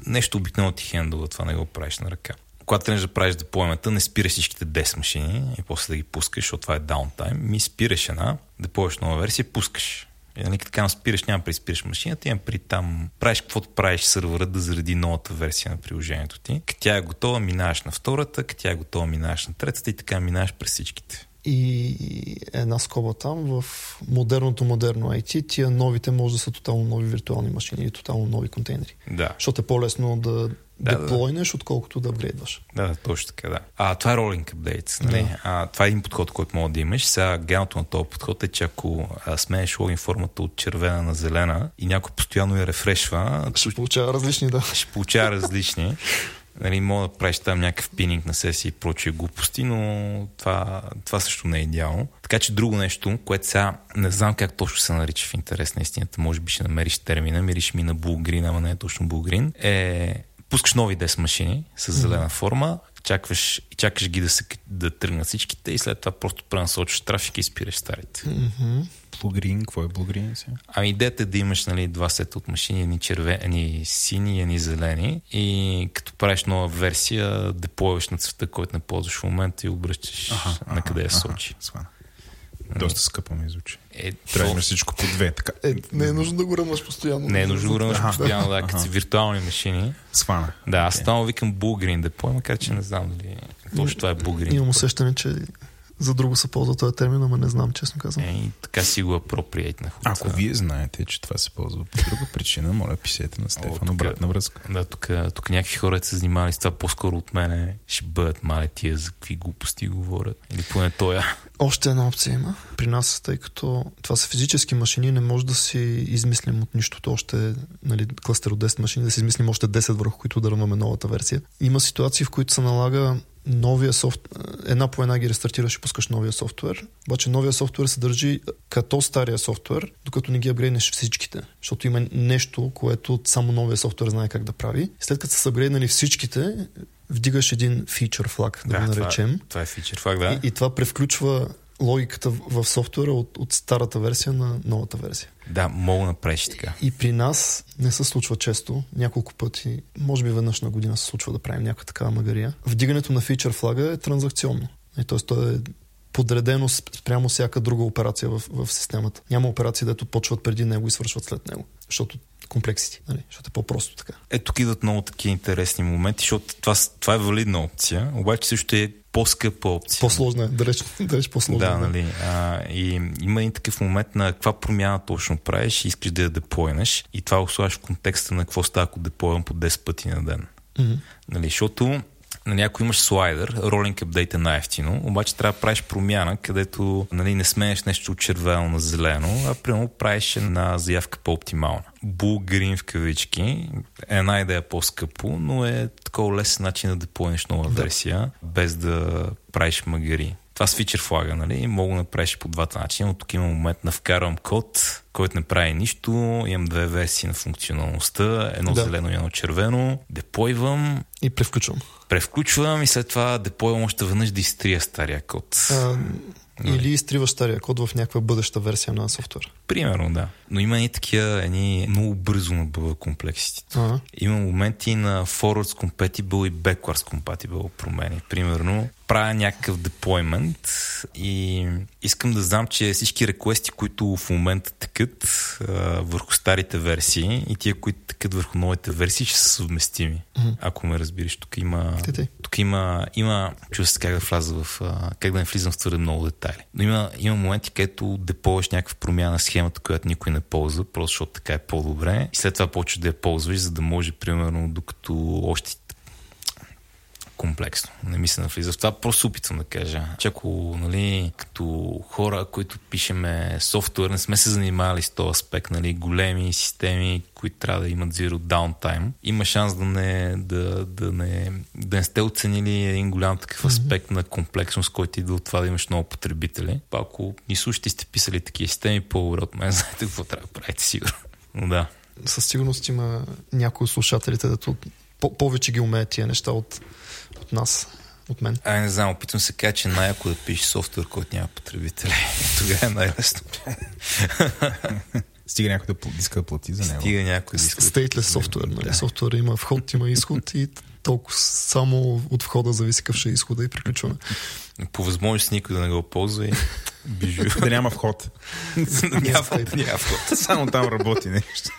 нещо обикновено ти хендъл, това не го правиш на ръка когато тръгнеш да правиш деплоймента, не спираш всичките 10 машини и после да ги пускаш, защото това е даунтайм. Ми спираш една, деплойваш нова версия, пускаш. И нали, така спираш, няма при спираш машината, имам при там правиш каквото правиш сървъра да заради новата версия на приложението ти. Като тя е готова, минаваш на втората, като тя е готова, минаваш на третата и така минаваш през всичките. И една скоба там, в модерното модерно IT, тия новите може да са тотално нови виртуални машини или тотално нови контейнери. Да. Защото е по-лесно да да, деплойнеш, да. отколкото да апгрейдваш. Да, да, точно така, да. А, това е ролинг апдейт. Нали? Да. А, това е един подход, който мога да имаш. Сега геното на този подход е, че ако сменеш логин формата от червена на зелена и някой постоянно я рефрешва, ще получава различни, да. Ще получава различни. Нали, мога да правиш там някакъв пининг на сесии и прочие глупости, но това, това също не е идеално. Така че друго нещо, което сега не знам как точно се нарича в интерес на истината, може би ще намериш термина, мириш ми на булгрин, ама не е точно булгрин, е пускаш нови 10 машини с зелена форма, чакваш, чакаш ги да, се, да тръгнат всичките и след това просто пренасочиш трафик и спираш старите. Mm-hmm. Блугрин, какво е блугрин сега? Ами идеята е да имаш нали, два сета от машини, едни червени, сини, едни зелени и като правиш нова версия, деплойваш на цвета, който не ползваш в момента и обръщаш на къде я сочи. Ага, доста скъпо ми звучи. Е, Трябва да всичко по две. Така. Е, не е нужно да го ръмаш постоянно. Не е нужно да го ръмаш постоянно, да, като си виртуални машини. Свана. Да, аз okay. викам Булгрин депо, макар че не знам дали точно това е Булгрин. Имам усещане, че за друго се ползва този термин, ама не знам, честно казвам. Е, така си го апроприейт на хората. Ако вие знаете, че това се ползва по друга причина, моля, писете на Стефан обратна връзка. Да, тук, тук някакви хора се занимавали с това по-скоро от мене. Ще бъдат мали тия за какви глупости говорят. Или поне тоя. Още една опция има при нас, тъй като това са физически машини, не може да си измислим от нищото още нали, кластер от 10 машини, да си измислим още 10 върху които да ръмаме новата версия. Има ситуации, в които се налага новия софт... една по една ги рестартираш и пускаш новия софтуер. Обаче новия софтуер се държи като стария софтуер, докато не ги апгрейднеш всичките. Защото има нещо, което само новия софтуер знае как да прави. След като са събгрейднали всичките, вдигаш един фичър флаг, да, да го наречем. Това, това е фичър флаг, да. И, и това превключва логиката в софтуера от, от старата версия на новата версия. Да, мога да направиш така. И при нас не се случва често, няколко пъти, може би веднъж на година се случва да правим някаква такава магария. Вдигането на фичър флага е транзакционно. Т.е. то е подредено спрямо всяка друга операция в, в системата. Няма операции, дето почват преди него и свършват след него. Защото комплексити, нали? защото е по-просто така. Ето тук идват много такива интересни моменти, защото това, това е валидна опция, обаче също е по-скъпа опция. По-сложна е, далеч, далеч по-сложна. Да, нали. А, и има и такъв момент на каква промяна точно правиш и искаш да я деплойнеш и това го в контекста на какво става, ако деплойвам по 10 пъти на ден. Mm-hmm. Нали, защото на някой имаш слайдер, ролинг апдейт е най-ефтино, обаче трябва да правиш промяна, където нали, не сменеш нещо от червено на зелено, а примерно правиш една заявка по-оптимална. Булгрин в кавички е една идея по-скъпо, но е такова лесен начин да деплойнеш нова да. версия, без да правиш магари. Това с фичер флага, нали? Мога да направиш по двата начина, но тук има момент на вкарвам код, който не прави нищо, имам две версии на функционалността, едно да. зелено и едно червено, деплойвам. И превключвам Превключвам и след това деплойвам още веднъж да изтрия стария код. А, или изтриваш стария код в някаква бъдеща версия на софтуер. Примерно, да. Но има и такива едни много бързо набъва комплекситите. Ага. Има моменти на forwards compatible и backwards compatible промени. Примерно, правя някакъв деплоймент и искам да знам, че всички реквести, които в момента текат а, върху старите версии и тия, които текат върху новите версии, ще са съвместими. Мгм. Ако ме разбираш, тук има... Те, те. Тук има, има чува се как да вляза в, а, как да не влизам в твърде много детайли. Но има, има моменти, където деплойваш някаква промяна на схемата, която никой не ползва, просто защото така е по-добре. И след това почваш да я ползваш, за да може, примерно, докато още комплексно. Не ми се навлиза в това. Просто опитвам да кажа. Че ако, нали, като хора, които пишеме софтуер, не сме се занимавали с този аспект, нали, големи системи, които трябва да имат zero downtime, има шанс да не, да, да не, да не сте оценили един голям такъв аспект на комплексност, който идва от това да имаш много потребители. Па ако ни слушате сте писали такива системи, по-добре от мен, знаете какво трябва да правите сигурно. Но да. Със сигурност има някои от слушателите, дето по- повече ги умеят тия неща от, от нас, от мен. Ай, не знам, опитвам се кажа, че най-ако да пишеш софтуер, който няма потребители. Тогава е най-лесно. Стига някой да иска да плати за него. Стига някой да иска. Стейтлес софтуер. Нали? Софтуер има вход, има изход и толкова само от входа зависи какъв ще е изхода и приключваме. По възможност никой да не го ползва и бижу. Да няма вход. няма, няма вход. Само там работи нещо.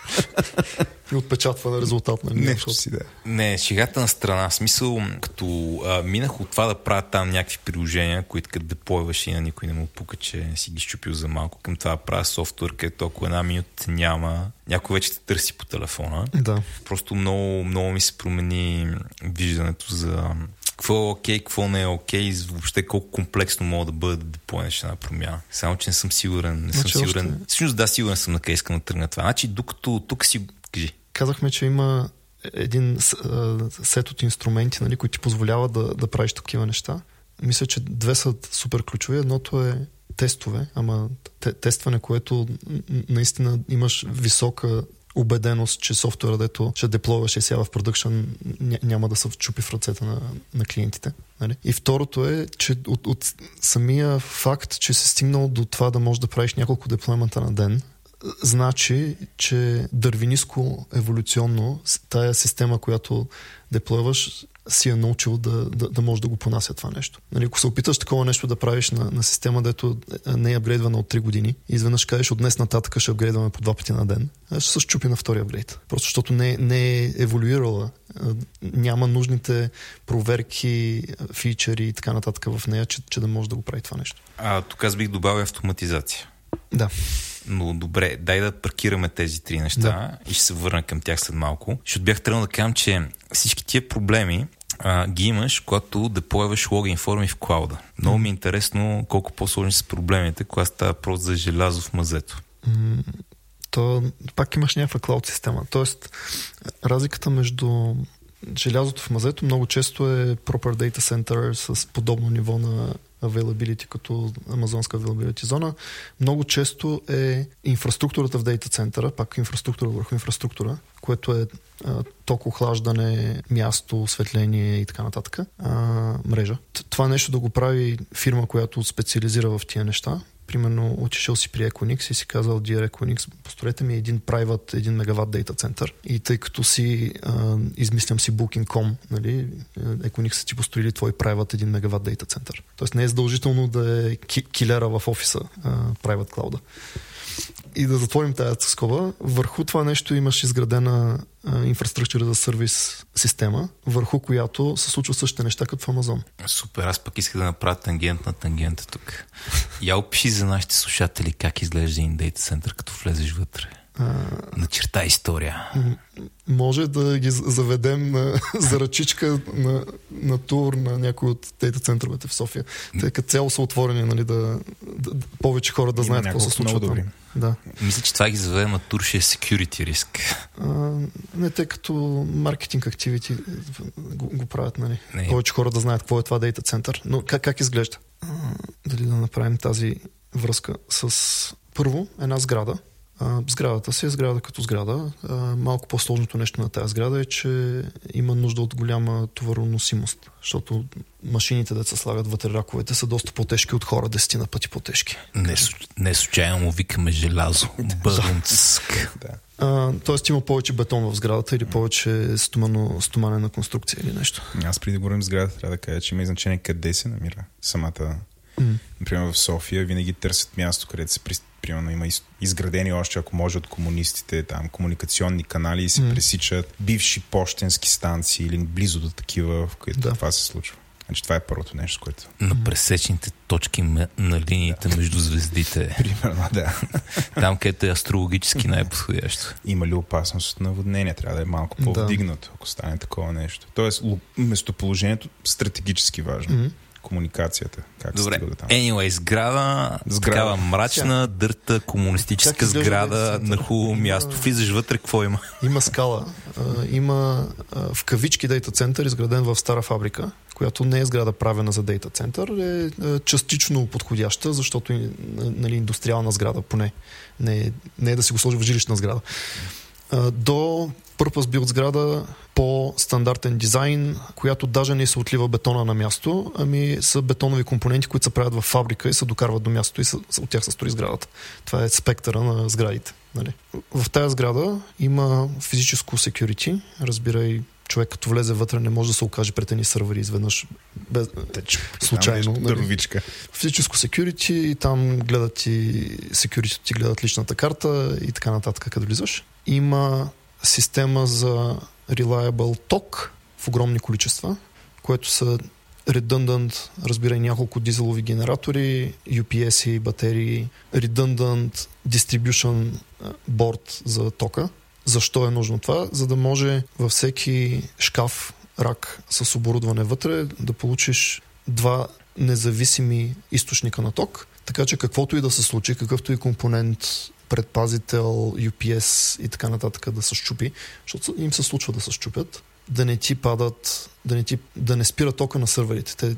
И отпечатва на резултат. Нали? Нещо си да. Не, шегата на страна. Смисъл, като а, минах от това да правя там някакви приложения, които като деплойваш и на никой не му пука, че си ги щупил за малко, към това да правя софтуер, където ако една минута няма, някой вече те търси по телефона. Да. Просто много, много ми се промени виждането за какво е окей, какво не е окей и въобще колко комплексно мога да бъде да деплойнеш една промяна. Само, че не съм сигурен. Не съм Значи сигурен. още- Всъщност да, сигурен съм на къде искам да тръгна това. Значи, докато тук си... Кажи. Казахме, че има един сет от инструменти, нали, които ти позволяват да, да правиш такива неща. Мисля, че две са супер ключови. Едното е тестове, ама те, тестване, което наистина имаш висока убеденост, че софтуера, дето ще деплойваш сега в продъкшн, ня- няма да се вчупи в ръцете на, на клиентите. Нали? И второто е, че от, от самия факт, че си стигнал до това да можеш да правиш няколко деплоймента на ден, значи, че дървиниско еволюционно тая система, която деплойваш, си е научил да, да, да може да го понася това нещо. Нали, ако се опиташ такова нещо да правиш на, на система, дето не е апгрейдвана от 3 години, и изведнъж кажеш от днес нататък ще апгрейдваме по два пъти на ден, ще се щупи на втория апгрейд. Просто защото не, не е еволюирала, няма нужните проверки, а, фичъри и така нататък в нея, че, че да може да го прави това нещо. А, тук аз бих добавил автоматизация. Да. Но добре, дай да паркираме тези три неща Да. и ще се върна към тях след малко. Защото бях тръгнал да кажа, че всички тия проблеми а, ги имаш, когато деплойваш логин форми в клауда. Много ми е интересно колко по-сложни са проблемите, когато става просто за желязо в мазето. То пак имаш някаква клауд система. Тоест, разликата между желязото в мазето много често е proper data center с подобно ниво на availability като амазонска availability зона. Много често е инфраструктурата в дейта центъра, пак инфраструктура върху инфраструктура, което е ток, охлаждане, място, осветление и така нататък, а, мрежа. Това нещо да го прави фирма, която специализира в тия неща, примерно отишъл си при Equinix и си казал, Dear Equinix, построете ми един private 1 мегаватт дейта център. И тъй като си, а, измислям си Booking.com, нали, Equinix са ти построили твой private 1 мегаватт дейта център. Тоест не е задължително да е ки- килера в офиса, а, private cloud. И да затворим тази скоба, върху това нещо имаш изградена инфраструктура за сервис система, върху която се случва същите неща като в Амазон. Супер, аз пък исках да направя тангент на тангента тук. Я опиши за нашите слушатели как изглежда един дейта център, като влезеш вътре. Начерта история. Може да ги заведем на, за ръчичка на, на тур на някой от дейта центровете в София. Те като цяло са отворени, нали, да, да, да повече хора да знаят какво се случва. Там. Да. Мисля, че това ги заведем на тур ще е security риск. А, не, те като маркетинг активити го, го правят, нали. Не. Повече хора да знаят какво е това дейта център. Но как, как изглежда? А, дали да направим тази връзка с първо една сграда, А, сградата си е сграда като сграда. А, малко по-сложното нещо на тази сграда е, че има нужда от голяма товароносимост, защото машините, да се слагат вътре раковете, са доста по-тежки от хора, десетина пъти по-тежки. Не, не случайно му викаме желязо. Да. А, тоест има повече бетон в сградата или повече стомано, стоманена конструкция или нещо. Аз преди да говорим сградата, трябва да кажа, че има значение къде се намира самата. Mm. Например, в София винаги търсят място, където се примерно има изградени още, ако може, от комунистите, там комуникационни канали и се mm. пресичат бивши почтенски станции или близо до такива, в които да. това се случва. Значи това е първото нещо, което... На пресечните точки на линиите да. между звездите. Примерно, да. Там, където е астрологически най-подходящо. Има ли опасност от наводнение? Трябва да е малко по-вдигнато, да. ако стане такова нещо. Тоест, местоположението стратегически важно. Mm-hmm комуникацията. Как Добре. се там. Anyway, сграда, сграда. такава мрачна, дърта, комунистическа сграда на хубаво място. Влизаш вътре, какво има? Има скала. Има в кавички дейта център, изграден в стара фабрика, която не е сграда правена за дейта център, е, е частично подходяща, защото нали, индустриална сграда поне. Не, е, не е да си го сложи в жилищна сграда. До Purpose Build сграда по стандартен дизайн, която даже не се отлива бетона на място, ами са бетонови компоненти, които се правят в фабрика и се докарват до място и са, от тях се строи сградата. Това е спектъра на сградите. Нали? В тази сграда има физическо security, разбирай човек като влезе вътре не може да се окаже пред едни сървъри изведнъж без, Теч, случайно. Нали? Физическо security и там гледат и security ти гледат личната карта и така нататък, като влизаш. Има система за reliable ток в огромни количества, което са redundant, разбирай няколко дизелови генератори, UPS и батерии, redundant distribution board за тока. Защо е нужно това? За да може във всеки шкаф, рак с оборудване вътре, да получиш два независими източника на ток, така че каквото и да се случи, какъвто и компонент предпазител, UPS и така нататък да се щупи, защото им се случва да се щупят, да не ти падат, да не, ти, да не спира тока на сървърите. Те,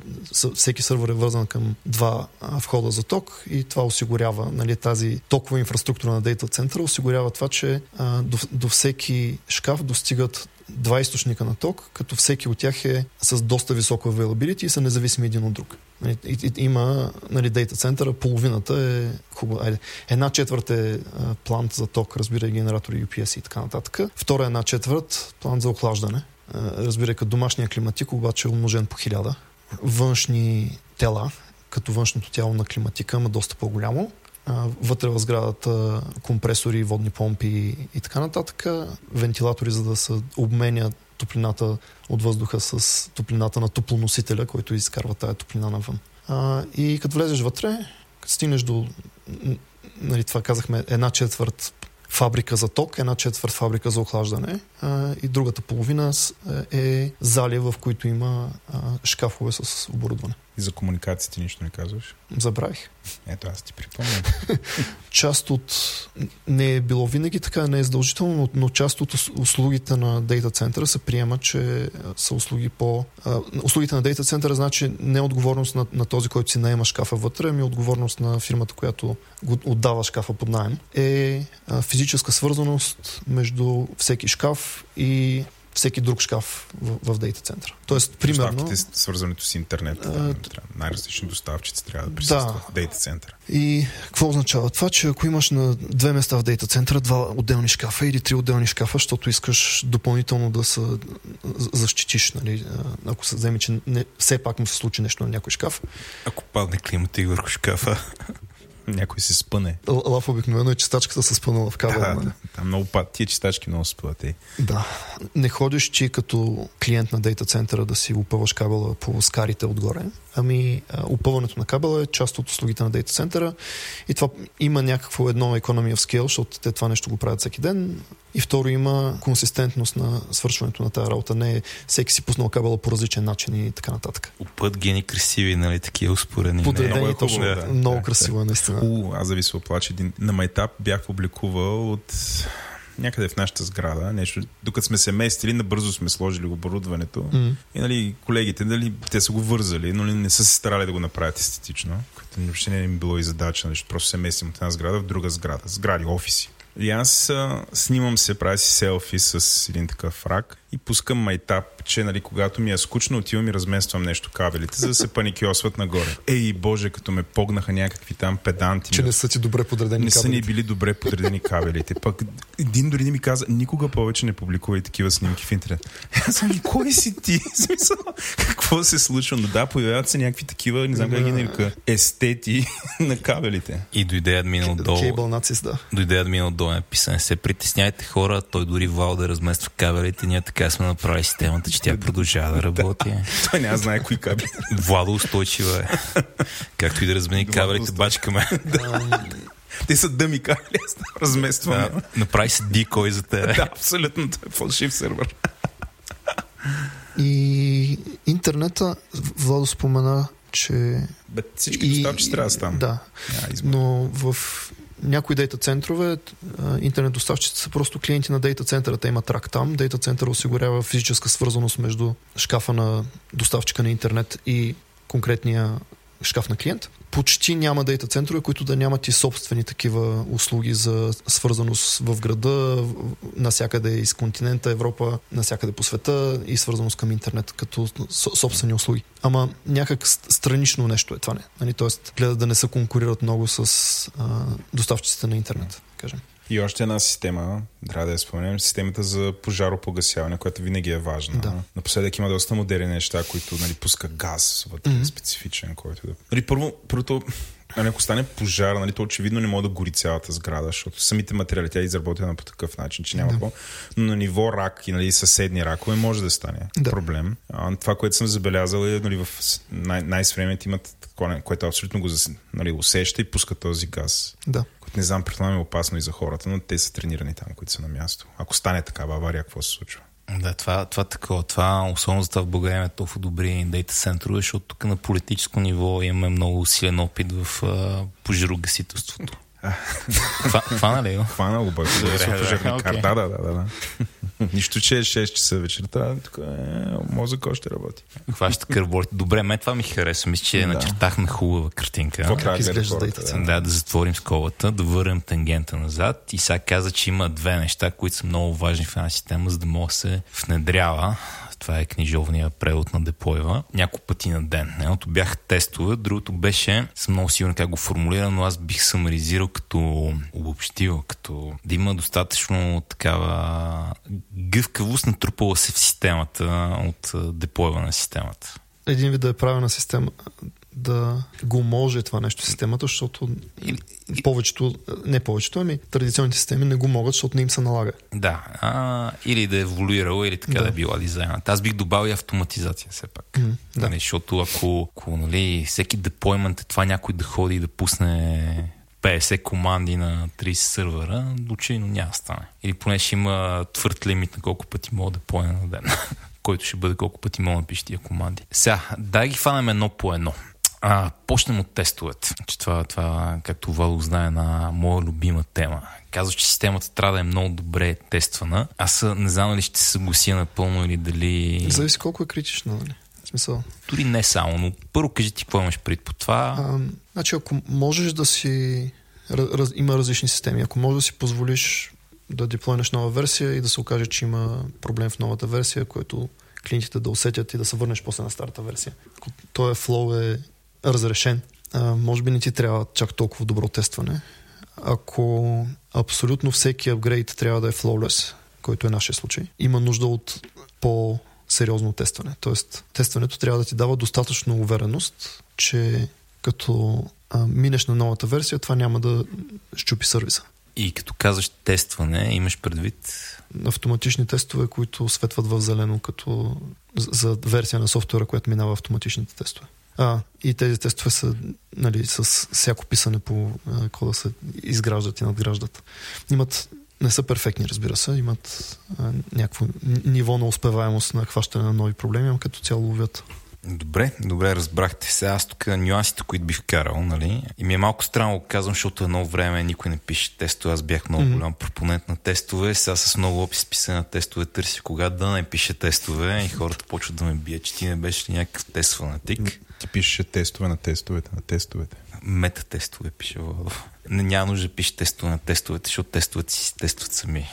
всеки сървър е вързан към два входа за ток и това осигурява, нали, тази токова инфраструктура на дейта центъра осигурява това, че а, до, до всеки шкаф достигат два източника на ток, като всеки от тях е с доста високо availability и са независими един от друг. И, и, има нали, дейта центъра, половината е хубаво. Айде, една четвърт е а, плант за ток, разбира генератори, UPS и така нататък. Втора една четвърт плант за охлаждане. разбира като домашния климатик, обаче е умножен по хиляда. Външни тела, като външното тяло на климатика, ама доста по-голямо вътре в сградата компресори, водни помпи и така нататък, вентилатори, за да се обменя топлината от въздуха с топлината на топлоносителя, който изкарва тая топлина навън. А, и като влезеш вътре, стигнеш до, нали, това казахме, една четвърт фабрика за ток, една четвърт фабрика за охлаждане а, и другата половина е зали, в които има а, шкафове с оборудване. И за комуникациите нищо не казваш? Забравих. Ето, аз ти припомням. част от... Не е било винаги така, не е задължително, но, но част от услугите на дейта центъра се приема, че са услуги по... А, услугите на дейта центъра значи не е отговорност на, на този, който си наема шкафа вътре, ами отговорност на фирмата, която го отдава шкафа под найем. Е а, физическа свързаност между всеки шкаф и всеки друг шкаф в, в дейта центъра. Тоест, примерно... Доставките, свързването с интернет. А, най-различни доставчици трябва да присъстват да. в дейта центъра. И какво означава това? Че ако имаш на две места в дейта центъра два отделни шкафа или три отделни шкафа, защото искаш допълнително да се защитиш, нали, ако се вземе, че не, все пак му се случи нещо на някой шкаф. Ако падне климата и върху шкафа. Някой се спъне. Лав обикновено е чистачката се спънала в кабела. Да, нали? там много пад. Тия чистачки много спъват. Да. Не ходиш ти като клиент на дейта центъра да си опъваш кабела по скарите отгоре. Ами опъването на кабела е част от услугите на дейта центъра и това има някакво едно economy of scale, защото те това нещо го правят всеки ден. И второ има консистентност на свършването на тази работа. Не е всеки си пуснал кабела по различен начин и така нататък. Опът гени красиви, нали, такива успорени. Подредени е точно. Да, много да, красиво да. наистина. У, аз зависи оплача. Един... На майтап бях публикувал от някъде в нашата сграда, нещо, докато сме се местили, набързо сме сложили оборудването mm. и нали, колегите, нали, те са го вързали, но не са се старали да го направят естетично, което въобще не е било и задача, нали, просто се местим от една сграда в друга сграда, сгради, офиси. И аз а, снимам се, правя си селфи с един такъв рак и пускам майтап, че нали, когато ми е скучно, отивам и размествам нещо кабелите, за да се паникиосват нагоре. Ей, боже, като ме погнаха някакви там педанти. Че не са ти добре подредени не са ни кабелите. били добре подредени кабелите. Пък един дори не ми каза, никога повече не публикувай такива снимки в интернет. Аз съм, кой си ти? Смисъл, какво се случва? Но да, появяват се някакви такива, не знам как ги нарека, естети на кабелите. И дойде админ отдолу. Кейбъл нацис, да. Дойде админ отдолу е писан. Se притесняйте хора, той дори вал да размества кабелите. Ние така сме направили системата, че тя продължава да работи. Той няма знае кои кабели. Владо устойчива е. Както и да размени кабелите, бачкаме. Те са дъми кабели, аз там размествам. Да, направи се дикой за тебе. Да, абсолютно. Това е фалшив сервер. И интернета, Владо спомена, че... Бе, всички доставчици трябва да стават. Да, но в някои дейта центрове интернет доставчиците са просто клиенти на дейта центъра. Те имат рак там. Дейта центъра осигурява физическа свързаност между шкафа на доставчика на интернет и конкретния шкаф на клиент. Почти няма дейта центрове, които да нямат и собствени такива услуги за свързаност в града, насякъде из континента Европа, насякъде по света и свързаност към интернет като со- собствени услуги. Ама някак странично нещо е това не. Нали? Тоест, гледат да не се конкурират много с а, доставчиците на интернет, кажем. И още една система, трябва да я споменем, системата за пожаропогасяване, която винаги е важна. Да. Напоследък има доста модерни неща, които нали, пуска газ вътре, mm-hmm. специфичен, който да... Нали, първо, първото, нали, ако стане пожар, нали, то очевидно не може да гори цялата сграда, защото самите материали, тя е изработена по такъв начин, че няма Да. какво. Но на ниво рак и нали, съседни ракове може да стане Да. проблем. А, това, което съм забелязал е, нали, в най- най-съвременните имат такова, което абсолютно го нали, усеща и пуска този газ. Да. Не знам, предполагам е опасно и за хората, но те са тренирани там, които са на място. Ако стане такава авария, какво се случва? Да, това, това такова. Това, особено за това в България има толкова добри дейта центрове, защото тук на политическо ниво имаме много усилен опит в а, пожарогасителството. Това нали го? Хвана го бъде. Да, да, да, да. Нищо, че е 6 часа вечерта, тук е, мозък още работи. Хваща кърборите. Добре, мен това ми хареса. Мисля, че Да. начертахме хубава картинка. Какво да гледат изглежда Да. Да, да затворим сколата, да върнем тангента назад. И сега каза, че има две неща, които са много важни в една система, за да може да се внедрява. Това е книжовния превод на Деплойва. Няколко пъти на ден. Едното бяха тестове, другото беше, съм много сигурен как го формулирам, но аз бих самаризирал като обобщил, като да има достатъчно такава гъвкавост натрупала се в системата от а, деплойва на системата. Един вид да е правена система, да го може това нещо системата, защото повечето, не повечето, ами традиционните системи не го могат, защото не им се налага. Да, а, или да е еволюирала, или така да, Да. е била дизайната. Аз бих добавил и автоматизация все пак. М, да. Нали, защото ако, ако нали, всеки деплоймент е това някой да ходи и да пусне 50 команди на 30 сървъра, очевидно няма да стане. Или поне ще има твърд лимит на колко пъти мога да поеме на ден. който ще бъде колко пъти мога да напише тия команди. Сега, дай ги фанем едно по едно. А, почнем от тестовете. Че това, това, както Вало знае, на моя любима тема. Казва, че системата трябва да е много добре тествана. Аз не знам дали ще се съглася напълно или дали... Зависи колко е критична, нали? Смисъл. Дори не само, но първо кажи ти какво имаш пред по това. А, значи, ако можеш да си... Раз, има различни системи. Ако можеш да си позволиш да деплойнеш нова версия и да се окаже, че има проблем в новата версия, което клиентите да усетят и да се върнеш после на старата версия. Ако този флоу е разрешен, а, може би не ти трябва чак толкова добро тестване. Ако абсолютно всеки апгрейд трябва да е flawless, който е нашия случай, има нужда от по сериозно тестване. Тоест, тестването трябва да ти дава достатъчно увереност, че като а, минеш на новата версия, това няма да щупи сервиса. И като казваш тестване, имаш предвид... Автоматични тестове, които светват в зелено, като за- за версия на софтуера, която минава автоматичните тестове. А, и тези тестове са нали, с всяко писане по кода се изграждат и надграждат. Имат, не са перфектни, разбира се, имат а, някакво ниво на успеваемост на хващане на нови проблеми, но като цяло ловят. Добре, добре, разбрахте се. Аз тук нюансите, които бих карал, нали? И ми е малко странно казвам, защото едно време никой не пише тестове. Аз бях много голям пропонент на тестове. Сега с много опис писане на тестове търси кога да не пише тестове и хората почват да ме бият, че ти не беше някакъв тест фанатик. Ти пишеше тестове на тестовете, на тестовете. Мета тестове пише Владо. Не, няма нужда да пише тестове на тестовете, защото тестовете си тестват сами.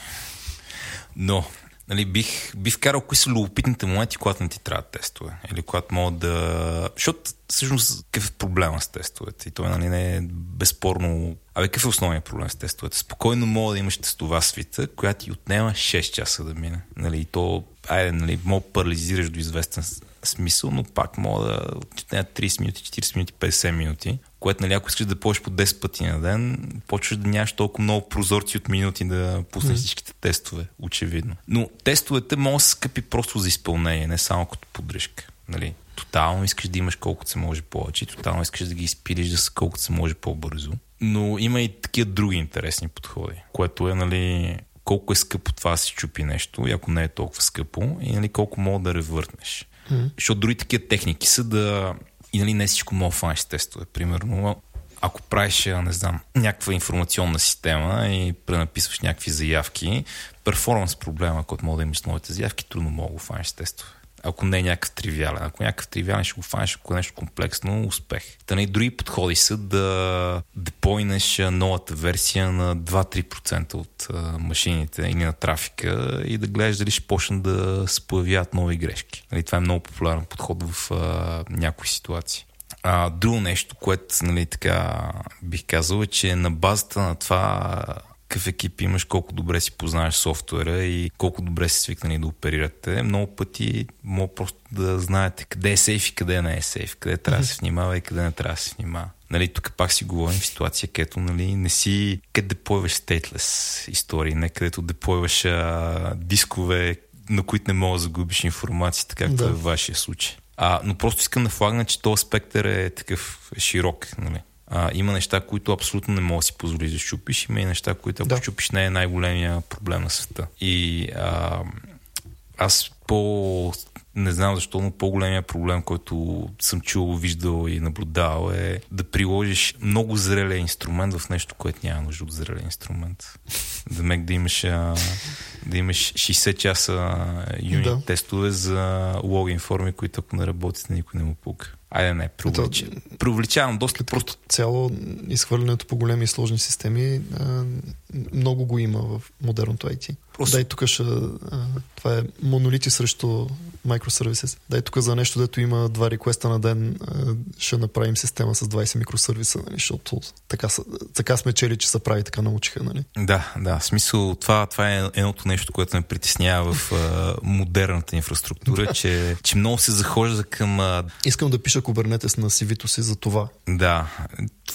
Но нали, бих, бих вкарал кои са любопитните моменти, когато не ти трябва тестове. Или когато могат да... Защото всъщност какъв е проблема с тестовете? И той нали, не е безспорно... Абе, какъв е основният проблем с тестовете? Спокойно мога да имаш тестова свита, която ти отнема 6 часа да мине. Нали, то, айде, нали, мога парализираш до известен смисъл, но пак мога да отнема 30 минути, 40 минути, 50 минути което, нали, ако искаш да поеш по 10 пъти на ден, почваш да нямаш толкова много прозорци от минути да пуснеш mm. всичките тестове, очевидно. Но тестовете могат да са скъпи просто за изпълнение, не само като поддръжка. Нали? Тотално искаш да имаш колкото се може повече, тотално искаш да ги изпилиш да са колкото се може по-бързо. Но има и такива други интересни подходи, което е, нали, колко е скъпо това да си чупи нещо, и ако не е толкова скъпо, и нали, колко мога да ревъртнеш. Mm. Защото други такива техники са да и нали, не всичко мога фанеш тестове. Примерно, ако правиш, не знам, някаква информационна система и пренаписваш някакви заявки, перформанс проблема, който мога да имаш с новите заявки, трудно мога да го фанеш тестове. Ако не е някакъв тривиален. Ако е някакъв тривиален, ще го фанеш, ако е нещо комплексно, успех. Та не други подходи са да депойнеш новата версия на 2-3% от а, машините или на трафика и да гледаш дали ще почнат да се появяват нови грешки. Нали, това е много популярен подход в а, някои ситуации. А, друго нещо, което нали, така, бих казал е, че на базата на това какъв екип имаш, колко добре си познаваш софтуера и колко добре си свикнали да оперирате. Много пъти мога просто да знаете къде е сейф и къде не е сейф, къде трябва да се внимава и къде не трябва да се внимава. Нали, тук пак си говорим в ситуация, където нали, не си къде деплойваш стейтлес истории, не където деплойваш а, дискове, на които не можеш да загубиш информацията, както да. е в вашия случай. А, но просто искам да флагна, че този спектър е такъв широк. Нали? А, има неща, които абсолютно не мога да си позволиш да щупиш. Има и неща, които ако да. щупиш не е най-големия проблем на света. И а, аз по не знам защо, но по-големия проблем, който съм чул, виждал и наблюдавал е да приложиш много зрелия инструмент в нещо, което няма нужда от зрелия инструмент. Да мек да имаш, да имаш 60 часа юнит да. тестове за логин форми, които ако не работят, никой не му пука. Айде не, преувеличавам доста просто. Цяло изхвърлянето по големи и сложни системи а, много го има в модерното IT. Просто... Дай тук ще... А, това е монолити срещу microservices. Дай тук за нещо, дето има два реквеста на ден, ще направим система с 20 микросервиса, нали, защото така, така сме чели, че се прави, така научиха. Нали? Да, да. В смисъл, това, това е едното нещо, което ме притеснява в а, модерната инфраструктура, че, че много се захожда към... А... Искам да пиша Kubernetes на CV-то си за това. Да.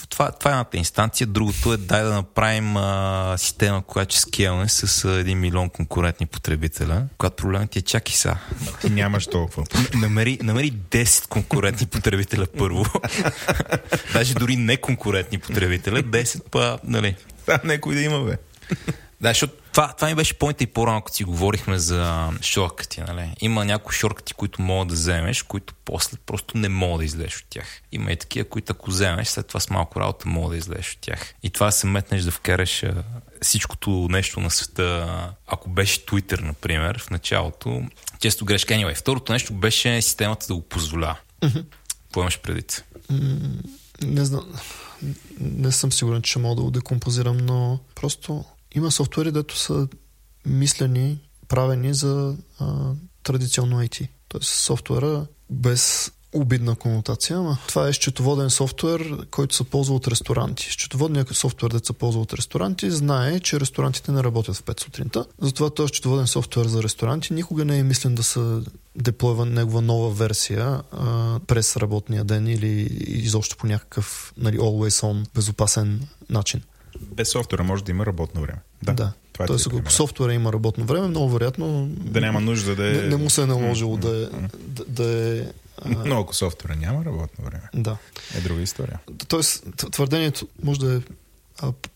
Това, това е едната инстанция. Другото е дай да направим а, система, която ще скелне с а, 1 милион конкурентни потребителя, когато проблемът ти е чак и са. Ти нямаш толкова. Намери, намери 10 конкурентни потребителя първо. Даже дори не конкурентни потребителя, 10 па, нали. Да, некой да има, бе. Да, защото това, това ми беше поинта и по-рано, като си говорихме за шоркати. Нали? Има някои шоркати, които могат да вземеш, които после просто не мога да излезеш от тях. Има и такива, които ако вземеш, след това с малко работа мога да излезеш от тях. И това се метнеш да вкараш всичкото нещо на света, ако беше Twitter, например, в началото, често грешка. Anyway, второто нещо беше системата да го позволя. Mm-hmm. Поемаш предите? Mm, не знам. Не съм сигурен, че мога да го декомпозирам, но просто има софтуери, дето са мислени, правени за а, традиционно IT. Тоест софтуера без обидна конотация, ама това е счетоводен софтуер, който се ползва от ресторанти. Счетоводният софтуер, да се ползва от ресторанти, знае, че ресторантите не работят в 5 сутринта. Затова този счетоводен софтуер за ресторанти никога не е мислен да се деплойва негова нова версия а, през работния ден или изобщо по някакъв нали, always on безопасен начин. Без софтуера може да има работно време. Да. да. Това е Тоест, ако софтуера има работно време, много вероятно. Да няма нужда да е. Не, не му се е наложило mm-hmm. да, е, да, да е. Но ако софтуера няма работно време, да. е друга история. Тоест, твърдението може да е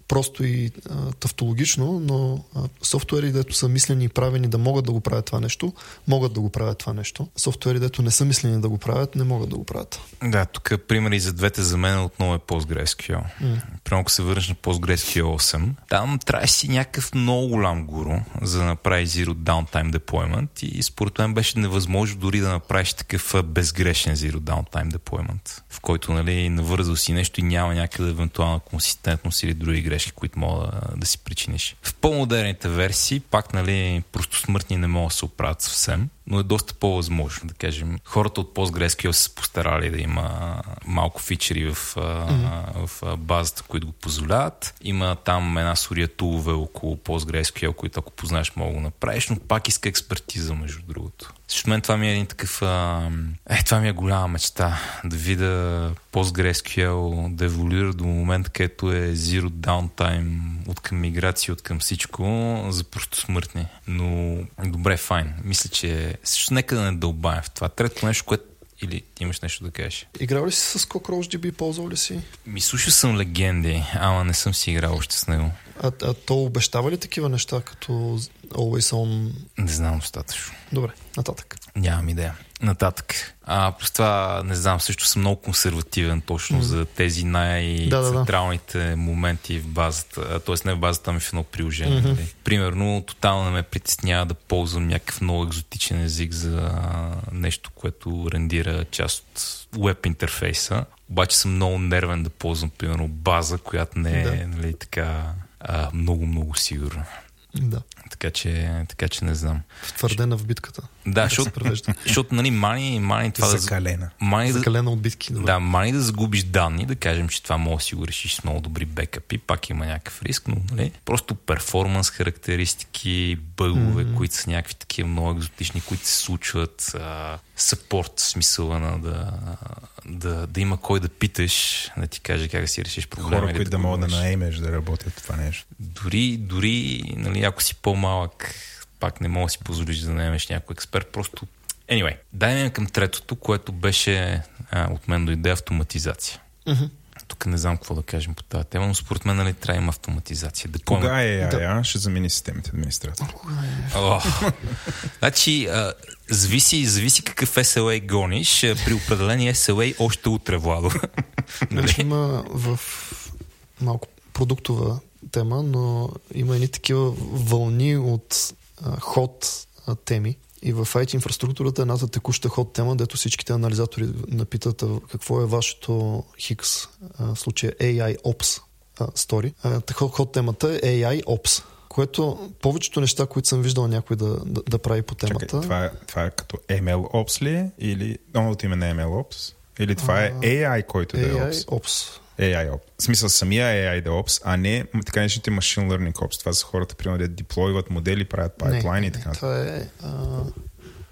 просто и а, тавтологично, но а, софтуери, дето са мислени и правени да могат да го правят това нещо, могат да го правят това нещо. Софтуери, дето не са мислени да го правят, не могат да го правят. Да, тук пример и за двете за мен отново е PostgreSQL. Mm. Примерно, ако се върнеш на PostgreSQL 8, там трябва си някакъв много голям гуру, за да направи Zero Downtime Deployment и според мен беше невъзможно дори да направиш такъв безгрешен Zero Downtime Deployment, в който нали, навързал си нещо и няма някъде евентуална консистентност или други грешки, които мога да си причиниш. В по-модерните версии пак нали, просто смъртни не могат да се оправят съвсем но е доста по-възможно. Да кажем, хората от PostgreSQL са се постарали да има малко фичери в, mm-hmm. в базата, които го позволяват. Има там една сурия тулове около PostgreSQL, които ако познаеш мога да направиш, но пак иска експертиза, между другото. Също мен това ми е един такъв... А... Е, това ми е голяма мечта. Да видя PostgreSQL да еволюира до момента, където е zero downtime от към миграция, от към всичко за просто смъртни. Но добре, файн. Мисля, че също нека да не дълбаем в това. Трето нещо, което или имаш нещо да кажеш? Играл ли си с CockroachDB? Ползвал ли си? Ми слушал съм легенди, ама не съм си играл още с него. А, а то обещава ли такива неща, като Always On? Не знам достатъчно. Добре, нататък. Нямам идея. Нататък. А, плюс това, не знам, също съм много консервативен точно mm. за тези най-централните да, да, да. моменти в базата, т.е. не в базата, ами в едно приложение. Mm-hmm. Примерно, тотално не ме притеснява да ползвам някакъв много екзотичен език за нещо, което рендира част от веб интерфейса. Обаче съм много нервен да ползвам, примерно, база, която не е да. нали, така много-много сигурна. Да. Така че, така че не знам. Втвърдена в битката. Да, защото, защото нали, мани, мани това Закалена. да... Мани Закалена от битки. Добре. Да, мани да загубиш данни, да кажем, че това може да си го решиш с много добри бекъпи, пак има някакъв риск, но нали, просто перформанс характеристики, бъгове, mm-hmm. които са някакви такива много екзотични, които се случват, съпорт, смисъла на да, да, да има кой да питаш, да ти каже как да си решиш проблема. Хора, които да, да могат да наемеш да работят това нещо. Дори, дори нали, ако си по-малък, пак не мога да си позволиш да наемеш някой експерт, просто Anyway, дай към третото, което беше а, от мен дойде автоматизация. Mm-hmm. Тук не знам какво да кажем по тази тема, но според мен нали, трябва да има автоматизация. Да Кога е AI? Да. Ще замени системите администратор. Кога е? Oh. значи, а, зависи, зависи какъв SLA гониш. При определени SLA още утре, Владо. Значи има в малко продуктова тема, но има едни такива вълни от а, ход а, теми. И в IT инфраструктурата е едната текуща ход тема, дето всичките анализатори напитат какво е вашето хикс, в случая AI Ops стори. Ход темата е AI Ops което повечето неща, които съм виждал някой да, да, да прави по темата. Чакай, това, е, това е като ML Ops ли е? Или новото име на ML Ops? Или това е AI, който AI да е Ops? Ops. AI Ops. В смисъл самия AI да е а не така нещите Machine Learning Ops. Това са хората, примерно, да деплойват модели, правят пайплайни и така. Това е а,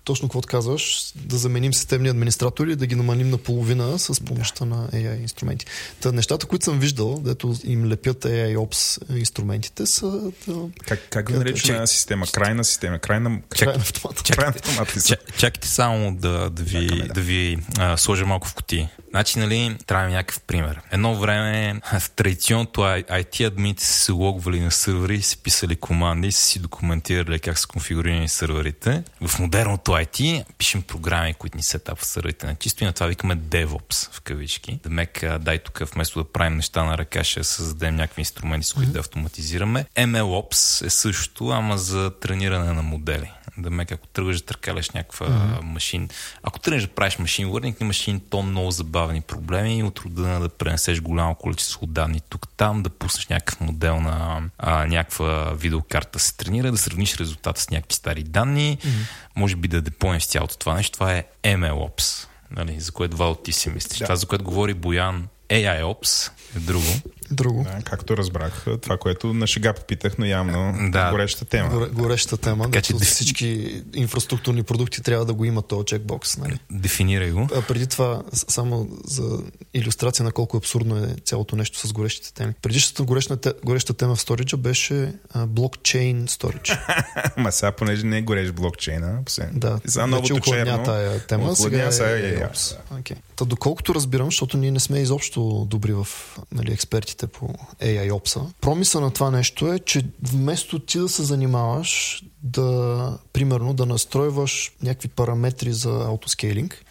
точно какво казваш, да заменим системни администратори и да ги намалим на половина с помощта да. на AI инструменти. Та нещата, които съм виждал, дето им лепят AI Ops инструментите са... Да, как, как да наречем една система? Крайна система? Крайна, крайна автомат. Крайна автомат. Чакайте само да, да ви, Чакаме, да. да ви а, сложа малко в кутии. Значи, нали, трябва някакъв пример. Едно време в традиционното IT админите са се логвали на сървъри, са писали команди, са си документирали как са конфигурирани сървърите. В модерното IT пишем програми, които ни се в сървърите на чисто и на това викаме DevOps в кавички. Да мек, дай тук вместо да правим неща на ръка, ще създадем някакви инструменти, с които mm-hmm. да автоматизираме. MLOps е също, ама за трениране на модели да ме ако тръгваш да търкаляш някаква mm-hmm. машин. Ако тръгнеш да правиш машин learning, имаш един тон много забавни проблеми от рода да пренесеш голямо количество данни тук там, да пуснеш някакъв модел на а, някаква видеокарта се тренира, да сравниш резултата с някакви стари данни, mm-hmm. може би да депонеш цялото това нещо. Това е MLOps, нали, за което Вал ти си мислиш. Да. Това, за което говори Боян AIOps е друго. Друго. Да, както разбрах, това, което на шега попитах, но явно да. гореща тема. Горе, гореща тема, така, че деф... всички инфраструктурни продукти трябва да го имат този чекбокс. Нали? Дефинирай го. А преди това, само за иллюстрация на колко абсурдно е цялото нещо с горещите теми. Предишната гореща, гореща тема в сториджа беше блокчейн сторидж. Ма сега, понеже не е горещ блокчейна, да, за новото черно, тая тема, сега е, е, е, е, okay. Та доколкото разбирам, защото ние не сме изобщо добри в нали, експертите по AI Ops. Промисъл на това нещо е, че вместо ти да се занимаваш да, примерно, да настройваш някакви параметри за аутоскейлинг,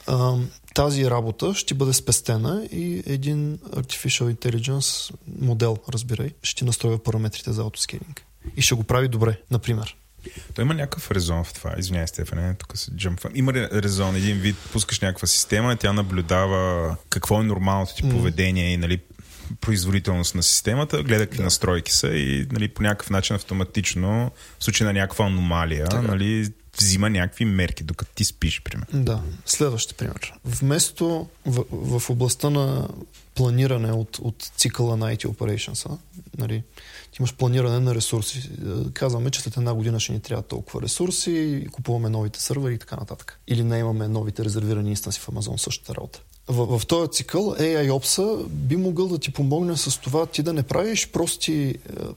тази работа ще бъде спестена и един Artificial Intelligence модел, разбирай, ще настройва параметрите за аутоскейлинг. И ще го прави добре, например. То има някакъв резон в това. Извинявай, Стефане, тук се джамфа. Има резон? Един вид пускаш някаква система, тя наблюдава какво е нормалното ти поведение и нали, производителност на системата, гледа какви да. настройки са и нали, по някакъв начин автоматично, в случай на някаква аномалия, така. нали, взима някакви мерки, докато ти спиш, примерно. Да. Следващия пример. Вместо в, в областта на планиране от, от цикъла на IT Operations, нали, имаш планиране на ресурси. Казваме, че след една година ще ни трябва толкова ресурси, купуваме новите сървъри и така нататък. Или не имаме новите резервирани инстанси в Amazon, същата работа. В, в този цикъл AI Ops би могъл да ти помогне с това ти да не правиш прости, е,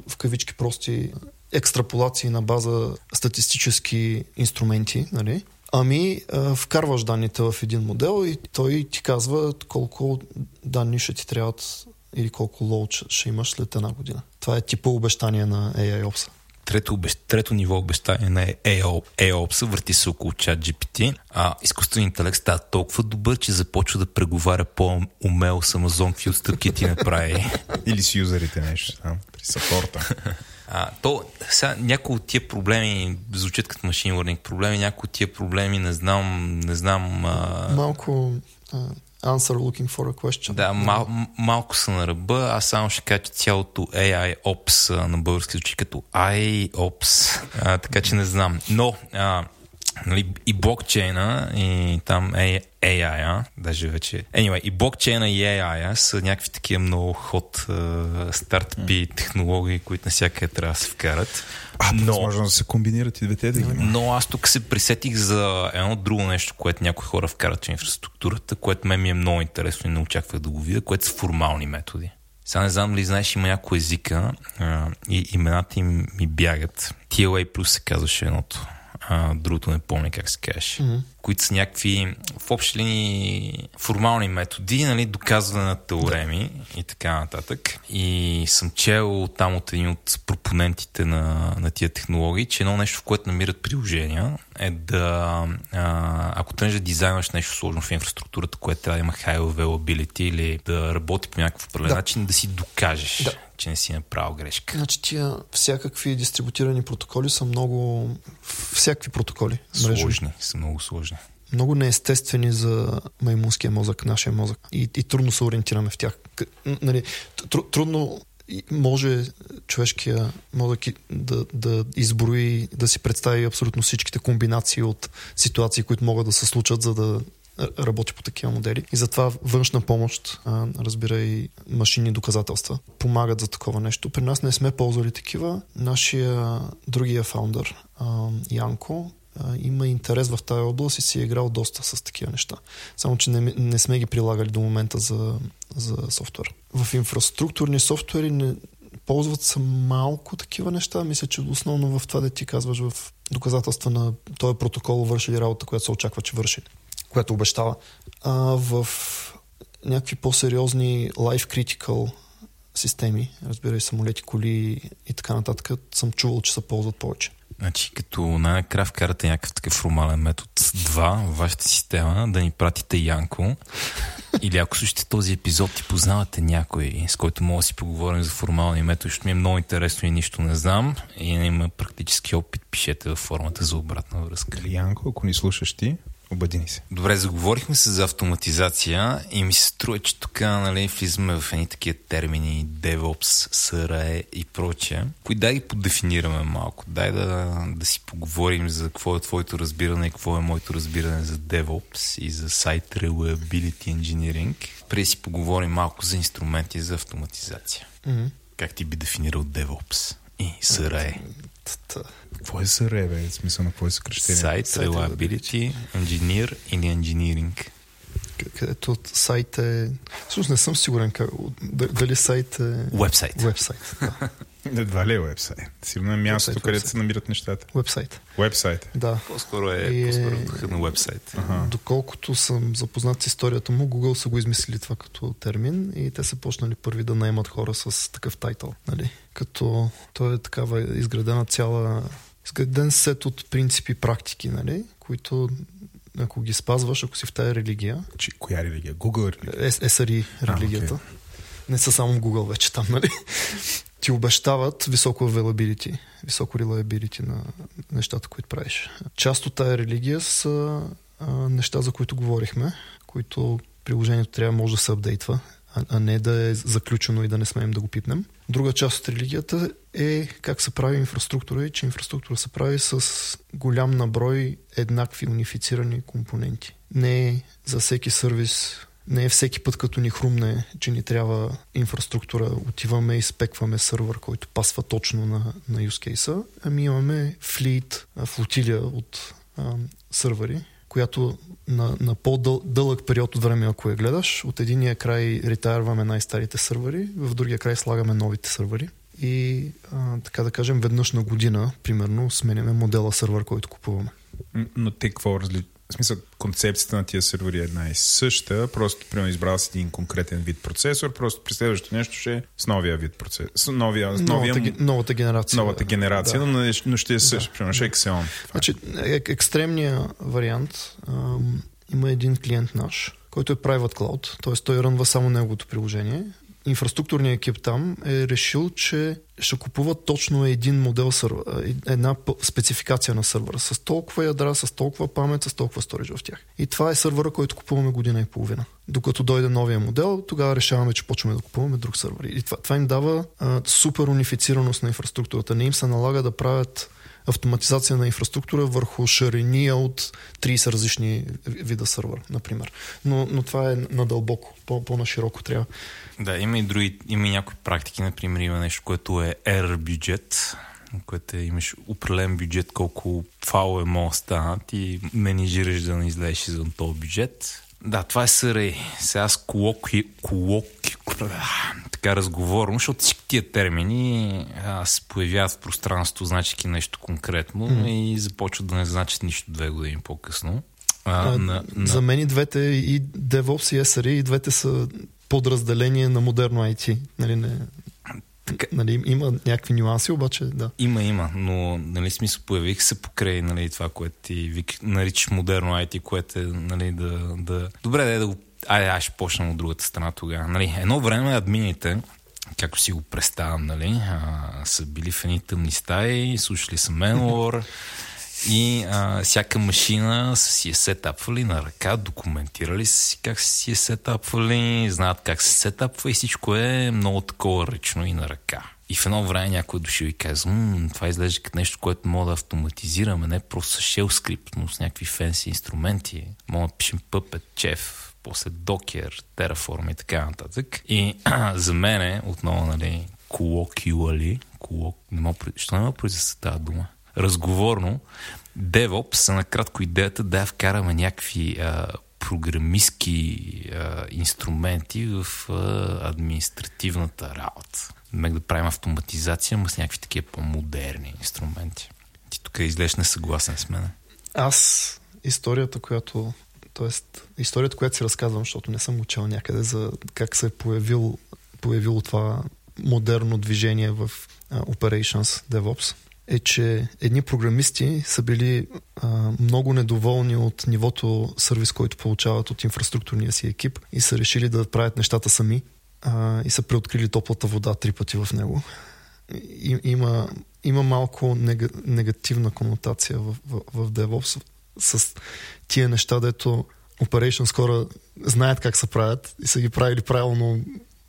в кавички прости екстраполации на база статистически инструменти, нали? Ами, е, вкарваш данните в един модел и той ти казва колко данни ще ти трябват или колко лоуд ще имаш след една година. Това е типа обещание на AIOps. Трето, трето ниво обещание на AOPS върти се около чат GPT. А изкуственият интелект става толкова добър, че започва да преговаря по-умело с Amazon, какви отстъпки ти направи. Или с юзерите нещо там, при сапорта. А, то, сега, някои от тия проблеми звучат като машин learning проблеми, някои от тия проблеми не знам, не знам... А... Малко а, answer looking for a question. Да, мал, малко са на ръба. Аз само ще кажа, че цялото AI Ops на български звучи като IOPS, а, така че не знам. Но а, нали, и блокчейна, и там AI, даже вече... Anyway, и блокчейна и AI са някакви такива много ход стартъпи, технологии, които навсякъде трябва да се вкарат. А, но, възможно да се комбинират и двете да ги Но аз тук се присетих за едно друго нещо, което някои хора вкарат в инфраструктурата, което мен ми е много интересно и не очаквах да го видя, което са формални методи. Сега не знам дали знаеш, има някои езика а, и имената им ми бягат. TLA плюс се казваше едното а, другото не помня как се каже, mm-hmm. Които са някакви в общи линии формални методи, нали, доказване на теореми да. и така нататък. И съм чел там от един от пропонентите на, на тия технологии, че едно нещо, в което намират приложения, е да, а, ако тръгнеш да дизайнваш нещо сложно в инфраструктурата, което трябва да има high availability или да работи по някакъв определен да. начин, да си докажеш. Да че не си направил грешка. Значи тия всякакви дистрибутирани протоколи са много... Всякакви протоколи. Сложни, мрежови. са много сложни. Много неестествени за маймунския мозък, нашия мозък. И, и трудно се ориентираме в тях. Нали, трудно може човешкия мозък да, да изброи, да си представи абсолютно всичките комбинации от ситуации, които могат да се случат, за да работи по такива модели. И затова външна помощ, разбира и машинни доказателства, помагат за такова нещо. При нас не сме ползвали такива. Нашия другия фаундър, Янко, има интерес в тази област и си е играл доста с такива неща. Само, че не, не сме ги прилагали до момента за, за софтуер. В инфраструктурни софтуери не, ползват се малко такива неща. Мисля, че основно в това да ти казваш в доказателства на този протокол върши ли работа, която се очаква, че върши която обещава. А, в някакви по-сериозни life critical системи, разбира и самолети, коли и така нататък, съм чувал, че се ползват повече. Значи, като най-накрая вкарате някакъв такъв формален метод 2 в вашата система, да ни пратите Янко. Или ако слушате този епизод и познавате някой, с който мога да си поговорим за формални методи, ще ми е много интересно и нищо не знам. И не има практически опит, пишете във формата за обратна връзка. Янко, ако ни слушаш ти, Обадини се. Добре, заговорихме се за автоматизация и ми се струва, че тук нали, влизаме в едни такива термини DevOps, SRE и прочее. Кои дай ги подефинираме малко. Дай да, да си поговорим за какво е твоето разбиране и какво е моето разбиране за DevOps и за Site Reliability Engineering. Преди си поговорим малко за инструменти за автоматизация. Mm-hmm. Как ти би дефинирал DevOps и SRE? Какво е СРЕ, бе? Смисъл на какво е съкръщение? Сайт, Reliability, Engineer или Engineering. Където сайт е... Всъщност не съм сигурен как... дали сайт е... Вебсайт. Вебсайт, да. Едва ли е вебсайт? Сигурно е мястото, Вебсайт, където вебсайт. се намират нещата. Вебсайт. Вебсайт. Да. По-скоро е, И е- по-скоро духа на вебсайт. Ага. Доколкото съм запознат с историята му, Google са го измислили това като термин и те са почнали първи да наемат хора с такъв тайтъл. Нали? Като той е такава изградена цяла изграден сет от принципи и практики, нали? които ако ги спазваш, ако си в тая религия, Чи, коя религия? Google религия. е, SRE религията, окей. не са само в Google вече там, нали? Ти обещават високо availability, високо reliability на нещата, които правиш. Част от тая религия са а, неща, за които говорихме, които приложението трябва може да се апдейтва, а, а не да е заключено и да не смеем да го пипнем. Друга част от религията е как се прави инфраструктура и че инфраструктура се прави с голям наброй еднакви унифицирани компоненти. Не е за всеки сервис не е всеки път, като ни хрумне, че ни трябва инфраструктура, отиваме и спекваме сървър, който пасва точно на, на use case ами имаме флит, флотилия от а, сървъри, която на, на по-дълъг период от време, ако я гледаш, от единия край ретайрваме най-старите сървъри, в другия край слагаме новите сървъри. И а, така да кажем, веднъж на година, примерно, сменяме модела сървър, който купуваме. Но те какво разли... В смисъл, концепцията на тия сервери е една и съща, просто, примерно, избрал си един конкретен вид процесор, просто при следващото нещо ще е с новия вид процесор. С новия, с новия Новата, ге- новата генерация. новата генерация, Да. но, но ще е същ, примерно, ще е Xeon. Значи, е- екстремния вариант ам, има един клиент наш, който е private cloud, т.е. той рънва само неговото приложение. Инфраструктурният екип там е решил, че ще купува точно един модел сървър, а, една спецификация на сървъра с толкова ядра, с толкова памет, с толкова сторидж в тях. И това е сървъра, който купуваме година и половина. Докато дойде новия модел, тогава решаваме, че почваме да купуваме друг сървър. И това, това им дава а, супер унифицираност на инфраструктурата. Не им се налага да правят автоматизация на инфраструктура върху шарения от 30 различни вида сървър, например. Но, но това е надълбоко, по- по-нашироко трябва. Да, има и други, има и някои практики, например има нещо, което е error бюджет, което е, имаш определен бюджет, колко файлове могат да станат и менижираш да не излезеш извън този бюджет. Да, това е SRA. Сега с колоки, колоки, така разговорно, защото всички тия термини а, се появяват в пространството, значики нещо конкретно mm. и започват да не значат нищо две години по-късно. А, А, на, на... За мен и двете, и DevOps и SRE, и двете са подразделение на модерно IT. Нали, не, Така- нали, има някакви нюанси, обаче да. Има, има, но нали, смисъл появих се покрай нали, това, което ти вик, наричаш модерно IT, което е нали, да, да... Добре, да, е да го... Айде, аз ще почна от другата страна тогава. Нали, едно време админите, както си го представям, нали, а, са били в едни тъмни стаи, слушали са Manowar и а, всяка машина са си е сетапвали на ръка, документирали са си как са си е сетапвали, знаят как се сетапва и всичко е много такова ръчно и на ръка. И в едно време някой е дошъл и казва, "М, това изглежда като нещо, което мога да автоматизираме, не просто с shell скрипт, но с някакви фенси инструменти. Мога да пишем Puppet, Chef, после Docker, Terraform и така нататък. И за мен е, отново, нали, colloquially, colloq... не мога, що не мога произнеса тази дума? Разговорно, DevOps са накратко идеята да я вкараме някакви а, програмистски а, инструменти в а, административната работа. Мек да правим автоматизация, но с някакви такива по-модерни инструменти. Ти тук изглеждаш несъгласен с мен. Аз историята, която Тоест, историята, която си разказвам, защото не съм учил някъде за как се е появил, появило това модерно движение в а, Operations DevOps, е, че едни програмисти са били а, много недоволни от нивото сервис, който получават от инфраструктурния си екип и са решили да правят нещата сами а, и са преоткрили топлата вода три пъти в него. И, има, има малко нега, негативна конотация в, в, в DevOps с тия неща, дето Operations хора знаят как се правят и са ги правили правилно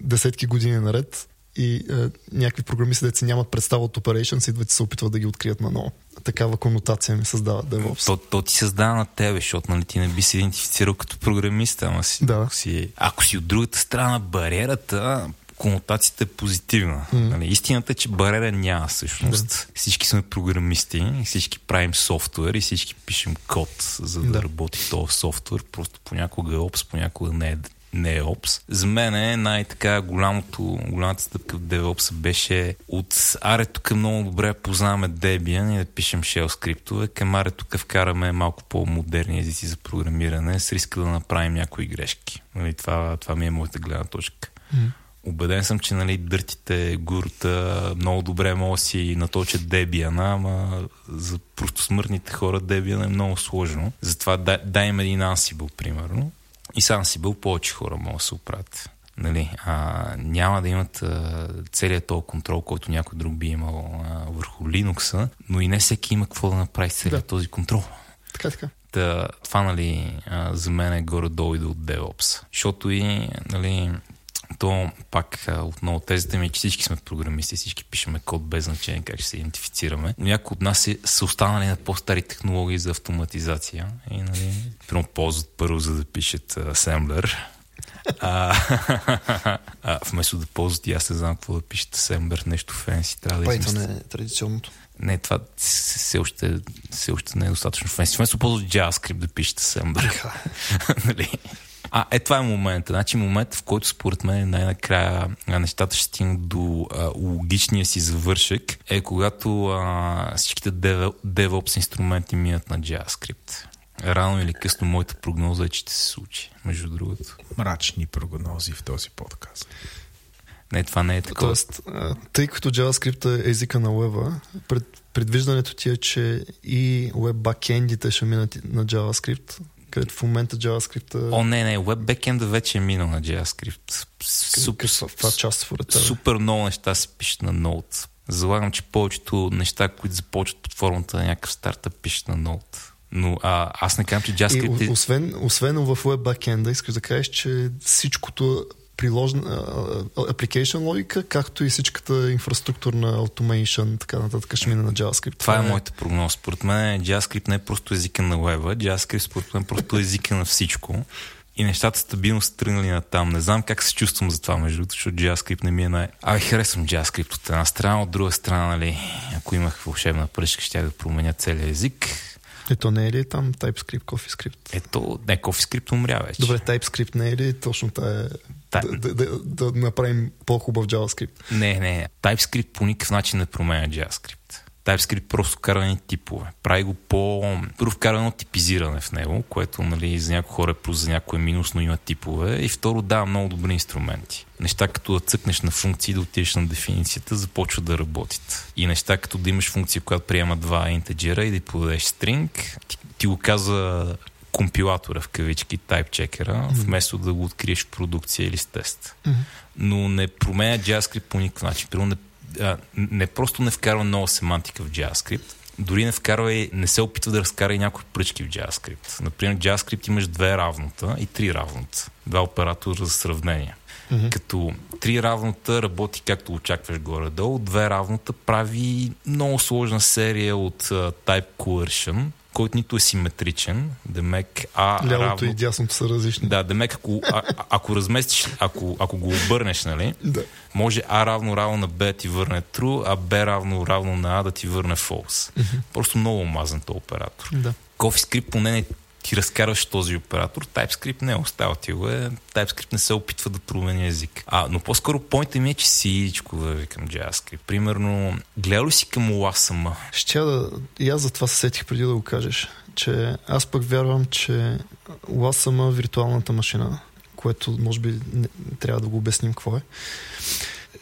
десетки години наред и е, някакви програмисти, деца нямат представа от Operations, идват и се опитват да ги открият наново. Такава конотация ми създава DevOps. То, то ти създава на тебе, защото нали, ти не би се идентифицирал като програмист, ама си, Да. ако, си, ако си от другата страна бариерата, конотацията е позитивна. Mm. Нали, истината е, че бариера няма всъщност. Да. Всички сме програмисти, всички правим софтуер и всички пишем код, за да, Да. работи този софтуер. Просто понякога е опс, понякога не е не е опс. За мен е най-така голямото, голямата стъпка в DevOps беше от аре тук много добре познаваме Debian и да пишем shell скриптове, към аре тук вкараме малко по-модерни езици за програмиране с риска да направим някои грешки. Нали, това, това ми е моята гледна точка. Mm. Убеден съм, че нали, дъртите гурта много добре могат си наточат Debian, ама за простосмъртните хора Debian е много сложно. Затова дай, дай им един Ansible, примерно. И с Ansible повече хора могат да се оправят. Нали, а, няма да имат а, целият този контрол, който някой друг би имал а, върху Linux, но и не всеки има какво да направи целият да. този контрол. Така, така. Та, това, нали, а, за мен е горе-долу и от DevOps. Защото и, нали, то пак отново тезата ми е, че всички сме програмисти, всички пишеме код без значение как ще се идентифицираме. Но някои от нас са останали на по-стари технологии за автоматизация и нали, прямо ползват първо за да пишат асемблер. А, а, вместо да ползват и аз не знам какво да пишат асемблер, нещо фенси. Трябва да Python е традиционното. Не, това все още, все още не е достатъчно фенси. Вместо ползват JavaScript да пишете асемблер. нали? А, е, това е момента. Значи момент, в който според мен най-накрая нещата ще стигнат до а, логичния си завършек, е когато а, всичките DevOps инструменти минат на JavaScript. Рано или късно моята прогноза е, че ще се случи, между другото. Мрачни прогнози в този подкаст. Не, това не е така. Тоест, тъй като JavaScript е езика на веба, пред, предвиждането ти е, че и веб бакендите ще минат на JavaScript, където в момента JavaScript... О, не, не, Web Backend вече е минал на JavaScript. Супер, това част според теб? Супер много неща се пишат на Node. Залагам, че повечето неща, които започват под формата на някакъв стартъп, пишат на Node. Но а, аз не казвам, че JavaScript... И, освен, освен в Web Backend, искаш да кажеш, че всичкото приложна application логика, както и всичката инфраструктурна automation, така нататък ще мине на JavaScript. Това, Това е, е моята прогноз. Според мен JavaScript не е просто езика на веба, JavaScript според мен е просто езика на всичко. И нещата стабилно са тръгнали на там. Не знам как се чувствам за това, между другото, защото JavaScript не ми е най... Абе, харесвам JavaScript от една страна, от друга страна, нали, ако имах вълшебна пръчка, ще да променя целият език. Ето не е ли там TypeScript, CoffeeScript? Ето, не, CoffeeScript умря вече. Добре, TypeScript не е ли точно тая да, да, да, направим по-хубав JavaScript. Не, не. TypeScript по никакъв начин не променя JavaScript. TypeScript просто кара ни типове. Прави го по... Първо вкара едно типизиране в него, което нали, за някои хора е плюс, за някои е минус, но има типове. И второ дава много добри инструменти. Неща като да цъкнеш на функции, да отидеш на дефиницията, започват да работят. И неща като да имаш функция, която приема два интеджера и да подадеш стринг, ти, ти го каза компилатора в кавички, тайпчекера, mm-hmm. вместо да го откриеш в продукция или с тест. Mm-hmm. Но не променя JavaScript по никакъв начин. Примерно не, а, не просто не вкарва нова семантика в JavaScript, дори не вкарва и не се опитва да разкара и някои пръчки в JavaScript. Например, в JavaScript имаш две равнота и три равнота. Два оператора за сравнение. Mm-hmm. Като три равнота работи както очакваш горе-долу, две равнота прави много сложна серия от uh, type coercion, който нито е симетричен, демек А Лявото равно... и дясното са различни. Да, демек ако, а, ако разместиш, ако, ако го обърнеш, нали, да. може А равно равно на Б да ти върне true, а Б равно равно на А да ти върне false. Mm-hmm. Просто много омазан този оператор. Да. CoffeeScript поне не ти разкарваш този оператор, TypeScript не е остава ти го е. TypeScript не се опитва да промени език. А, но по-скоро поинта ми е, че си да към JavaScript. Примерно, гледал ли си към OASM? Ще да... И аз за това се сетих преди да го кажеш, че аз пък вярвам, че OASM виртуалната машина, което може би не, трябва да го обясним какво е,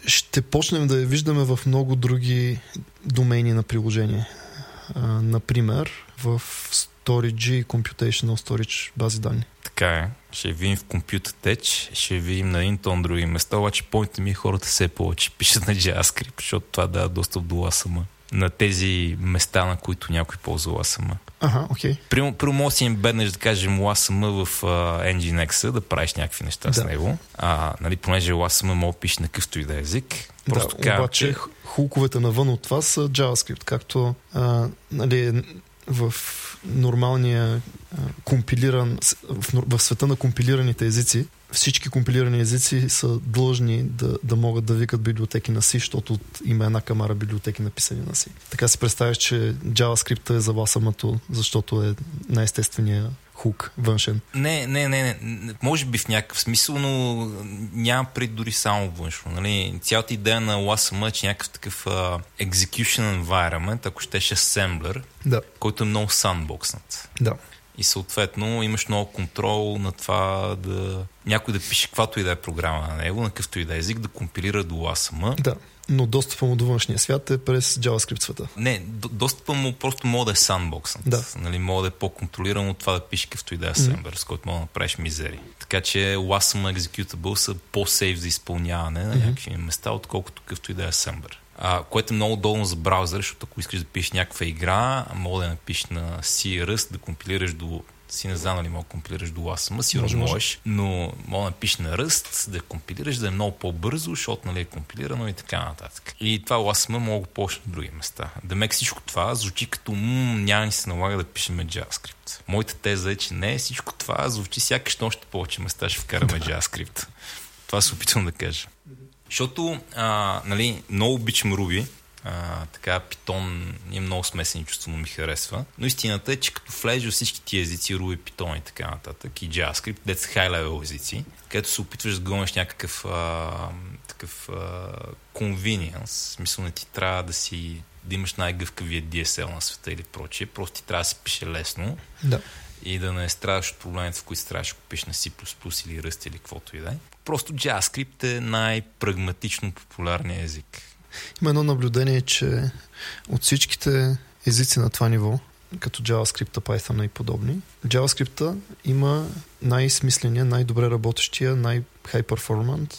ще почнем да я виждаме в много други домейни на приложение. А, например, в Storage и Computational Storage бази данни. Така е. Ще видим в Computer Tech, ще видим на тон други места, обаче поинта ми хората все повече пишат на JavaScript, защото това дава достъп до ASM на тези места, на които някой ползва ASM. Ага, окей. Okay. Прямо, прямо може да си им беднеш, да кажем, ASM в uh, Nginx, да правиш някакви неща да. с него. А, нали, понеже ASM може да пише на къвто и да е език. Просто да, така, обаче че... хулковете навън от това са JavaScript, както а, нали, в нормалния компилиран, в, в света на компилираните езици, всички компилирани езици са длъжни да, да могат да викат библиотеки на C, защото има една камара библиотеки написани на C. Така си представяш, че JavaScript е за ласамато, защото е най-естественият хук външен. Не, не, не, не. Може би в някакъв смисъл, но няма пред дори само външно. Нали? Цялата идея на OASM е, че някакъв такъв uh, execution environment, ако щеше assembler, Да, който е много sandboxнат. да. И съответно имаш много контрол на това да някой да пише каквато и да е програма на него, на какъвто и да е език, да компилира до ASM. Да, но достъпа му до външния свят е през JavaScript света. Не, до- достъпа му просто мога да е sandboxнат. Да. Нали, мога да е по-контролиран от това да пише какъвто и да е асемблер, с който мога да направиш мизери. Така че WASM executable са по-сейф за изпълняване на някакви места, отколкото какъвто и да е асемблер. А, което е много удобно за браузър, защото ако искаш да пишеш някаква игра, мога да я напишеш на C Rust, да компилираш до си не знам дали мога да компилираш до ASM, сигурно Може, може. можеш, но мога да напишеш на Rust, да компилираш, да е много по-бързо, защото нали, е компилирано и така нататък. И това ASM мога да ползваш на други места. Демек всичко това звучи като м- няма ни се налага да пишеме JavaScript. Моята теза е, че не, всичко това звучи сякаш още повече места ще вкараме JavaScript. Това се опитвам да кажа. Защото, а, нали, много обичам Ruby, а, така Python е много смесени чувства, но ми харесва. Но истината е, че като влезеш всички тия езици, Ruby, Python и така нататък, и JavaScript, дет са high level езици, където се опитваш да гониш някакъв а, такъв а, convenience, в смисъл не ти трябва да си да имаш най-гъвкавия DSL на света или прочие, просто ти трябва да се пише лесно Да. и да не страдаш от проблемите, в които страдаш, ако пишеш на C++ или Rust или каквото и да е. Просто JavaScript е най-прагматично популярният език. Има едно наблюдение, че от всичките езици на това ниво, като JavaScript, Python и подобни, JavaScript има най-смисления, най-добре работещия, най-high performant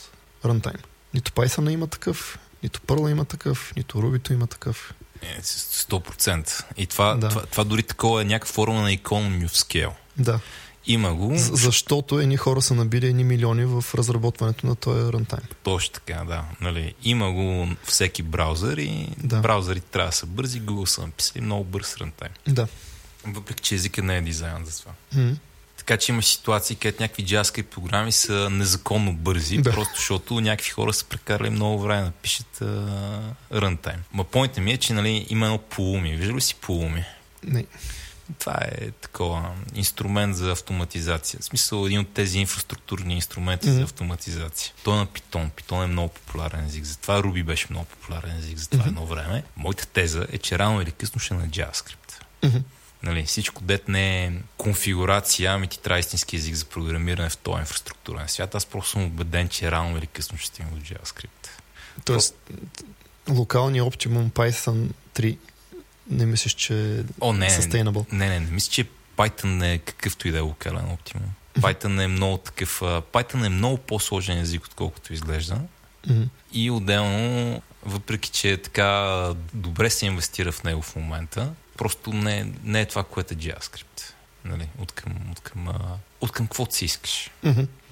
runtime. Нито Python има такъв, нито Perl има такъв, нито Ruby има такъв. Е, с- 100%. И това, Да. това, това дори такова е някаква форма на economy of scale. Да. Има го, защото едни хора са набили едни милиони в разработването на този runtime. точно така, да. Нали, има го всеки браузър и Да. браузърите трябва да са бързи. Google са написали много бърз рантайм. Да. Въпреки, че езикът не е дизайн за това. М. Така че има ситуации, където някакви JavaScript програми са незаконно бързи, Да. просто защото някакви хора са прекарали много време да пишат рънтайм. Ма поинтът ми е, че нали, има едно полуми. Вижда ли си полуми? Не. Това е такова инструмент за автоматизация. В смисъл един от тези инфраструктурни инструменти Мгм. за автоматизация. Той е на Python. Python е много популярен език. Затова Ruby беше много популярен език за това Мгм. едно време. Моята теза е, че рано или късно ще е на JavaScript. Мгм. Нали, всичко дет не е конфигурация, ами ти трябва истински език за програмиране в този инфраструктурен свят. Аз просто съм убеден, че рано или късно ще стигне до JavaScript. Тоест, локалния оптимум Python 3 не мислиш, че е О, не, не, sustainable? не, не, не мисля, че Python не е какъвто и да е локален оптимум. Python е много такъв. Python е много по-сложен език, отколкото изглежда. И отделно, въпреки че така добре се инвестира в него в момента, просто не, не е това, което е JavaScript. Нали? От към, от към, от към каквото си искаш.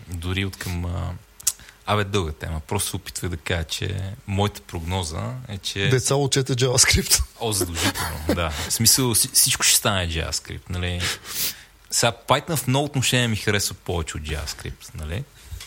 Дори от към... Абе, дълга тема. Просто се опитвах да кажа, че моята прогноза е, че... Деца учете JavaScript. О, задължително, да. В смисъл, вси- всичко ще стане JavaScript, нали? Сега, Python в много отношения ми харесва повече от JavaScript, нали?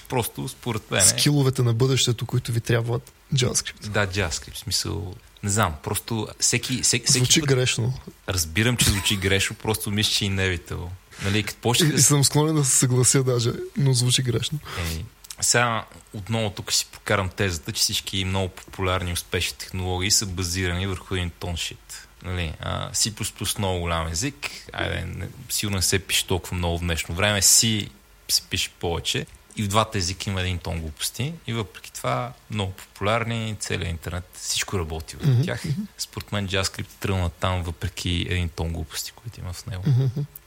Просто според мен... Скиловете на бъдещето, които ви трябват JavaScript. Да, JavaScript, в смисъл... Не знам, просто всеки, всеки, всеки Звучи път грешно. разбирам, че звучи грешно, просто мисля, че е inevitable. Нали, като почнах И, да и съм склонен да се съглася даже, но звучи грешно. Еми, сега отново тук си прокарам тезата, че всички много популярни успешни технологии са базирани върху един тон шит. Нали, а, C++ много голям език, айде, не, сигурно не се пише толкова много в днешно време, C се пише повече и в двата езика има един тон глупости и въпреки това много популярни, целият интернет, всичко работи от Мгм, тях. Според мен JavaScript тръгна там въпреки един тон глупости, които има в него.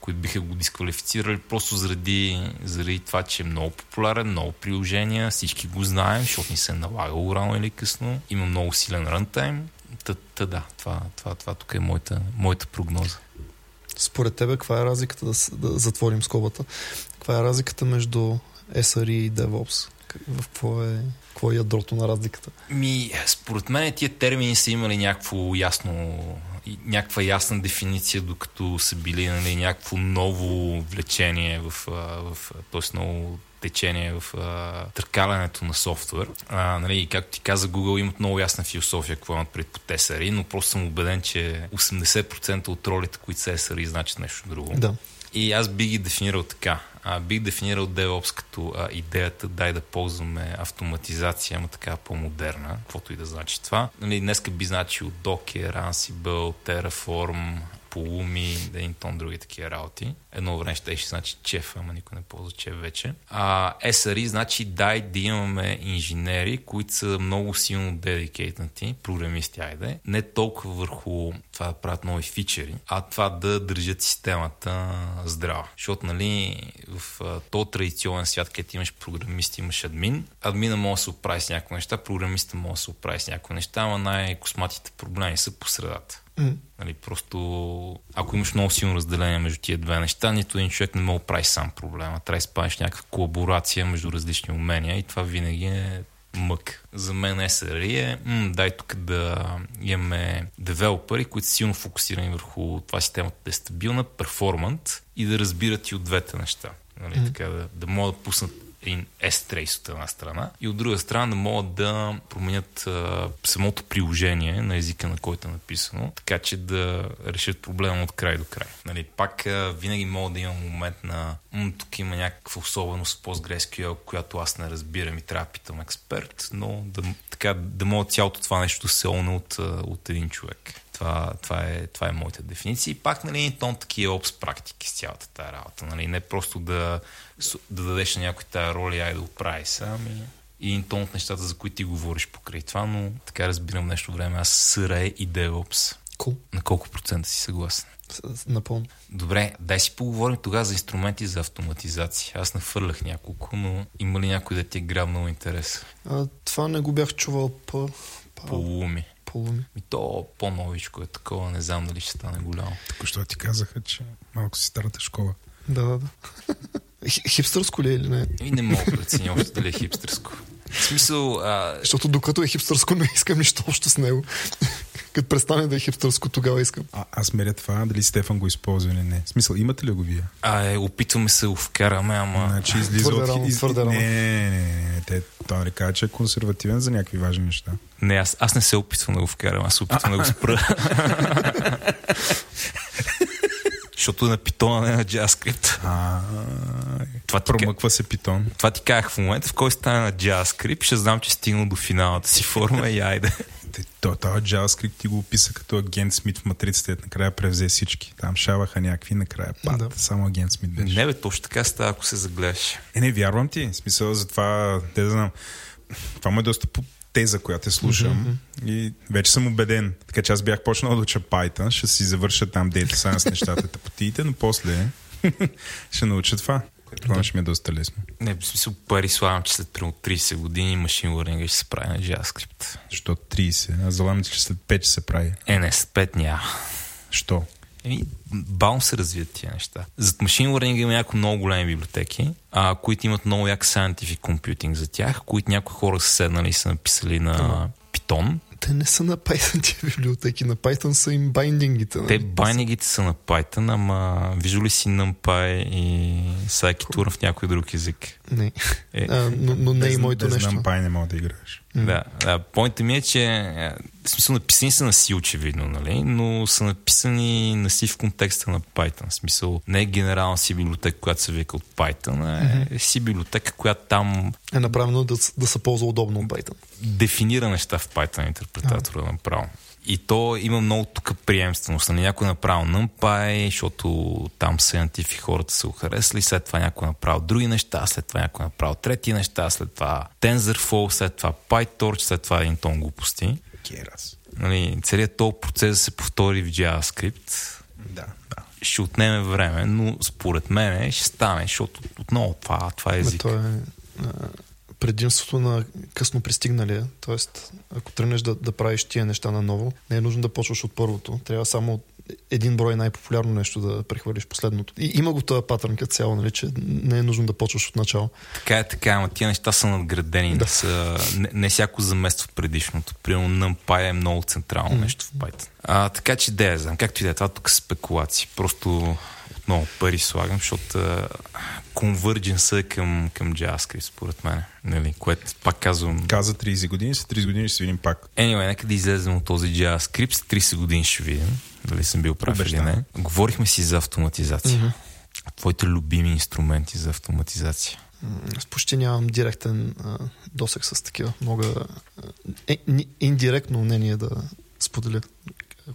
Които биха го дисквалифицирали просто заради, заради това, че е много популярен, много приложения, всички го знаем, защото ни се е налагало рано или късно. Има много силен рънтайм. Та, та да, това, това, това тук е моята, моята прогноза. Според тебе, каква е разликата, да, да затворим скобата, каква е разликата между SRE и DevOps? В какво е, какво е ядрото на разликата? Ми, според мен тия термини са имали някакво ясно някаква ясна дефиниция, докато са били нали, някакво ново влечение в, в т.е. ново течение в а, търкалянето на софтуер. А, нали, както ти каза, Google имат много ясна философия, какво имат пред SRE, но просто съм убеден, че 80% от ролите, които са SRE, значат нещо друго. Да. И аз би ги дефинирал така. А, бих дефинирал DevOps като а, идеята дай да ползваме автоматизация, ама така по-модерна, каквото и да значи това. Нали, днеска би значил Docker, Ansible, Terraform, полуми, да един тон други такива работи. Едно време ще ще значи чеф, ама никой не ползва чеф вече. А SRE значи дай да имаме инженери, които са много силно дедикейтнати, програмисти, айде, не толкова върху това да правят нови фичери, а това да държат системата здрава. Защото, нали, в този традиционен свят, където имаш програмист, имаш админ, админа може да се оправи с някои неща, програмиста може да се оправи с някои неща, ама най-косматите проблеми са по средата. Mm. Нали, просто ако имаш много силно разделение между тия две неща, нито един човек не може да прави сам проблема. Трябва да спадеш някаква колаборация между различни умения и това винаги е мък. За мен SRE е, м- дай тук да имаме девелопери, които са силно фокусирани върху това системата да е стабилна, перформант и да разбират и от двете неща. Нали, mm. така, да, да могат да пуснат един S-Trace от една страна и от друга страна да могат да променят а, самото приложение на езика, на който е написано, така че да решат проблема от край до край. Нали, пак а, винаги мога да има момент на м, тук има някаква особеност в PostgreSQL, която аз не разбирам и трябва да питам експерт, но да, така, да мога цялото това нещо да се от, от един човек. Това, това, е, това е моята дефиниция. И пак, нали, тон такива опс практики с цялата тази работа. Нали, не просто да, да дадеш на някой тази роля и ай да го прави сами. И един тон от нещата, за които ти говориш покрай това, но така разбирам нещо време. Аз съре и DevOps. Cool. На колко процента си съгласен? Напълно. Добре, дай си поговорим тогава за инструменти за автоматизация. Аз нафърлях няколко, но има ли някой да ти е грабнал интерес? А, това не го бях чувал по... Полуми полуми. И то по-новичко е такова, не знам дали ще стане голямо. Току що ти казаха, че малко си старата школа. Да, да, да. Хипстърско ли е или не? И не мога да преценя още дали е хипстърско. В смисъл... А... Защото докато е хипстърско, не искам нищо общо с него. Като престане да е хипстърско, тогава искам. А, аз меря това, дали Стефан го използва или не. В смисъл, имате ли го вие? А, е, опитваме се го вкараме, ама... Значи излиза твърде от... Рано, из... твърде рано. Не, не, не, не. Те, той не казва, че е консервативен за някакви важни неща. Не, аз, аз не се опитвам да го вкарам, аз се опитвам да го спра. Защото на питона, не на JavaScript. А, това промъква се питон. Това ти казах в момента, в който стане на JavaScript, ще знам, че стигна до финалната си форма и айде. То, това JavaScript ти го описа като агент Смит в матрицата, накрая превзе всички. Там шаваха някакви, накрая пад. Да. Само агент Смит беше. Не бе, точно така става, ако се загледаш. Е, не, вярвам ти. В смисъл за това, те да знам. Това му е доста теза, която я слушам mm-hmm. и вече съм убеден. Така че аз бях почнал да уча Python, ще си завърша там Data Science нещата, тъпотиите, но после ще науча това. Това да. ще ми е доста лесно. Не, в смисъл, пари славам, че след примерно 30 години машин learning ще се прави на JavaScript. Що 30? Аз залагам, че след 5 ще се прави. Е, не, след 5 няма. Що? Еми, баум се развият тия неща. Зад машин learning има някои много големи библиотеки, а, които имат много як scientific computing за тях, които някои хора са седнали и са написали на Python те не са на Python тия библиотеки. На Python са им байдингите. Те байдингите са на Python, ама виждали си NumPy и Scikit в някой друг език? Не. Е. А, но, но не е и моето нещо. NumPy не мога да играеш. Да, да. Поинтът ми е, че е, в смисъл написани са на си очевидно, нали? но са написани на си в контекста на Python. В смисъл не е генерална си библиотека, която се вика от Python, е mm-hmm. си библиотека, която там... Е направено да, да се ползва удобно от Python. Дефинира неща в Python интерпретатора направо. И то има много тук приемственост. Нали, някой направил NumPy, защото там Scientific хората са го харесали, след това някой направил други неща, след това някой направил трети неща, след това TensorFlow, след това PyTorch, след това един тон глупости. Керас. Нали, целият този процес да се повтори в JavaScript. Да, да. Ще отнеме време, но според мен ще стане, защото отново това, това е език. Това е предимството на късно пристигналия. Тоест, ако тръгнеш да, да правиш тия неща наново, не е нужно да почваш от първото. Трябва само един брой най-популярно нещо да прехвърлиш последното. И има го този патърн като цяло, нали, че не е нужно да почваш от начало. Така е, така, ама тия неща са надградени. Да. Са, не, не всяко замества предишното. Примерно NumPy е много централно mm-hmm. нещо в Python. А, така че да, знам, както и да е, това тук са спекулации. Просто много пари слагам, защото конвърдженса е към, към JavaScript, според мен. Нали, което пак казвам... Каза 30 години, след 30 години ще видим пак. Anyway, нека да излезем от този JavaScript, с 30 години ще видим дали съм бил прав или не. Говорихме си за автоматизация. Mm-hmm. твоите любими инструменти за автоматизация? Аз почти нямам директен а, досек с такива. Мога е, е, индиректно мнение да споделя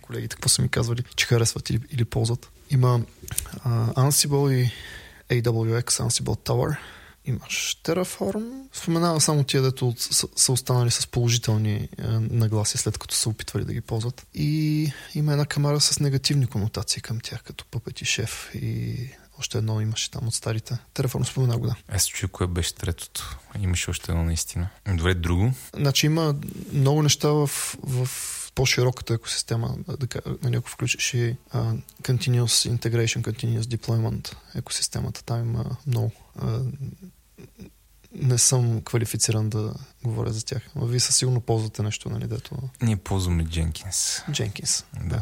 колегите, какво са ми казвали, че харесват или, или ползват. Има а, Ansible и AWX Ansible Tower. Имаш Terraform. Споменава само тия, дето са останали с положителни а, нагласи, след като са опитвали да ги ползват. И има една камера с негативни конотации към тях, като Puppet и Chef и още едно имаше там от старите. Телефон спомена го, да. Аз чуя кое беше третото. Имаше още едно наистина. Добре, друго? Значи има много неща в, в по-широката екосистема, да, нали, ако включиш и uh, Continuous Integration, Continuous Deployment екосистемата, там има много. Uh, не съм квалифициран да говоря за тях. Но вие със сигурно ползвате нещо, нали, дето... Ние ползваме Jenkins. Jenkins, да. да.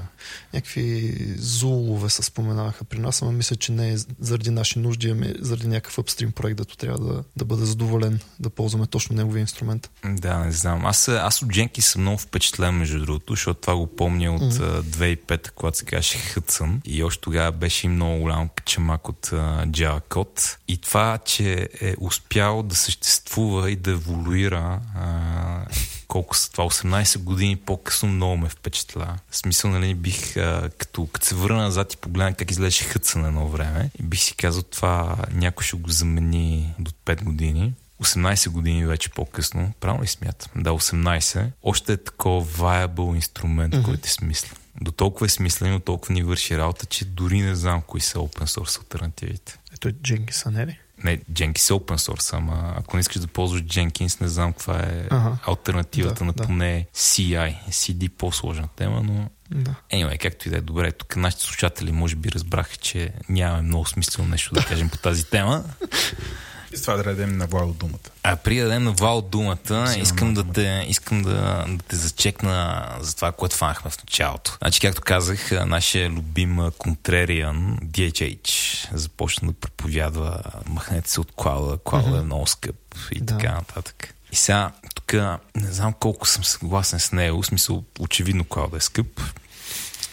Някакви зулове се споменаваха при нас, ама мисля, че не е заради наши нужди, ами заради някакъв апстрим проект, дето трябва да, да бъде задоволен да ползваме точно неговия инструмент. Да, не знам. Аз, аз от Jenkins съм много впечатлен, между другото, защото това го помня от mm-hmm. 2005, когато се казваше Hudson и още тогава беше и много голям чамак от uh, Java код. И това, че е успял да съществува и да еволюира а, колко са това, 18 години по-късно много ме впечатля. В смисъл, нали, бих, а, като, като се върна назад и погледна как изглеждаше хътса на едно време, и бих си казал, това някой ще го замени до 5 години. 18 години вече по-късно, правилно ли смятам? Да, 18. Още е такова viable инструмент, mm-hmm. който е смислен. До толкова е смислен, но толкова ни върши работа, че дори не знам кои са open source альтернативите. Ето Jenkins, не ли? Не, Jenkins е open source, ама ако не искаш да ползваш Jenkins, не знам каква е ага. альтернативата да, на да. поне CI. CD по-сложна тема, но да. Anyway, както и да е добре, тук нашите слушатели може би разбраха, че нямаме много смислено нещо да кажем по тази тема. С това да дадем на Вал думата. А при да дадем на Вал думата, искам, да те, искам да, да те зачекна за това, което фанахме в началото. Значи, както казах, нашия любим контрериан DHH започна да проповядва махнете се от клауда, клауда mm-hmm. е много скъп и да. така нататък. И сега, тук не знам колко съм съгласен с него, в смисъл, очевидно клауда е скъп,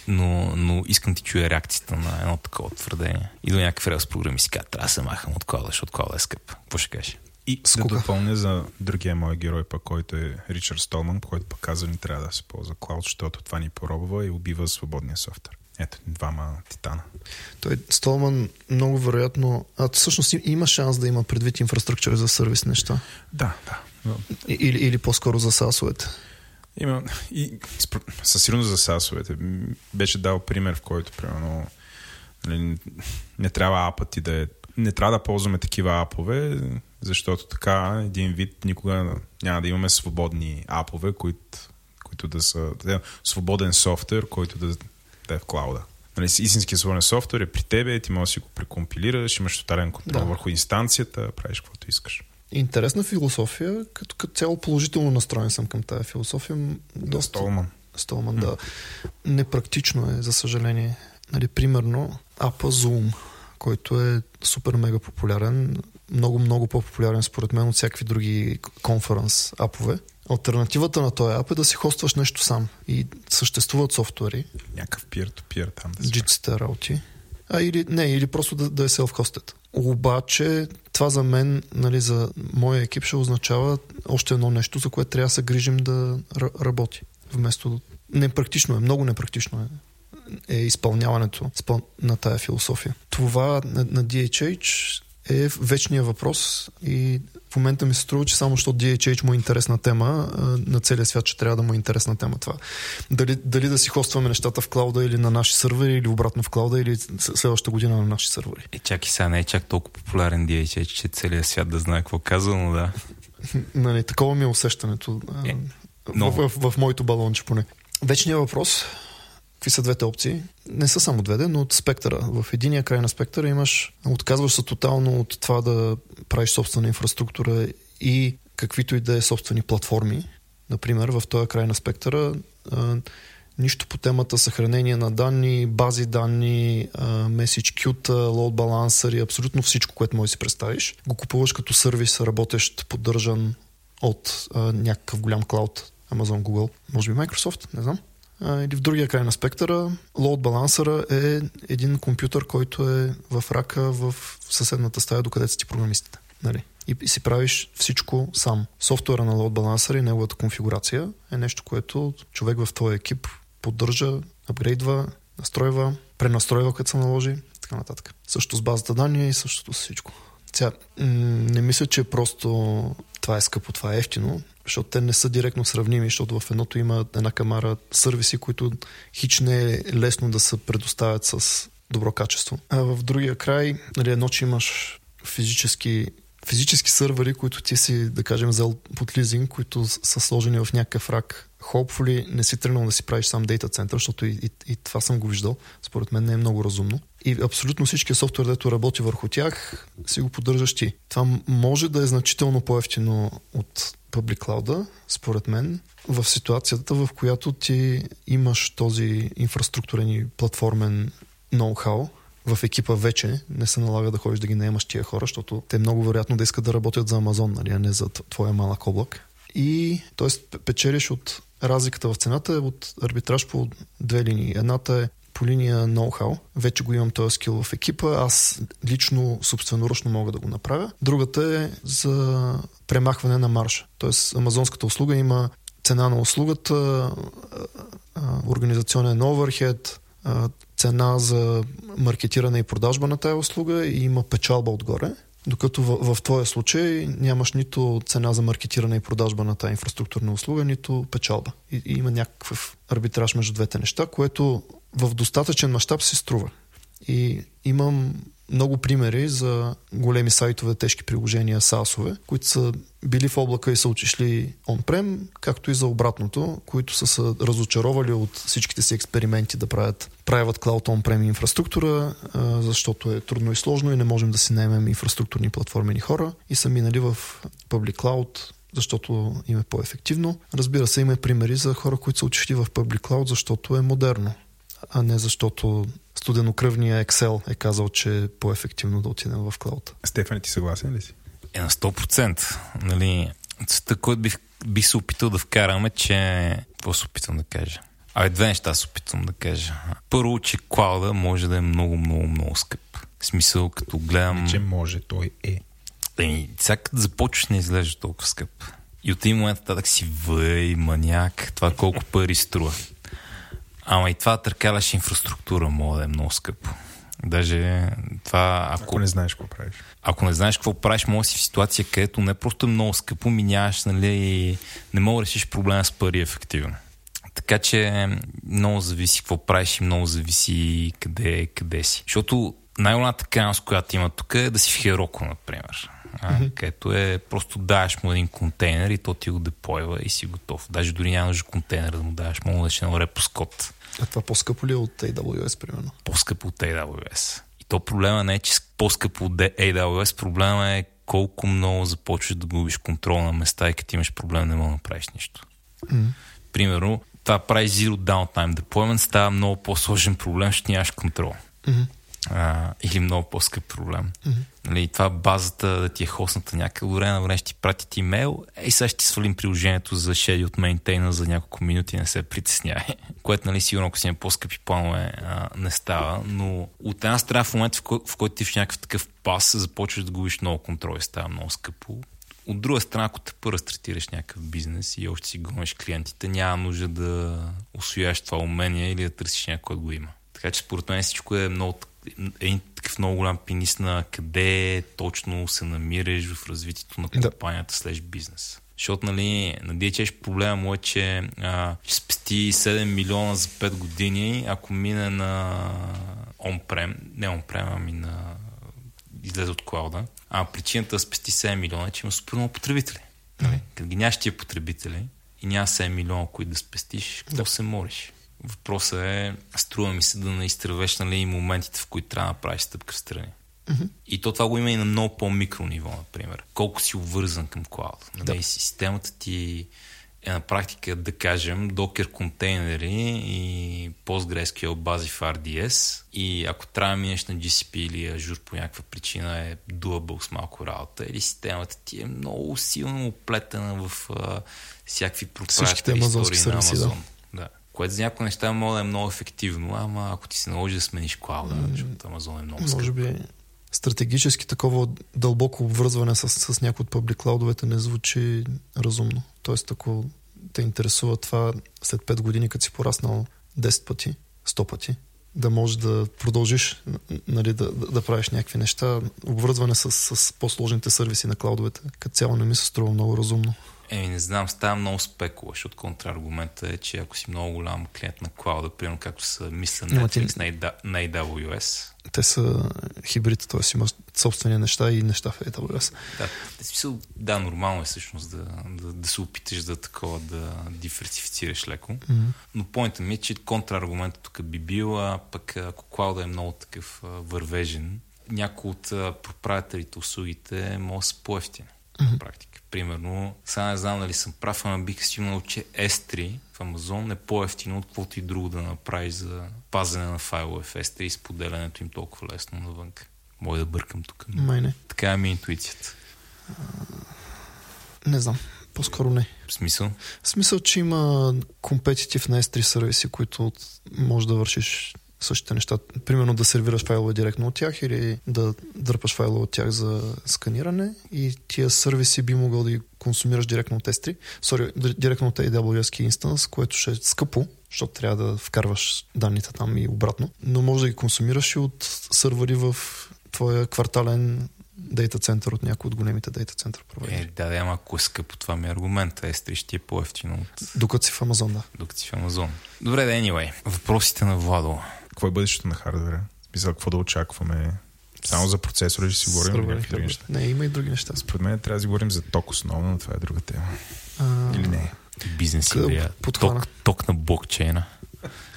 но, но искам ти чуя реакцията на едно такова твърдение. И до някакъв релс програми си казва, трябва да се махам от кола, защото кола е скъп. Какво ще кажеш? И да допълня за другия мой герой, пък, който е Ричард Столман, който пък каза, не трябва да се ползва клауд, защото това ни поробва и убива свободния софтуер. Ето, двама титана. Той Столман много вероятно... А всъщност има шанс да има предвид инфраструктура за сервис неща. Да, да. Или, или по-скоро за сасовете. Има и със сигурност за сасовете. Беше дал пример, в който примерно нали, не трябва апът ти да е не трябва да ползваме такива апове, защото така един вид никога няма да имаме свободни апове, които, които да са да, свободен софтуер, който да, да е в клауда. Нали, истински свободен софтуер е при тебе, ти можеш да си го прекомпилираш, имаш тотален контрол да. върху инстанцията, правиш каквото искаш. Интересна философия, като, като цяло положително настроен съм към тази философия. Доста... Столман. Столман, да. Непрактично е, за съжаление. Нали, примерно, апа Zoom, който е супер мега популярен, много, много по-популярен според мен от всякакви други конференс апове. Альтернативата на този ап е да си хостваш нещо сам. И съществуват софтуери. Някакъв peer-to-peer там да Jitsi работи. А или не, или просто да, да е self-hosted. Обаче това за мен, нали, за моя екип ще означава още едно нещо, за което трябва да се грижим да работи. Вместо... Непрактично е, много непрактично е е изпълняването на тая философия. Това на, на DHH е вечния въпрос и в момента ми се струва, че само защото DHH му е интересна тема, на целия свят, че трябва да му е интересна тема това. Дали, дали да си хостваме нещата в клауда или на наши сървъри, или обратно в клауда, или следващата година на наши сървъри. Е, чак и сега не е чак толкова популярен DHH, че целият свят да знае какво казва, но да. нали, такова ми е усещането. Е, но... в, в, в, в моето балонче поне. Вечният въпрос Какви са двете опции? Не са само двете, но от спектъра. В единия край на спектъра имаш, отказваш се тотално от това да правиш собствена инфраструктура и каквито и да е собствени платформи. Например, в този край на спектъра а, нищо по темата съхранение на данни, бази данни, message queue, load balancer и абсолютно всичко, което можеш да си представиш. Го купуваш като сервис, работещ, поддържан от а, някакъв голям клауд, Amazon, Google, може би Microsoft, не знам или в другия край на спектъра, load балансъра е един компютър, който е в рака в съседната стая, докъде са ти програмистите. Нали? И, и си правиш всичко сам. Софтуера на load балансъра и неговата конфигурация е нещо, което човек в твоя екип поддържа, апгрейдва, настройва, пренастройва, като се наложи, така нататък. Също с базата данни и същото с всичко. Сега, не мисля, че просто това е скъпо, това е ефтино, защото те не са директно сравними, защото в едното има една камара сервиси, които хич не е лесно да се предоставят с добро качество. А в другия край, нали, едно, че имаш физически физически сървъри, които ти си, да кажем, взел под лизинг, които са сложени в някакъв рак. Hopefully не си тръгнал да си правиш сам дейта център, защото и, и, и това съм го виждал. Според мен не е много разумно. И абсолютно всички софтуер, дето работи върху тях, си го поддържаш ти. Това може да е значително по-ефтино от Public Cloud, според мен, в ситуацията, в която ти имаш този инфраструктурен и платформен ноу-хау, в екипа вече не се налага да ходиш да ги наемаш тия хора, защото те много вероятно да искат да работят за Амазон, нали, а не за твоя малък облак. И, т.е. печелиш от разликата в цената е от арбитраж по две линии. Едната е по линия ноу-хау. Вече го имам този скил в екипа. Аз лично, собственоръчно мога да го направя. Другата е за премахване на марша. Тоест, амазонската услуга има цена на услугата, организационен оверхед, цена за маркетиране и продажба на тази услуга и има печалба отгоре. Докато в, в твоя случай нямаш нито цена за маркетиране и продажба на тази инфраструктурна услуга, нито печалба. И, и има някакъв арбитраж между двете неща, което в достатъчен мащаб се струва. И имам много примери за големи сайтове, тежки приложения, SaaS-ове, които са били в облака и са отишли on-prem, както и за обратното, които са се разочаровали от всичките си експерименти да правят правят Cloud on-prem инфраструктура, защото е трудно и сложно и не можем да си наемем инфраструктурни платформени хора и са минали в Public Cloud, защото им е по-ефективно. Разбира се, има примери за хора, които са отишли в Public Cloud, защото е модерно, а не защото студенокръвния Excel е казал, че е по-ефективно да отидем в клауд. Стефан, ти съгласен ли си? Е на 100%. Нали, цвета, който бих, бих се опитал да вкараме, че... Какво се опитам да кажа? Абе, две неща се опитвам да кажа. Първо, че клауда може да е много, много, много скъп. В смисъл, като гледам... Не, че може, той е. Еми, сега като започваш не изглежда толкова скъп. И от един момент татък си въй, маняк, това колко пари струва. Ама и това търкаляш инфраструктура може да е много скъпо. Даже това, ако... Ако не знаеш какво правиш. Ако не знаеш какво правиш, може си в ситуация, където не просто е много скъпо, миняваш, нали, и не мога да решиш проблема с пари ефективно. Така че много зависи какво правиш и много зависи къде, къде си. Защото най-голямата крайност, която има тук е да си в Хероко, например. А, mm-hmm. където е просто даваш му един контейнер и то ти го депойва и си готов. Даже дори няма нужда контейнер да му даваш, мога да ще на репоскот. А това по-скъпо ли е от AWS, примерно? По-скъпо от AWS. И то проблема не е, че по-скъпо от AWS, проблема е колко много започваш да губиш контрол на места и като имаш проблем не мога да направиш нищо. Mm-hmm. Примерно, това прави Zero Downtime Deployment става много по-сложен проблем, ще нямаш контрол. Mm-hmm а, или много по-скъп проблем. Mm-hmm. Нали, това базата да ти е хостната някакъв време на време ще ти пратят имейл, ей сега ще ти свалим приложението за шеди от мейнтейна за няколко минути, не се притеснявай. Което, нали, сигурно, ако си има по-скъпи планове, а, не става. Но от една страна, в момента, в, кой, в който ти в някакъв такъв пас, започваш да губиш много контрол и става много скъпо. От друга страна, ако те първо стартираш някакъв бизнес и още си гониш клиентите, няма нужда да освояваш това умение или да търсиш някой да го има. Така че според мен всичко е много един такъв много голям пенис на къде точно се намираш в развитието на компанията слеж бизнес. Защото, нали, на DHH проблема му е, че а, ще спести 7 милиона за 5 години, ако мине на on-prem, не on-prem, ами на излезе от клауда. А причината да спести 7 милиона е, че има супер много потребители. Нали? Като ги нямаш тия потребители и няма 7 милиона, които да спестиш, какво да. се молиш? Въпросът е, струва ми се да не изтървеш нали, моментите, в които трябва да направиш стъпка в страни. Mm-hmm. И то това го има и на много по-микро ниво, например. Колко си обвързан към клауд. Нали, да. Системата ти е на практика, да кажем, докер контейнери и PostgreSQL бази в RDS и ако трябва да минеш на GCP или Azure по някаква причина е doable с малко работа или системата ти е много силно оплетена в а, всякакви проприятни истории на Amazon. Да. Което за някои неща може да е много ефективно, ама ако ти се наложи да смениш клауда, mm. защото Амазон е много скъп. Може би стратегически такова дълбоко обвързване с, с някои от публик клаудовете не звучи разумно. Тоест, ако те интересува това след 5 години, като си пораснал 10 пъти, 100 пъти, да можеш да продължиш нали, да, да, да правиш някакви неща. Обвързване с, с по-сложните сервиси на клаудовете, като цяло не ми се струва много разумно. Еми, не знам, става много спекула, защото контраргумента е, че ако си много голям клиент на клауда, примерно както са мисля Netflix на AWS, те са хибрид, т.е. имаш собствени неща и неща в AWS. Да, смисъл, да, нормално е всъщност да, да, да се опиташ да такова да диверсифицираш леко. Mm-hmm. Но поинтът ми е, че контраргументът тук би бил, а пък ако клауда е много такъв вървежен, някои от проправителите услугите могат да са по-ефтини mm-hmm. практика. Примерно, сега не знам дали съм прав, ама бих стигнал, че S3 в Amazon е по-ефтино от каквото и друго да направиш за пазене на файлове в S3 и споделянето им толкова лесно навън. Мога да бъркам тук. Май не. Така е ми интуицията. А, не знам. По-скоро не. В смисъл? В смисъл, че има компетитив на S3 сервиси, които може да вършиш същите неща. Примерно да сервираш файлове директно от тях или да дърпаш файлове от тях за сканиране и тия сервиси би могъл да ги консумираш директно от S3, sorry, директно от AWS Instance, което ще е скъпо, защото трябва да вкарваш данните там и обратно, но може да ги консумираш и от сървъри в твоя квартален дейта център от някои от големите дейта център провайдери. Е, да, да, ама ако е скъпо, това ми е аргумент. S3 ще е по-ефтино от... Докато си в Амазон, да. Докато си в Амазон. Добре, да, anyway. Въпросите на Владо. Какво е бъдещето на хардвера? Смисъл, какво да очакваме? Само за процесори ще си говорим или други неща? Не, има и други неща. Според мен трябва да си говорим за ток основно, но това е друга тема. А... Или не? Бизнес идея. Ток, ток на блокчейна.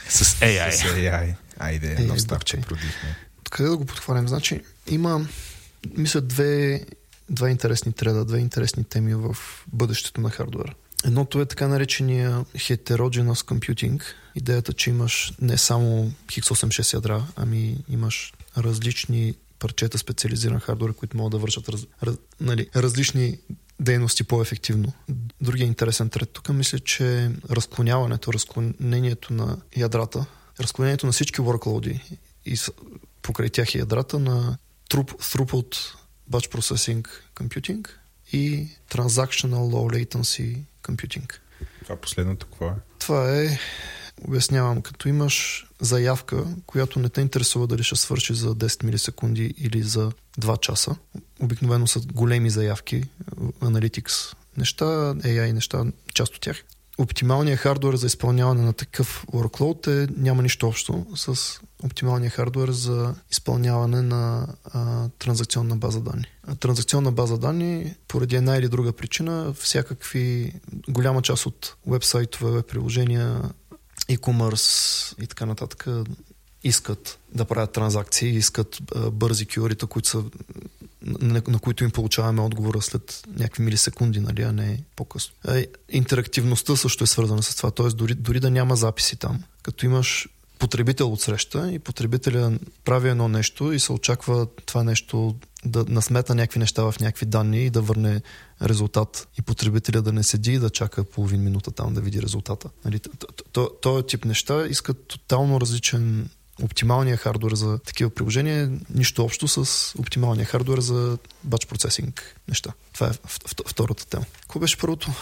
С AI. С AI. Айде, едно старче продихме. Къде да го подхванем? Значи, има, мисля, две, два интересни треда, две интересни теми в бъдещето на хардвера. Едното е така наречения heterogeneous computing. Идеята, че имаш не само X86 ядра, ами имаш различни парчета специализиран хардвер, които могат да вършат раз, раз, нали, различни дейности по-ефективно. Другия интересен трет тук мисля, че разклоняването, разклонението на ядрата, разклонението на всички workload и покрай тях ядрата на throughput batch processing computing и transactional low latency computing. Това последното какво е? Това е, обяснявам, като имаш заявка, която не те интересува дали ще свърши за 10 милисекунди или за 2 часа. Обикновено са големи заявки, Analytics неща, AI неща, част от тях. Оптималният хардвер за изпълняване на такъв workload е, няма нищо общо с оптималния хардвер за изпълняване на а, транзакционна база данни. А, транзакционна база данни, поради една или друга причина, всякакви, голяма част от вебсайтове, веб приложения, e-commerce и така нататък искат да правят транзакции, искат а, бързи кюрита, които са, на, на които им получаваме отговора след някакви милисекунди, нали, а не по-късно. Интерактивността също е свързана с това, т.е. Дори, дори да няма записи там, като имаш потребител от среща и потребителя прави едно нещо и се очаква това нещо да насмета някакви неща в някакви данни и да върне резултат и потребителя да не седи и да чака половин минута там да види резултата. Нали, този тип неща искат тотално различен оптималния хардвер за такива приложения, нищо общо с оптималния хардвер за батч процесинг неща. Това е втората тема. Какво беше първото?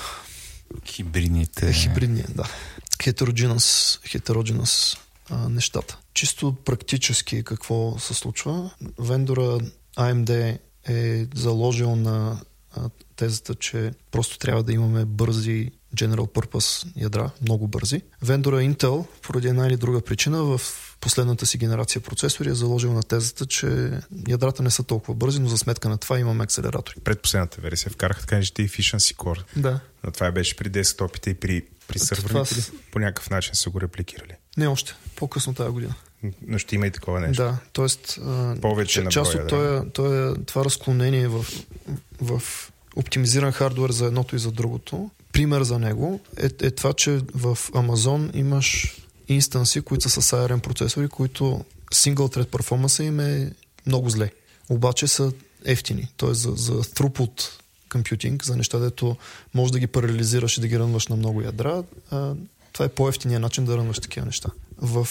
Хибридните. Хибридния, да. Heterogeneous, heterogeneous а, нещата. Чисто практически какво се случва? Вендора AMD е заложил на а, тезата, че просто трябва да имаме бързи General Purpose ядра, много бързи. Вендора Intel, поради една или друга причина, в последната си генерация процесори е заложил на тезата, че ядрата не са толкова бързи, но за сметка на това имаме акселератори. Предпоследната версия вкараха така и Efficiency Core. Да. Но това беше при десктопите и при, при сървърите. Това... По някакъв начин са го репликирали. Не още. По-късно тази година. Но ще има и такова нещо. Да, т.е. повече на част от това, това, това разклонение в, в оптимизиран хардвер за едното и за другото. Пример за него е, е това, че в Amazon имаш инстанси, които са с ARM процесори, които single thread performance им е много зле. Обаче са ефтини. Т.е. за, за throughput computing, за неща, дето може да ги парализираш и да ги рънваш на много ядра, а, Това е по-ефтиният начин да рънваш такива неща. В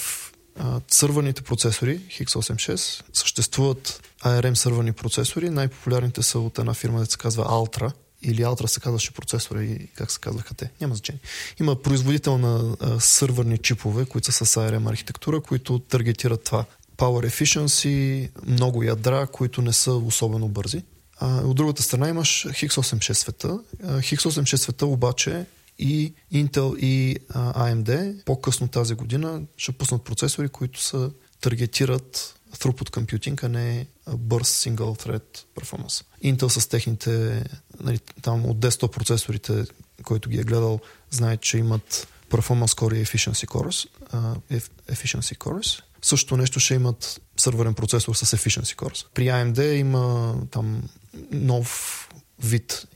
а, сървърните процесори X86 съществуват ARM сървърни процесори. Най-популярните са от една фирма, да се казва Altra, или Altra се казваше процесора и как се казваха те. Няма значение. Има производител на а, сървърни чипове, които са с ARM архитектура, които таргетират това. Power efficiency, много ядра, които не са особено бързи. А, от другата страна имаш X86 света. X86 света обаче и Intel и а, AMD по-късно тази година ще пуснат процесори, които са таргетират throughput computing, а не burst single thread performance. Intel с техните, нали, там от 10 процесорите, който ги е гледал, знае, че имат performance core и efficiency cores. Uh, efficiency cores. Също нещо ще имат сървърен процесор с efficiency cores. При AMD има там нов вид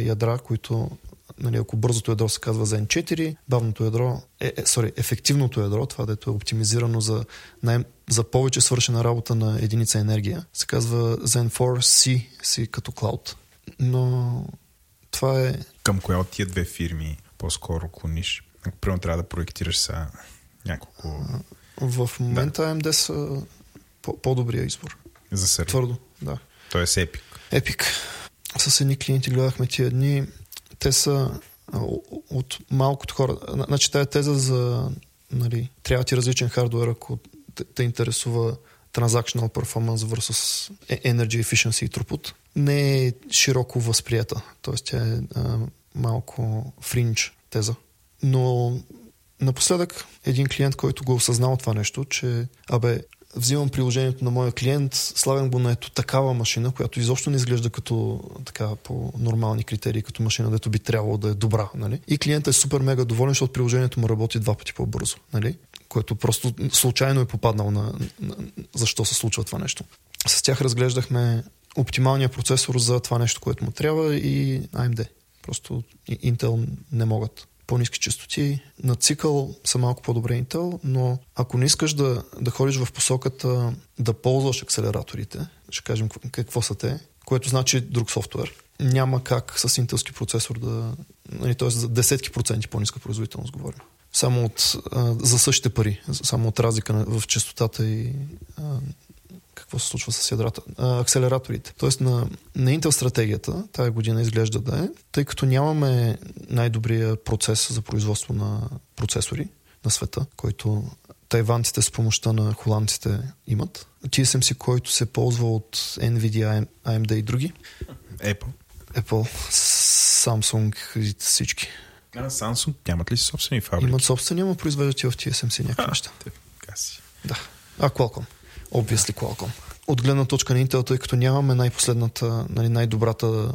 ядра, които нали, ако бързото ядро се казва Zen 4, бавното ядро, е, е, sorry, ефективното ядро, това дето е оптимизирано за, най- за повече свършена работа на единица енергия, се казва Zen 4 C, C като клауд. Но това е... Към коя от тия две фирми по-скоро клониш? Ако примерно трябва да проектираш са няколко... В момента да. AMD са по-добрия избор. За сервер. Твърдо, да. Тоест Epic. Epic. С едни клиенти гледахме тия дни те са от малкото хора. Значи тая теза за нали, трябва ти различен хардуер, ако те, те интересува transactional performance versus e-, energy efficiency и throughput, не е широко възприята. Тоест тя е а, малко фринч теза. Но напоследък един клиент, който го осъзнал това нещо, че абе, взимам приложението на моя клиент, славям го на ето такава машина, която изобщо не изглежда като така по нормални критерии, като машина, дето би трябвало да е добра. Нали? И клиентът е супер мега доволен, защото приложението му работи два пъти по-бързо. Нали? Което просто случайно е попаднал на, на защо се случва това нещо. С тях разглеждахме оптималния процесор за това нещо, което му трябва и AMD. Просто Intel не могат по-низки частоти. На цикъл са малко по-добре Intel, но ако не искаш да, да ходиш в посоката да ползваш акселераторите, ще кажем какво са те, което значи друг софтуер, няма как с интелски процесор да... Нали, т.е. за десетки проценти по-ниска производителност говорим. Само от, а, за същите пари, само от разлика в частотата и а, какво се случва с ядрата, а, акселераторите. Тоест на, на Intel стратегията тази година изглежда да е, тъй като нямаме най-добрия процес за производство на процесори на света, който тайванците с помощта на холандците имат. TSMC, който се ползва от NVIDIA, AMD и други. Apple. Apple, Samsung и всички. А, Samsung нямат ли си собствени фабрики? Имат собствени, но произвеждат и в TSMC някакви неща. Да. А, Qualcomm obviously Qualcomm. От гледна точка на Intel, тъй като нямаме най-последната, нали, най-добрата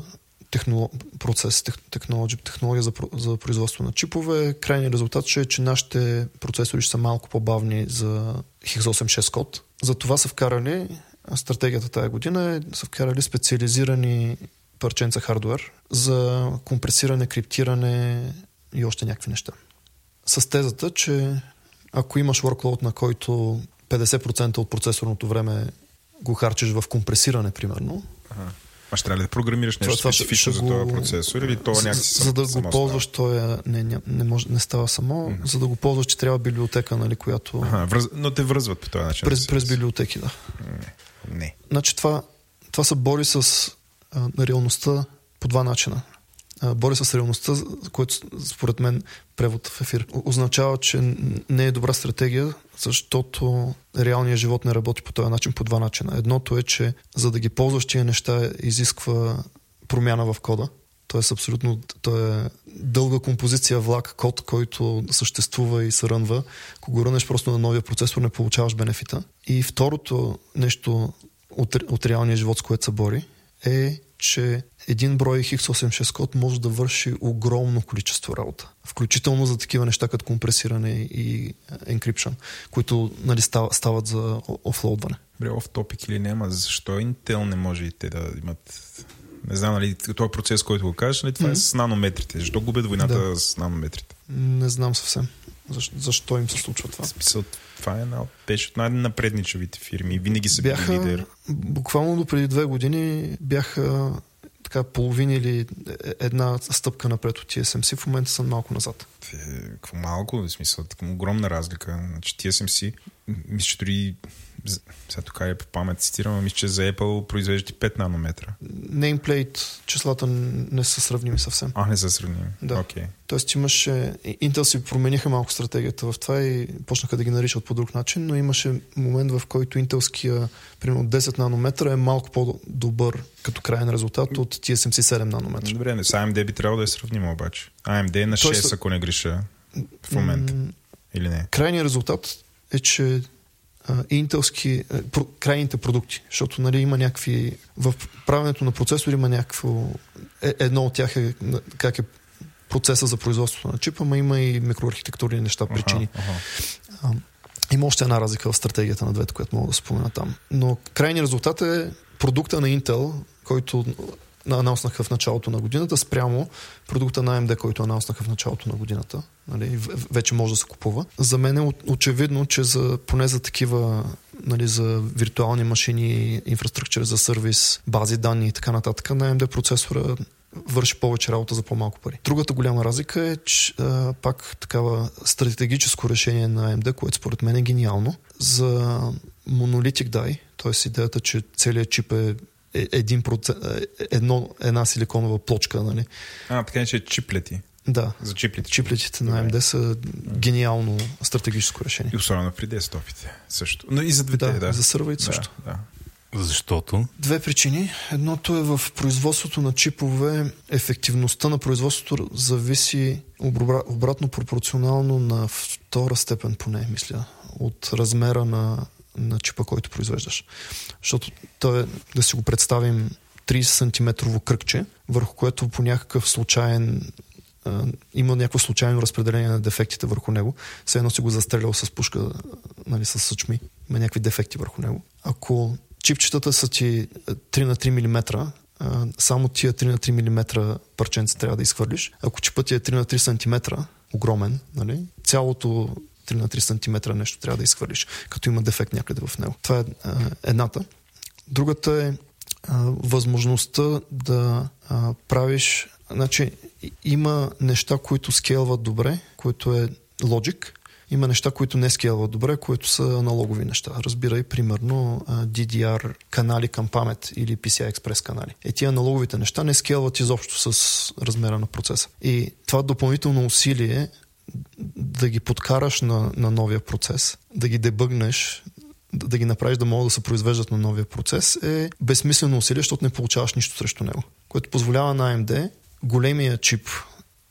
технолог... процес, технология, технология за, за производство на чипове, крайният резултат ще е, че нашите процесори ще са малко по-бавни за X86 код. За това са вкарали, стратегията тази година е, са вкарали специализирани парченца хардвер за компресиране, криптиране и още някакви неща. С тезата, че ако имаш workload, на който 50% от процесорното време го харчиш в компресиране, примерно. Ага. А ще трябва ли да програмираш нещо това, специфично за този процесор или това някакси За, за да го ползваш, той е, не, не, не, може, не става само. Mm-hmm. За да го ползваш, че трябва библиотека, нали, която... Ага, връз... Но те връзват по този начин. През, през библиотеки, да. Не. не. Значи това, това се бори с а, реалността по два начина бори с реалността, което според мен превод в ефир означава, че не е добра стратегия, защото реалният живот не работи по този начин по два начина. Едното е, че за да ги ползваш тия неща изисква промяна в кода. Тоест абсолютно то е дълга композиция влак, код, който съществува и се рънва. Ако го рънеш просто на новия процесор, не получаваш бенефита. И второто нещо от, от реалния живот, с което се бори, е, че един брой X86 код може да върши огромно количество работа. Включително за такива неща като компресиране и encryption, които нали, стават за офлоудване. Бре, оф топик или няма, защо Intel не може и те да имат не знам, нали, този процес, който го кажеш, нали, това mm-hmm. е с нанометрите. Защо губят войната да. с нанометрите? Не знам съвсем. Защо, защо им се случва това? Смисъл, това е една от, беше от най-напредничавите фирми. Винаги са бяха, били лидер. Буквално до преди две години бяха така половин или е- една стъпка напред от TSMC, в момента са малко назад. Е, какво малко, в смисъл, огромна разлика. Значи TSMC, мисля, че дори сега тук е по памет цитирам, мисля, че за Apple произвеждат и 5 нанометра. Nameplate числата не са сравними съвсем. А, не са сравними. Да. Окей. Тоест имаше... Intel си промениха малко стратегията в това и почнаха да ги наричат по друг начин, но имаше момент, в който интелския, примерно 10 нанометра е малко по-добър като крайен резултат от TSMC 7 нанометра. Добре, не, с AMD би трябвало да е сравнимо обаче. AMD е на 6, Тоест- ако не греша в момента. Или не? Крайният резултат е, че интелски, крайните продукти, защото нали, има някакви... В правенето на процесори има някакво... Е, едно от тях е как е процеса за производството на чипа, ама има и микроархитектурни неща, причини. Аха, аха. А, има още една разлика в стратегията на двете, която мога да спомена там. Но крайният резултат е продукта на Intel, който анонснаха в началото на годината, спрямо продукта на AMD, който анонснаха в началото на годината. Нали, вече може да се купува. За мен е очевидно, че за, поне за такива нали, за виртуални машини, инфраструктура за сервис, бази данни и така нататък, на AMD процесора върши повече работа за по-малко пари. Другата голяма разлика е, че а, пак такава стратегическо решение на AMD, което според мен е гениално, за монолитик дай, т.е. идеята, че целият чип е- един процент, е- едно, една силиконова плочка, нали? А, така че чиплети. Да. За чиплите. Чиплетите на AMD са гениално стратегическо решение. И особено при десктопите също. Но и за двете, Да, да. за сървърите да, също. Да. Защото Две причини. Едното е в производството на чипове. Ефективността на производството зависи обра- обратно пропорционално на втора степен, поне, мисля, от размера на, на чипа, който произвеждаш. Защото то е, да си го представим, 30 см кръгче, върху което по някакъв случайен има някакво случайно разпределение на дефектите върху него. Все едно си го застрелял с пушка, нали, с съчми. Има някакви дефекти върху него. Ако чипчетата са ти а, 3 на 3 мм, само тия 3 на 3 мм парченца трябва да изхвърлиш. Ако чипът ти е 3 на 3 см, огромен, нали, цялото 3 на 3 см нещо трябва да изхвърлиш, като има дефект някъде в него. Това е едната. Другата е възможността да правиш. Значи, има неща, които скелват добре, които е Logic. Има неща, които не скелват добре, които са аналогови неща. Разбирай, примерно, DDR канали към памет или PCI Express канали. Е, тия аналоговите неща не скелват изобщо с размера на процеса. И това допълнително усилие да ги подкараш на, на новия процес, да ги дебъгнеш, да, да ги направиш да могат да се произвеждат на новия процес е безсмислено усилие, защото не получаваш нищо срещу него. Което позволява на AMD големия чип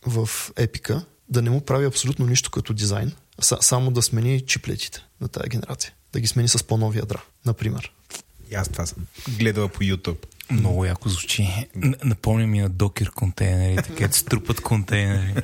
в епика да не му прави абсолютно нищо като дизайн, а са, само да смени чиплетите на тази генерация. Да ги смени с по-нови ядра, например. И аз това съм гледала по YouTube. Много яко звучи. Напомня ми на докер контейнерите, където се трупат контейнери.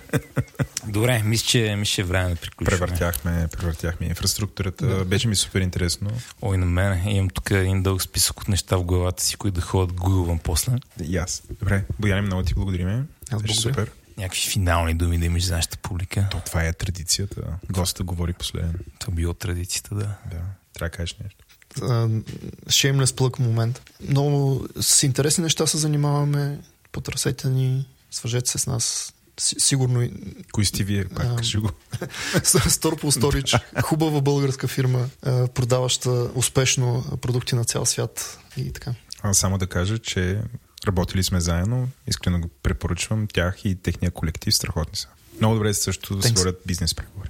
Добре, мисля, че, мисля, че е време да приключим. Превъртяхме, превъртяхме инфраструктурата. Да. Беше ми супер интересно. Ой, на мен имам тук един дълъг списък от неща в главата си, които да ходят гугълвам после. И аз. Добре, Бояни, много ти благодариме. Аз Беше супер. Някакви финални думи да имаш за нашата публика. То това е традицията. Гостът говори последен. Това било традицията, да. Да. Трябва да кажеш нещо. Shameless плък момент. Много с интересни неща се занимаваме. Потърсете ни, свържете се с нас. Си- Сигурно Кои сте вие? Пак кажи го. Storpool Storage, хубава българска фирма, а, продаваща успешно продукти на цял свят и така. А само да кажа, че работили сме заедно. Искрено го препоръчвам. Тях и техния колектив страхотни са. Много добре също да се водят бизнес преговори.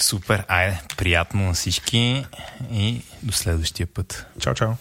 Супер, айде, приятно на всички и до следващия път. Чао, чао.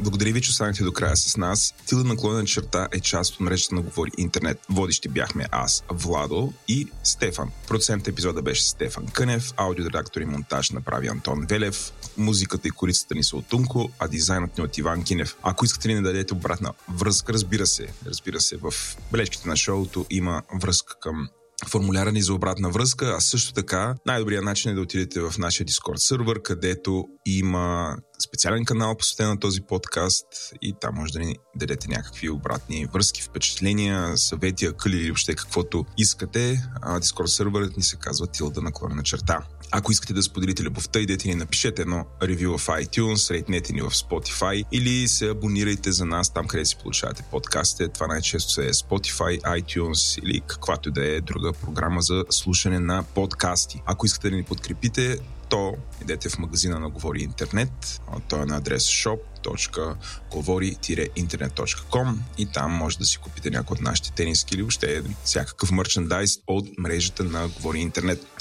Благодаря ви, че останахте до края с нас. Тила наклонена черта е част от мрежата на Говори Интернет. Водещи бяхме аз, Владо и Стефан. Продуцент епизода беше Стефан Кънев, аудиоредактор и монтаж направи Антон Велев, музиката и корицата ни са от Тунко, а дизайнът ни от Иван Кинев. Ако искате ли да дадете обратна връзка, разбира се, разбира се, в бележките на шоуто има връзка към формуляра ни за обратна връзка, а също така най-добрият начин е да отидете в нашия Discord сервер, където има специален канал, посветен на този подкаст и там може да ни дадете някакви обратни връзки, впечатления, съвети, акъли или въобще каквото искате. Дискорд серверът ни се казва Тилда наклонена черта. Ако искате да споделите любовта, идете ни напишете едно ревю в iTunes, рейтнете ни в Spotify или се абонирайте за нас там, къде си получавате подкастите. Това най-често е Spotify, iTunes или каквато да е друга програма за слушане на подкасти. Ако искате да ни подкрепите, то идете в магазина на Говори Интернет. Той е на адрес shop www.govori-internet.com и там може да си купите някои от нашите тениски или въобще всякакъв мерчендайз от мрежата на Говори Интернет.